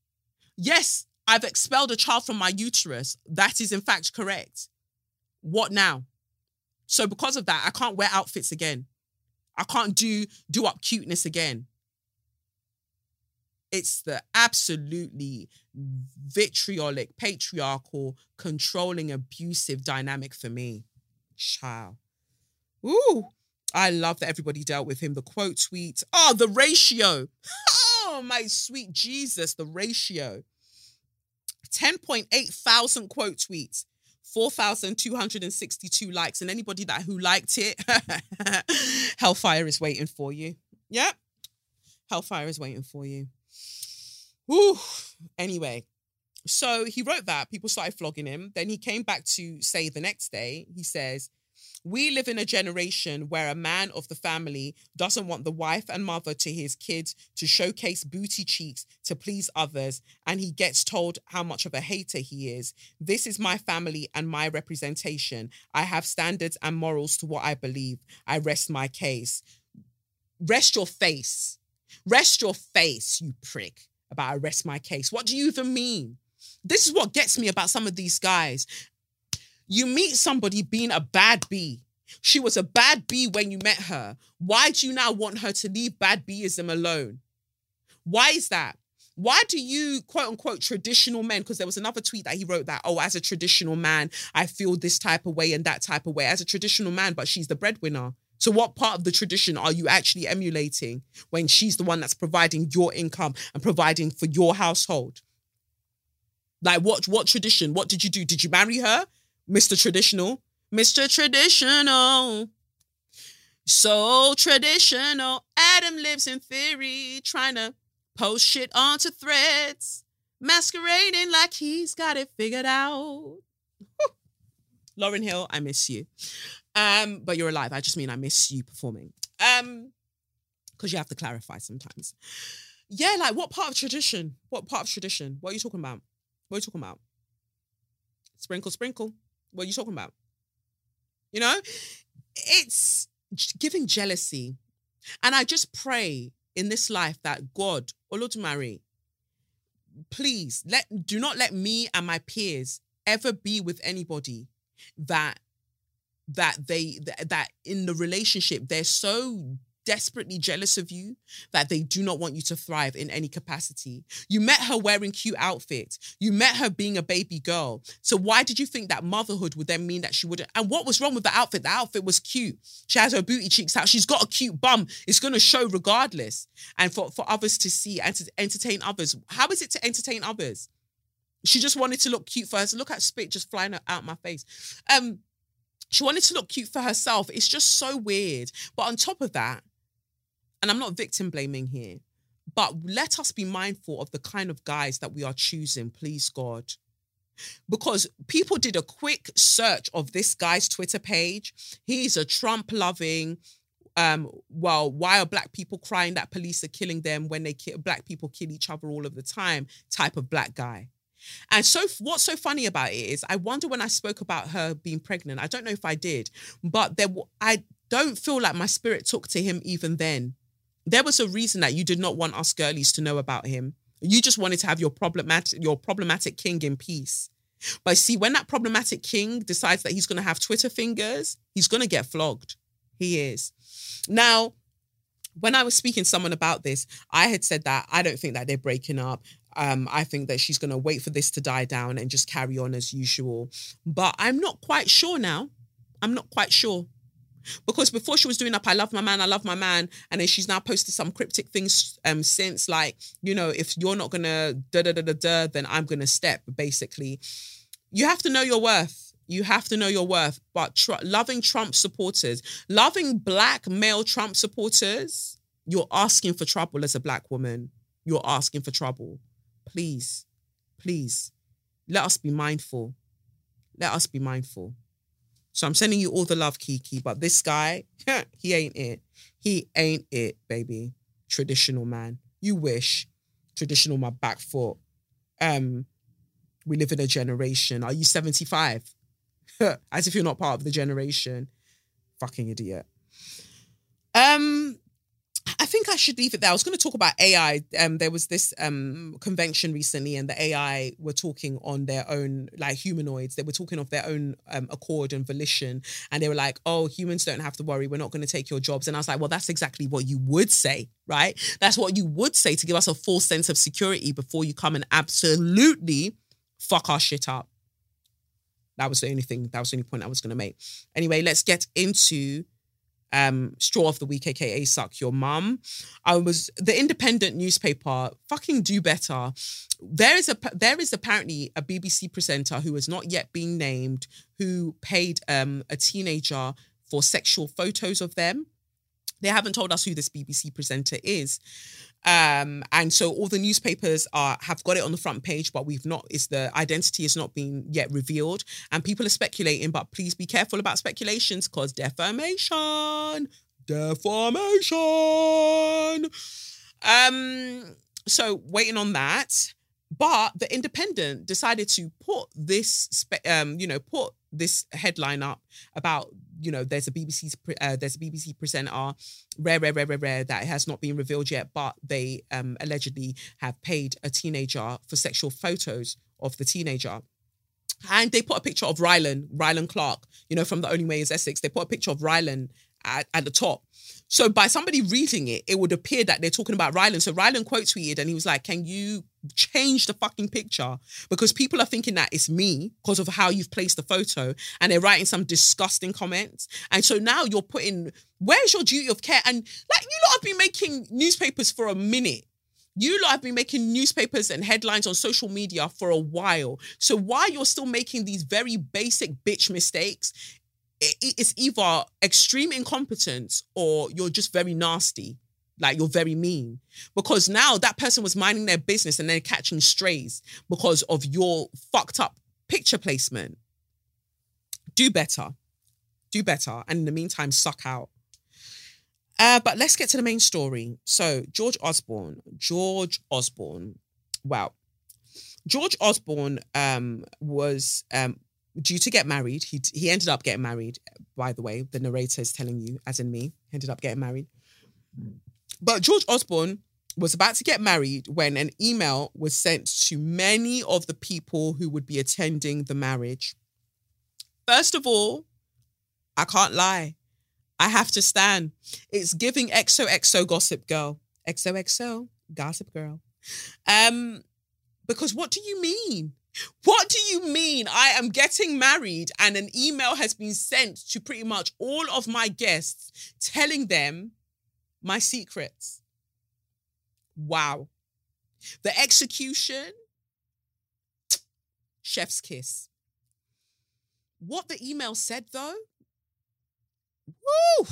Yes, I've expelled a child from my uterus. That is in fact correct. What now? So because of that, I can't wear outfits again. I can't do do up cuteness again. It's the absolutely vitriolic, patriarchal, controlling, abusive dynamic for me. Child. Ooh, I love that everybody dealt with him. The quote tweet. Oh, ah, the ratio. Oh, my sweet Jesus, the ratio. 10.8 thousand quote tweets. 4,262 likes. And anybody that who liked it, hellfire is waiting for you. Yep. Hellfire is waiting for you. Whew. Anyway, so he wrote that. People started flogging him. Then he came back to say the next day, he says, we live in a generation where a man of the family doesn't want the wife and mother to his kids to showcase booty cheeks to please others, and he gets told how much of a hater he is. This is my family and my representation. I have standards and morals to what I believe. I rest my case. Rest your face. Rest your face, you prick, about I rest my case. What do you even mean? This is what gets me about some of these guys. You meet somebody being a bad bee. She was a bad bee when you met her. Why do you now want her to leave bad beeism alone? Why is that? Why do you quote unquote traditional men? Because there was another tweet that he wrote that, oh, as a traditional man, I feel this type of way and that type of way. As a traditional man, but she's the breadwinner. So, what part of the tradition are you actually emulating when she's the one that's providing your income and providing for your household? Like, what what tradition? What did you do? Did you marry her? Mr. Traditional. Mr. Traditional. So traditional. Adam lives in theory, trying to post shit onto threads, masquerading like he's got it figured out. Lauryn Hill, I miss you. Um, but you're alive. I just mean I miss you performing. Um, because you have to clarify sometimes. Yeah, like what part of tradition? What part of tradition? What are you talking about? What are you talking about? Sprinkle, sprinkle. What are you talking about? You know, it's giving jealousy. And I just pray in this life that God, Olodumare, please let do not let me and my peers ever be with anybody that that they that, in the relationship they're so desperately jealous of you that they do not want you to thrive in any capacity. You met her wearing cute outfits. You met her being a baby girl. So why did you think that motherhood would then mean that she wouldn't? And what was wrong with the outfit? The outfit was cute. She has her booty cheeks out. She's got a cute bum. It's going to show regardless. And for, for others to see and to entertain others. How is it to entertain others? She just wanted to look cute for us. Look at spit just flying out my face. Um, she wanted to look cute for herself. It's just so weird. But on top of that, and I'm not victim blaming here, but let us be mindful of the kind of guys that we are choosing, please God. Because people did a quick search of this guy's Twitter page. He's a Trump loving, um, well, why are black people crying that police are killing them when they kill black people kill each other all of the time type of black guy. And so, what's so funny about it is, I wonder when I spoke about her being pregnant. I don't know if I did, but there, I don't feel like my spirit took to him even then there was a reason that you did not want us girlies to know about him. You just wanted to have your problematic your problematic king in peace. But see, when that problematic king decides that he's going to have Twitter fingers, he's going to get flogged. He is. Now, when I was speaking to someone about this, I had said that I don't think that they're breaking up. Um, I think that she's going to wait for this to die down and just carry on as usual. But I'm not quite sure now. I'm not quite sure. Because before she was doing up, I love my man, I love my man, and then she's now posted some cryptic things um since like, you know, if you're not gonna da da da da da, then I'm gonna step. Basically, you have to know your worth. You have to know your worth. But tr- loving Trump supporters, loving black male Trump supporters, you're asking for trouble as a black woman. You're asking for trouble. Please, please, let us be mindful. Let us be mindful. So I'm sending you all the love, Keke. But this guy, he ain't it. He ain't it, baby. Traditional man. You wish. Traditional my back foot. Um, we live in a generation. Are you 75? As if you're not part of the generation. Fucking idiot. Um, should leave it there. I was going to talk about AI. Um, there was this um convention recently, and the AI were talking on their own, like humanoids. They were talking of their own um, accord and volition, and they were like, "Oh, humans don't have to worry. We're not going to take your jobs." And I was like, "Well, that's exactly what you would say, right? That's what you would say to give us a full sense of security before you come and absolutely fuck our shit up." That was the only thing. That was the only point I was going to make. Anyway, let's get into um straw of the week aka suck your mum. I was the independent newspaper fucking do better. There is a there is apparently a bbc presenter who has not yet been named who paid um a teenager for sexual photos of them. They haven't told us who this bbc presenter is um and so all the newspapers are have got it on the front page but we've not is the identity has not been yet revealed. And people are speculating but please be careful about speculations because defamation defamation. Um so waiting on that. But the independent decided to put this um you know put this headline up about you know there's a bbc uh, there's a bbc presenter rare rare rare rare rare that has not been revealed yet but they um allegedly have paid a teenager for sexual photos of the teenager and they put a picture of Rylan, Rylan Clark, you know, from The Only Way is Essex. They put a picture of Rylan at, at the top. So by somebody reading it, it would appear that they're talking about Rylan. So Rylan quote tweeted and he was like, Can you change the fucking picture? Because people are thinking that it's me because of how you've placed the photo and they're writing some disgusting comments. And so now you're putting, where's your duty of care? And like, you lot have been making newspapers for a minute. You lot have been making newspapers and headlines on social media for a while. So why you're still making these very basic bitch mistakes, it's either extreme incompetence or you're just very nasty. Like you're very mean. Because now that person was minding their business and they're catching strays because of your fucked up picture placement. Do better. Do better. And in the meantime, suck out. Uh, but let's get to the main story. So, George Osborne, George Osborne, wow. George Osborne um, was um, due to get married. He he ended up getting married. By the way, the narrator is telling you, as in me, ended up getting married. But George Osborne was about to get married when an email was sent to many of the people who would be attending the marriage. First of all, I can't lie. I have to stand. It's giving XOXO gossip girl. XOXO gossip girl. Um, because what do you mean? What do you mean I am getting married and an email has been sent to pretty much all of my guests telling them my secrets? Wow. The execution, chef's kiss. What the email said though, Woo!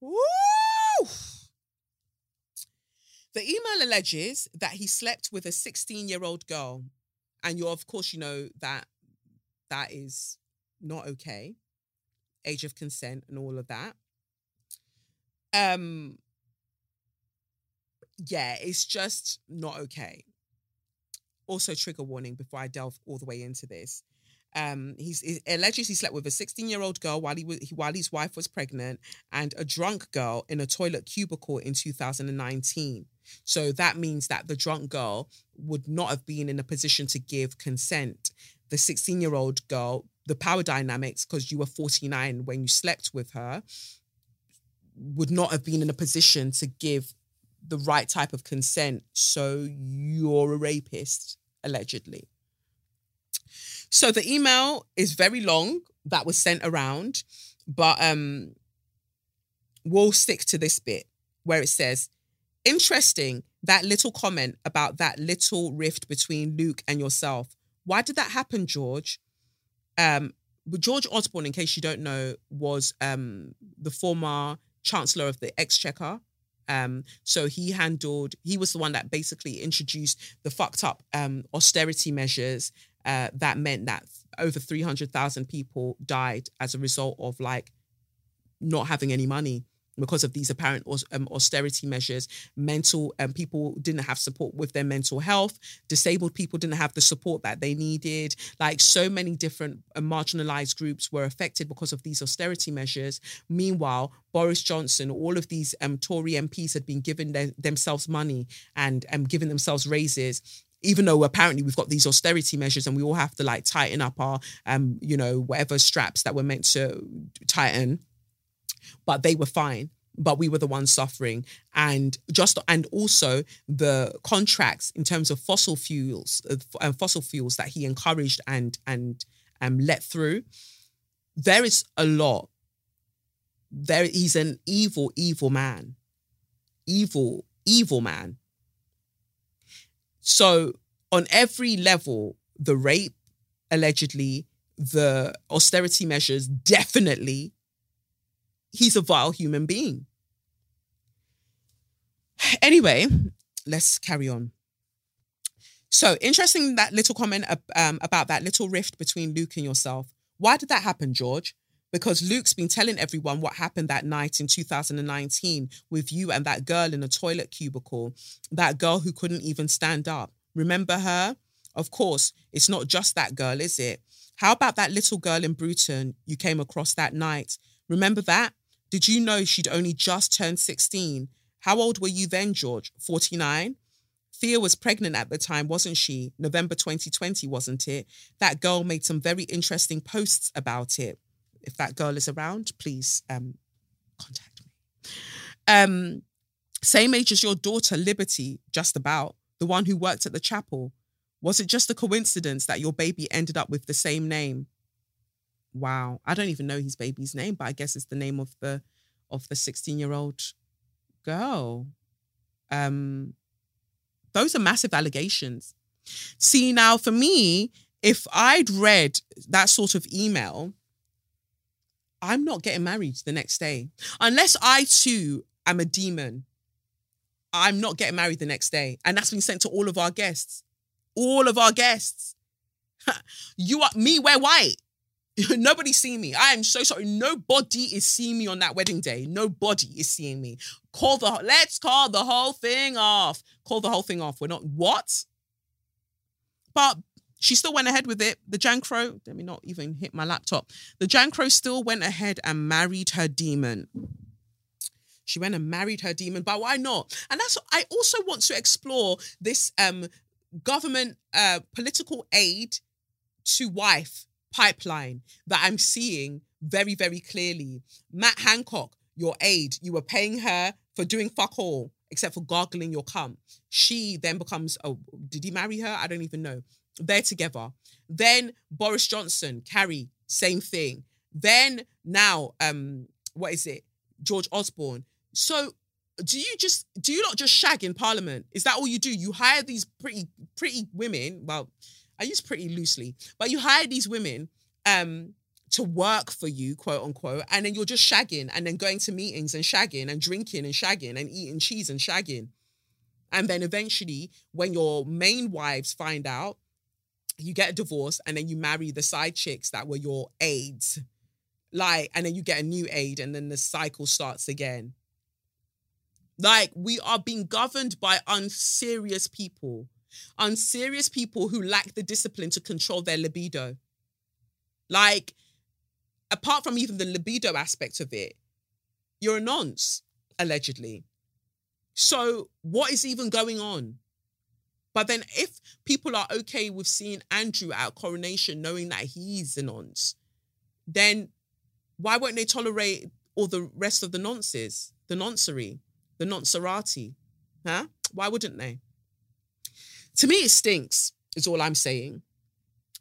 Woo! The email alleges that he slept with a 16 year old girl. And you're, of course, you know that that is not okay. Age of consent and all of that. Um, yeah, it's just not okay. Also, trigger warning before I delve all the way into this. Um, he's he allegedly slept with a 16 year old girl while he was while his wife was pregnant, and a drunk girl in a toilet cubicle in 2019. So that means that the drunk girl would not have been in a position to give consent. The 16 year old girl, the power dynamics, because you were 49 when you slept with her, would not have been in a position to give the right type of consent. So you're a rapist, allegedly. So the email is very long that was sent around, but um we'll stick to this bit where it says, interesting, that little comment about that little rift between Luke and yourself. Why did that happen, George? Um, George Osborne, in case you don't know, was um the former Chancellor of the Exchequer. Um, so he handled, he was the one that basically introduced the fucked up um austerity measures uh, that meant that over 300,000 people died as a result of like not having any money because of these apparent um, austerity measures. Mental um, people didn't have support with their mental health. Disabled people didn't have the support that they needed. Like so many different uh, marginalized groups were affected because of these austerity measures. Meanwhile, Boris Johnson, all of these um, Tory MPs had been giving their, themselves money and um, given themselves raises even though apparently we've got these austerity measures and we all have to like tighten up our um you know whatever straps that were meant to tighten but they were fine. But we were the ones suffering. And just and also the contracts in terms of fossil fuels uh, fossil fuels that he encouraged and and um let through there is a lot. There he's an evil evil man. Evil evil man so on every level the rape allegedly the austerity measures definitely he's a vile human being. Anyway, let's carry on. So interesting that little comment um, about that little rift between Luke and yourself. Why did that happen, George? Because Luke's been telling everyone what happened that night in 2019 with you and that girl in a toilet cubicle, that girl who couldn't even stand up. Remember her? Of course, it's not just that girl, is it? How about that little girl in Bruton you came across that night? Remember that? Did you know she'd only just turned 16? How old were you then, George? 49? Thea was pregnant at the time, wasn't she? November 2020, wasn't it? That girl made some very interesting posts about it. If that girl is around, please um, contact me. Um, same age as your daughter, Liberty, just about, the one who worked at the chapel. Was it just a coincidence that your baby ended up with the same name? Wow. I don't even know his baby's name, but I guess it's the name of the of the 16-year-old girl. Um those are massive allegations. See, now for me, if I'd read that sort of email, I'm not getting married the next day. Unless I too am a demon, I'm not getting married the next day. And that's been sent to all of our guests. All of our guests. you are me, wear white. Nobody seeing me. I am so sorry. Nobody is seeing me on that wedding day. Nobody is seeing me. Call the let's call the whole thing off. Call the whole thing off. We're not what? But she still went ahead with it. The Jankro, let me not even hit my laptop. The Jankro still went ahead and married her demon. She went and married her demon, but why not? And that's I also want to explore this um government uh political aid to wife pipeline that I'm seeing very, very clearly. Matt Hancock, your aide, you were paying her for doing fuck all except for gargling your cum. She then becomes, oh, did he marry her? I don't even know. They're together. Then Boris Johnson, Carrie, same thing. Then now, um, what is it? George Osborne. So do you just do you not just shag in parliament? Is that all you do? You hire these pretty pretty women. Well, I use pretty loosely, but you hire these women um to work for you, quote unquote, and then you're just shagging and then going to meetings and shagging and drinking and shagging and eating cheese and shagging. And then eventually, when your main wives find out, you get a divorce and then you marry the side chicks that were your aides. Like, and then you get a new aide and then the cycle starts again. Like, we are being governed by unserious people unserious people who lack the discipline to control their libido. Like, apart from even the libido aspect of it, you're a nonce, allegedly. So, what is even going on? But then, if people are okay with seeing Andrew at coronation, knowing that he's a nonce, then why won't they tolerate all the rest of the nonces, the noncery, the noncerati? Huh? Why wouldn't they? To me, it stinks, is all I'm saying.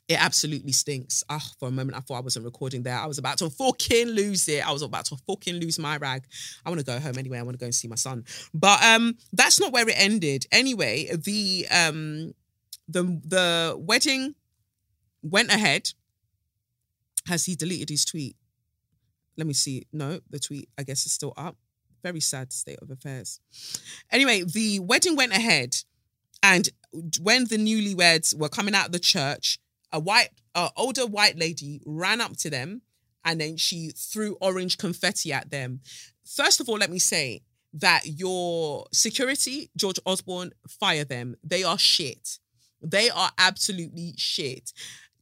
It absolutely stinks. Ah, for a moment, I thought I wasn't recording there. I was about to fucking lose it. I was about to fucking lose my rag. I want to go home anyway. I want to go and see my son. But um, that's not where it ended. Anyway, the um, the the wedding went ahead. Has he deleted his tweet? Let me see. No, the tweet I guess is still up. Very sad state of affairs. Anyway, the wedding went ahead and when the newlyweds were coming out of the church, a white, uh, older white lady ran up to them and then she threw orange confetti at them. first of all, let me say that your security, George Osborne, fire them. They are shit. They are absolutely shit.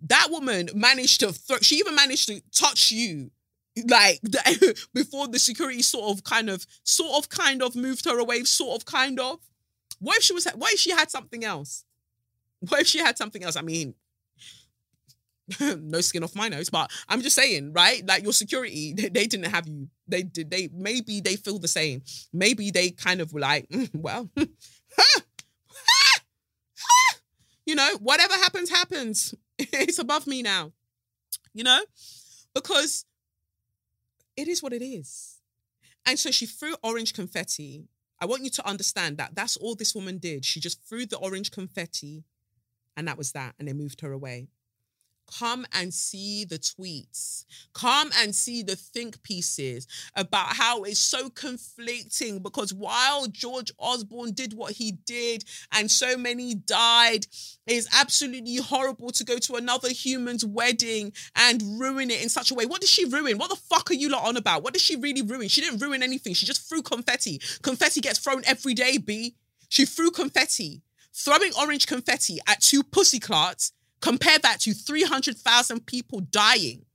That woman managed to throw, she even managed to touch you like before the security sort of kind of sort of kind of moved her away sort of kind of what if she was what if she had something else what if she had something else i mean no skin off my nose but i'm just saying right like your security they, they didn't have you they did they maybe they feel the same maybe they kind of were like mm, well you know whatever happens happens it's above me now you know because it is what it is. And so she threw orange confetti. I want you to understand that that's all this woman did. She just threw the orange confetti and that was that. And they moved her away. Come and see the tweets. Come and see the think pieces about how it's so conflicting because while George Osborne did what he did and so many died, it's absolutely horrible to go to another human's wedding and ruin it in such a way. What did she ruin? What the fuck are you lot on about? What did she really ruin? She didn't ruin anything. She just threw confetti. Confetti gets thrown every day, B. She threw confetti. Throwing orange confetti at two pussy clarts Compare that to 300,000 people dying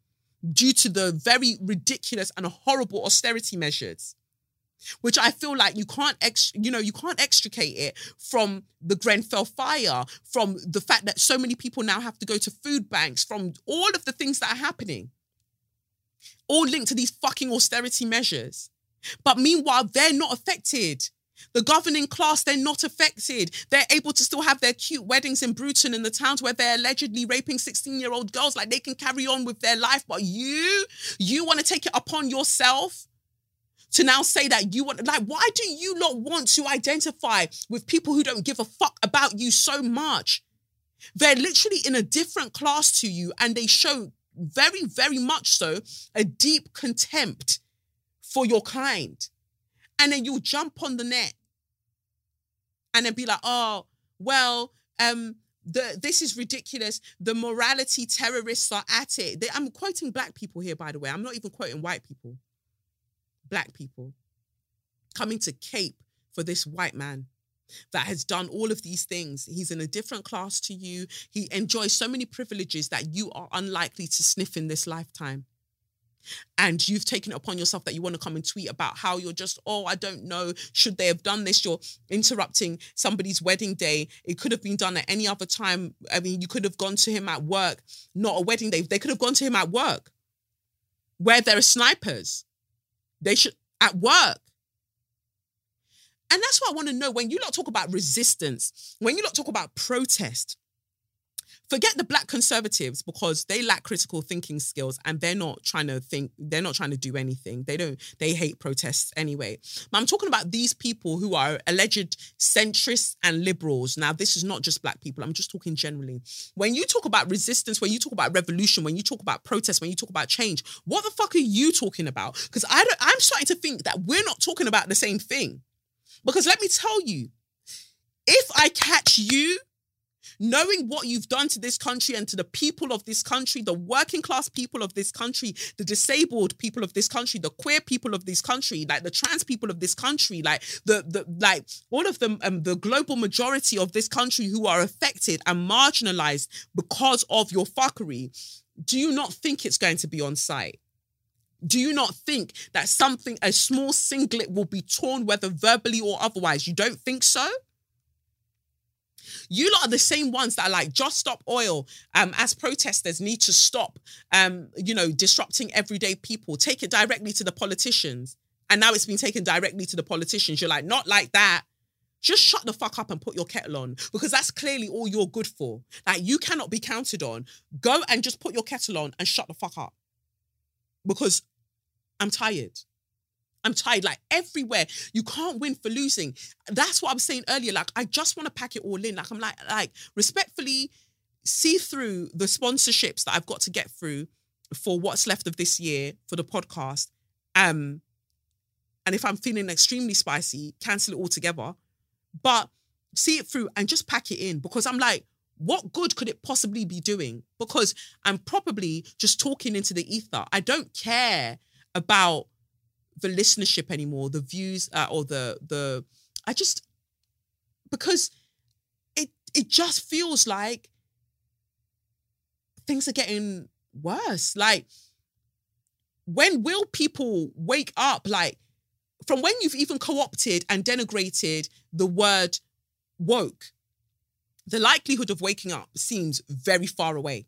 due to the very ridiculous and horrible austerity measures which I feel like you can't, ex- you know, you can't extricate it from the Grenfell fire, from the fact that so many people now have to go to food banks, from all of the things that are happening, all linked to these fucking austerity measures. But meanwhile, they're not affected. The governing class, they're not affected. They're able to still have their cute weddings in Bruton in the towns where they're allegedly raping 16 year old girls. Like they can carry on with their life. But you, you want to take it upon yourself to now say that you want, like, why do you not want to identify with people who don't give a fuck about you so much? They're literally in a different class to you and they show very, very much so a deep contempt for your kind and then you'll jump on the net and then be like, oh, well, um, the this is ridiculous. The morality terrorists are at it. They, I'm quoting black people here, by the way. I'm not even quoting white people. Black people coming to cape for this white man that has done all of these things. He's in a different class to you. He enjoys so many privileges that you are unlikely to sniff in this lifetime and you've taken it upon yourself that you want to come and tweet about how you're just, oh, I don't know, should they have done this? You're interrupting somebody's wedding day. It could have been done at any other time. I mean, you could have gone to him at work, not a wedding day. They could have gone to him at work where there are snipers. They should, at work. And that's what I want to know. When you lot talk about resistance, when you lot talk about protest, forget the black conservatives because they lack critical thinking skills and they're not trying to think they're not trying to do anything. They don't they hate protests anyway. But i'm talking about these people who are alleged centrists and liberals. Now this is not just black people. I'm just talking generally. When you talk about resistance when you talk about revolution when you talk about protest when you talk about change what the fuck are you talking about? Because i don't i'm starting to think that we're not talking about the same thing. Because let me tell you if i catch you knowing what you've done to this country and to the people of this country, the working class people of this country, the disabled people of this country, the queer people of this country, like the trans people of this country, like the the like all of them, um, the global majority of this country who are affected and marginalized because of your fuckery. Do you not think it's going to be on site? Do you not think that something, a small singlet will be torn, whether verbally or otherwise? You don't think so? You lot are the same ones that are like, just stop oil. Um, as protesters need to stop um, you know, disrupting everyday people. Take it directly to the politicians. And now it's been taken directly to the politicians. You're like, not like that. Just shut the fuck up and put your kettle on because that's clearly all you're good for. Like, you cannot be counted on. Go and just put your kettle on and shut the fuck up because I'm tired. I'm tired. Like everywhere, you can't win for losing. That's what I was saying earlier. Like I just want to pack it all in. Like I'm like, like respectfully, see through the sponsorships that I've got to get through for what's left of this year for the podcast. Um, and if I'm feeling extremely spicy, cancel it altogether. But see it through and just pack it in because I'm like, what good could it possibly be doing? Because I'm probably just talking into the ether. I don't care about the listenership anymore, the views uh, or the the I just because it it just feels like things are getting worse. Like when will people wake up like from when you've even co-opted and denigrated the word woke the likelihood of waking up seems very far away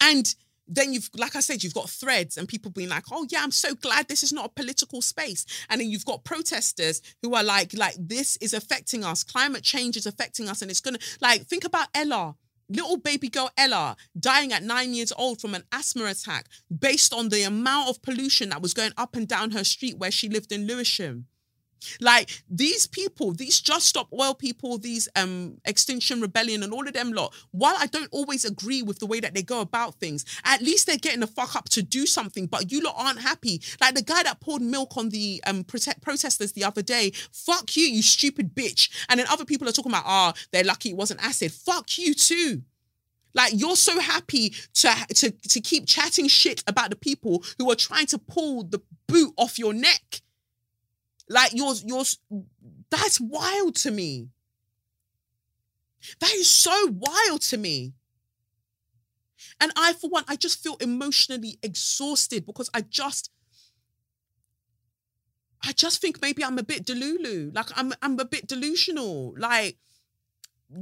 and then you've like i said you've got threads and people being like oh yeah i'm so glad this is not a political space. And then you've got protesters who are like like this is affecting us. Climate change is affecting us and it's gonna like think about ella. Little baby girl Ella dying at nine years old from an asthma attack based on the amount of pollution that was going up and down her street where she lived in Lewisham. Like these people, these Just Stop Oil people, these um Extinction Rebellion and all of them lot, while I don't always agree with the way that they go about things, at least they're getting the fuck up to do something, but you lot aren't happy. Like the guy that poured milk on the um protect protesters the other day, fuck you, you stupid bitch. And then other people are talking about, ah, oh, they're lucky it wasn't acid. Fuck you too. Like you're so happy to, to to keep chatting shit about the people who are trying to pull the boot off your neck. Like you're you're that's wild to me. That is so wild to me. And I, for one, I just feel emotionally exhausted because I just I just think maybe I'm a bit delulu. Like I'm I'm a bit delusional. Like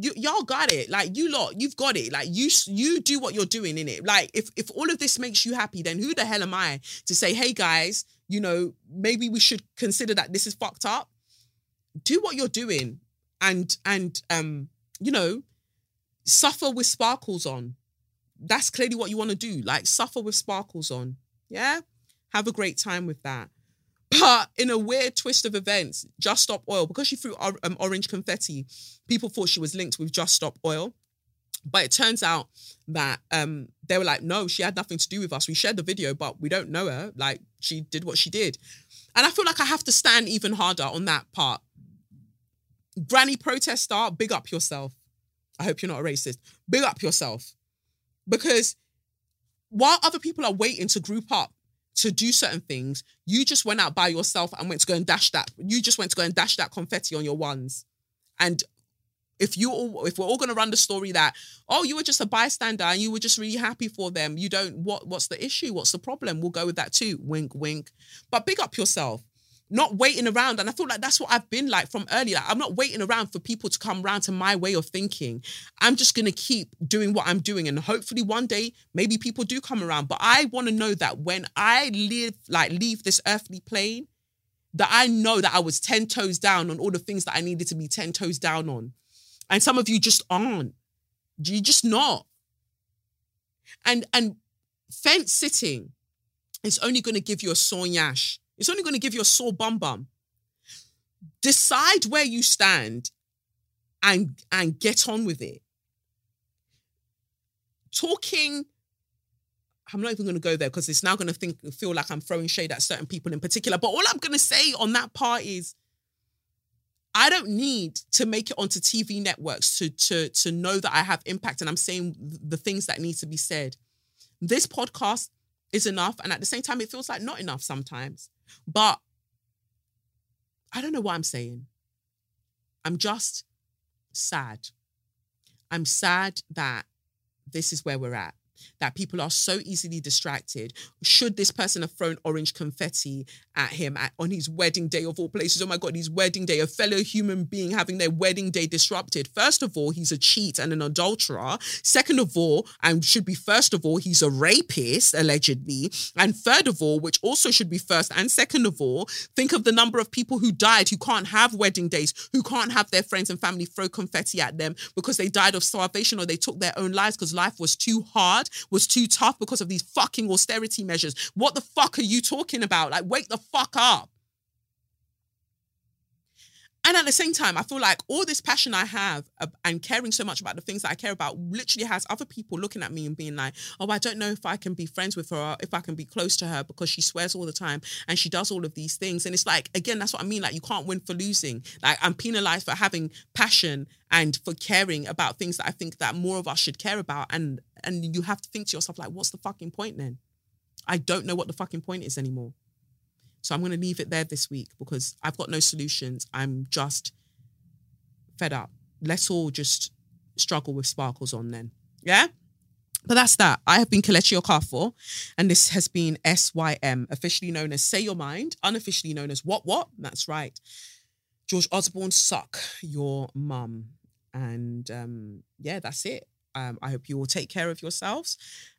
you, y'all got it. Like you lot, you've got it. Like you, you do what you're doing in it. Like if if all of this makes you happy, then who the hell am I to say, hey guys, you know, maybe we should consider that this is fucked up. Do what you're doing, and and um, you know, suffer with sparkles on. That's clearly what you want to do. Like suffer with sparkles on. Yeah, have a great time with that. But in a weird twist of events, Just Stop Oil, because she threw um, orange confetti, people thought she was linked with Just Stop Oil. But it turns out that um, they were like, no, she had nothing to do with us. We shared the video, but we don't know her. Like, she did what she did. And I feel like I have to stand even harder on that part. Granny protester, big up yourself. I hope you're not a racist. Big up yourself. Because while other people are waiting to group up to do certain things, you just went out by yourself and went to go and dash that. You just went to go and dash that confetti on your ones. And if you all if we're all gonna run the story that, oh, you were just a bystander and you were just really happy for them, you don't what what's the issue? What's the problem? We'll go with that too. Wink, wink. But big up yourself not waiting around. And I feel like that's what I've been like from earlier. I'm not waiting around for people to come around to my way of thinking. I'm just going to keep doing what I'm doing. And hopefully one day, maybe people do come around. But I want to know that when I live, like leave this earthly plane, that I know that I was 10 toes down on all the things that I needed to be 10 toes down on. And some of you just aren't. You're just not. And and fence sitting is only going to give you a sore yash it's only going to give you a sore bum bum. Decide where you stand and and get on with it. Talking I'm not even going to go there because it's now going to think feel like I'm throwing shade at certain people in particular. But all I'm going to say on that part is I don't need to make it onto TV networks to to to know that I have impact and I'm saying the things that need to be said. This podcast is enough and at the same time it feels like not enough sometimes. But I don't know what I'm saying. I'm just sad. I'm sad that this is where we're at that people are so easily distracted. Should this person have thrown orange confetti at him at, on his wedding day of all places? Oh my God, his wedding day, a fellow human being having their wedding day disrupted. First of all, he's a cheat and an adulterer. Second of all, and should be first of all, he's a rapist, allegedly. And third of all, which also should be first and second of all, think of the number of people who died who can't have wedding days, who can't have their friends and family throw confetti at them because they died of starvation or they took their own lives because life was too hard was too tough because of these fucking austerity measures. What the fuck are you talking about? Like, wake the fuck up. And at the same time, I feel like all this passion I have and caring so much about the things that I care about literally has other people looking at me and being like, oh, I don't know if I can be friends with her, if I can be close to her because she swears all the time and she does all of these things. And it's like, again, that's what I mean. Like, you can't win for losing. Like, I'm penalized for having passion and for caring about things that I think that more of us should care about. And and you have to think to yourself, like, what's the fucking point then? I don't know what the fucking point is anymore. So I'm going to leave it there this week because I've got no solutions. I'm just fed up. Let's all just struggle with sparkles on then. Yeah? But that's that. I have been Kelechi Okafor, and this has been SYM, officially known as Say Your Mind, unofficially known as What What? That's right. George Osborne, suck your mum. And um, yeah, that's it. Um, I hope you all take care of yourselves,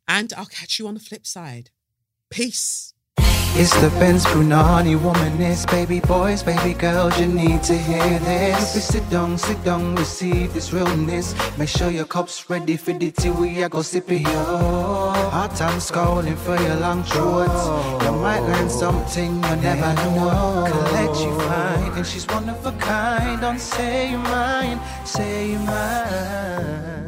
and I'll catch you on the flip side. Peace. It's the Benz Brunani womanist, baby boys, baby girls, you need to hear this. If sit down, sit down, receive this realness. Make sure your cup's ready for the tea, we are go sip it, yo. Hot time scrolling for your long throats. You might learn something you never know. Collect you fine, and she's one of a kind. Don't say you mine, say you mine.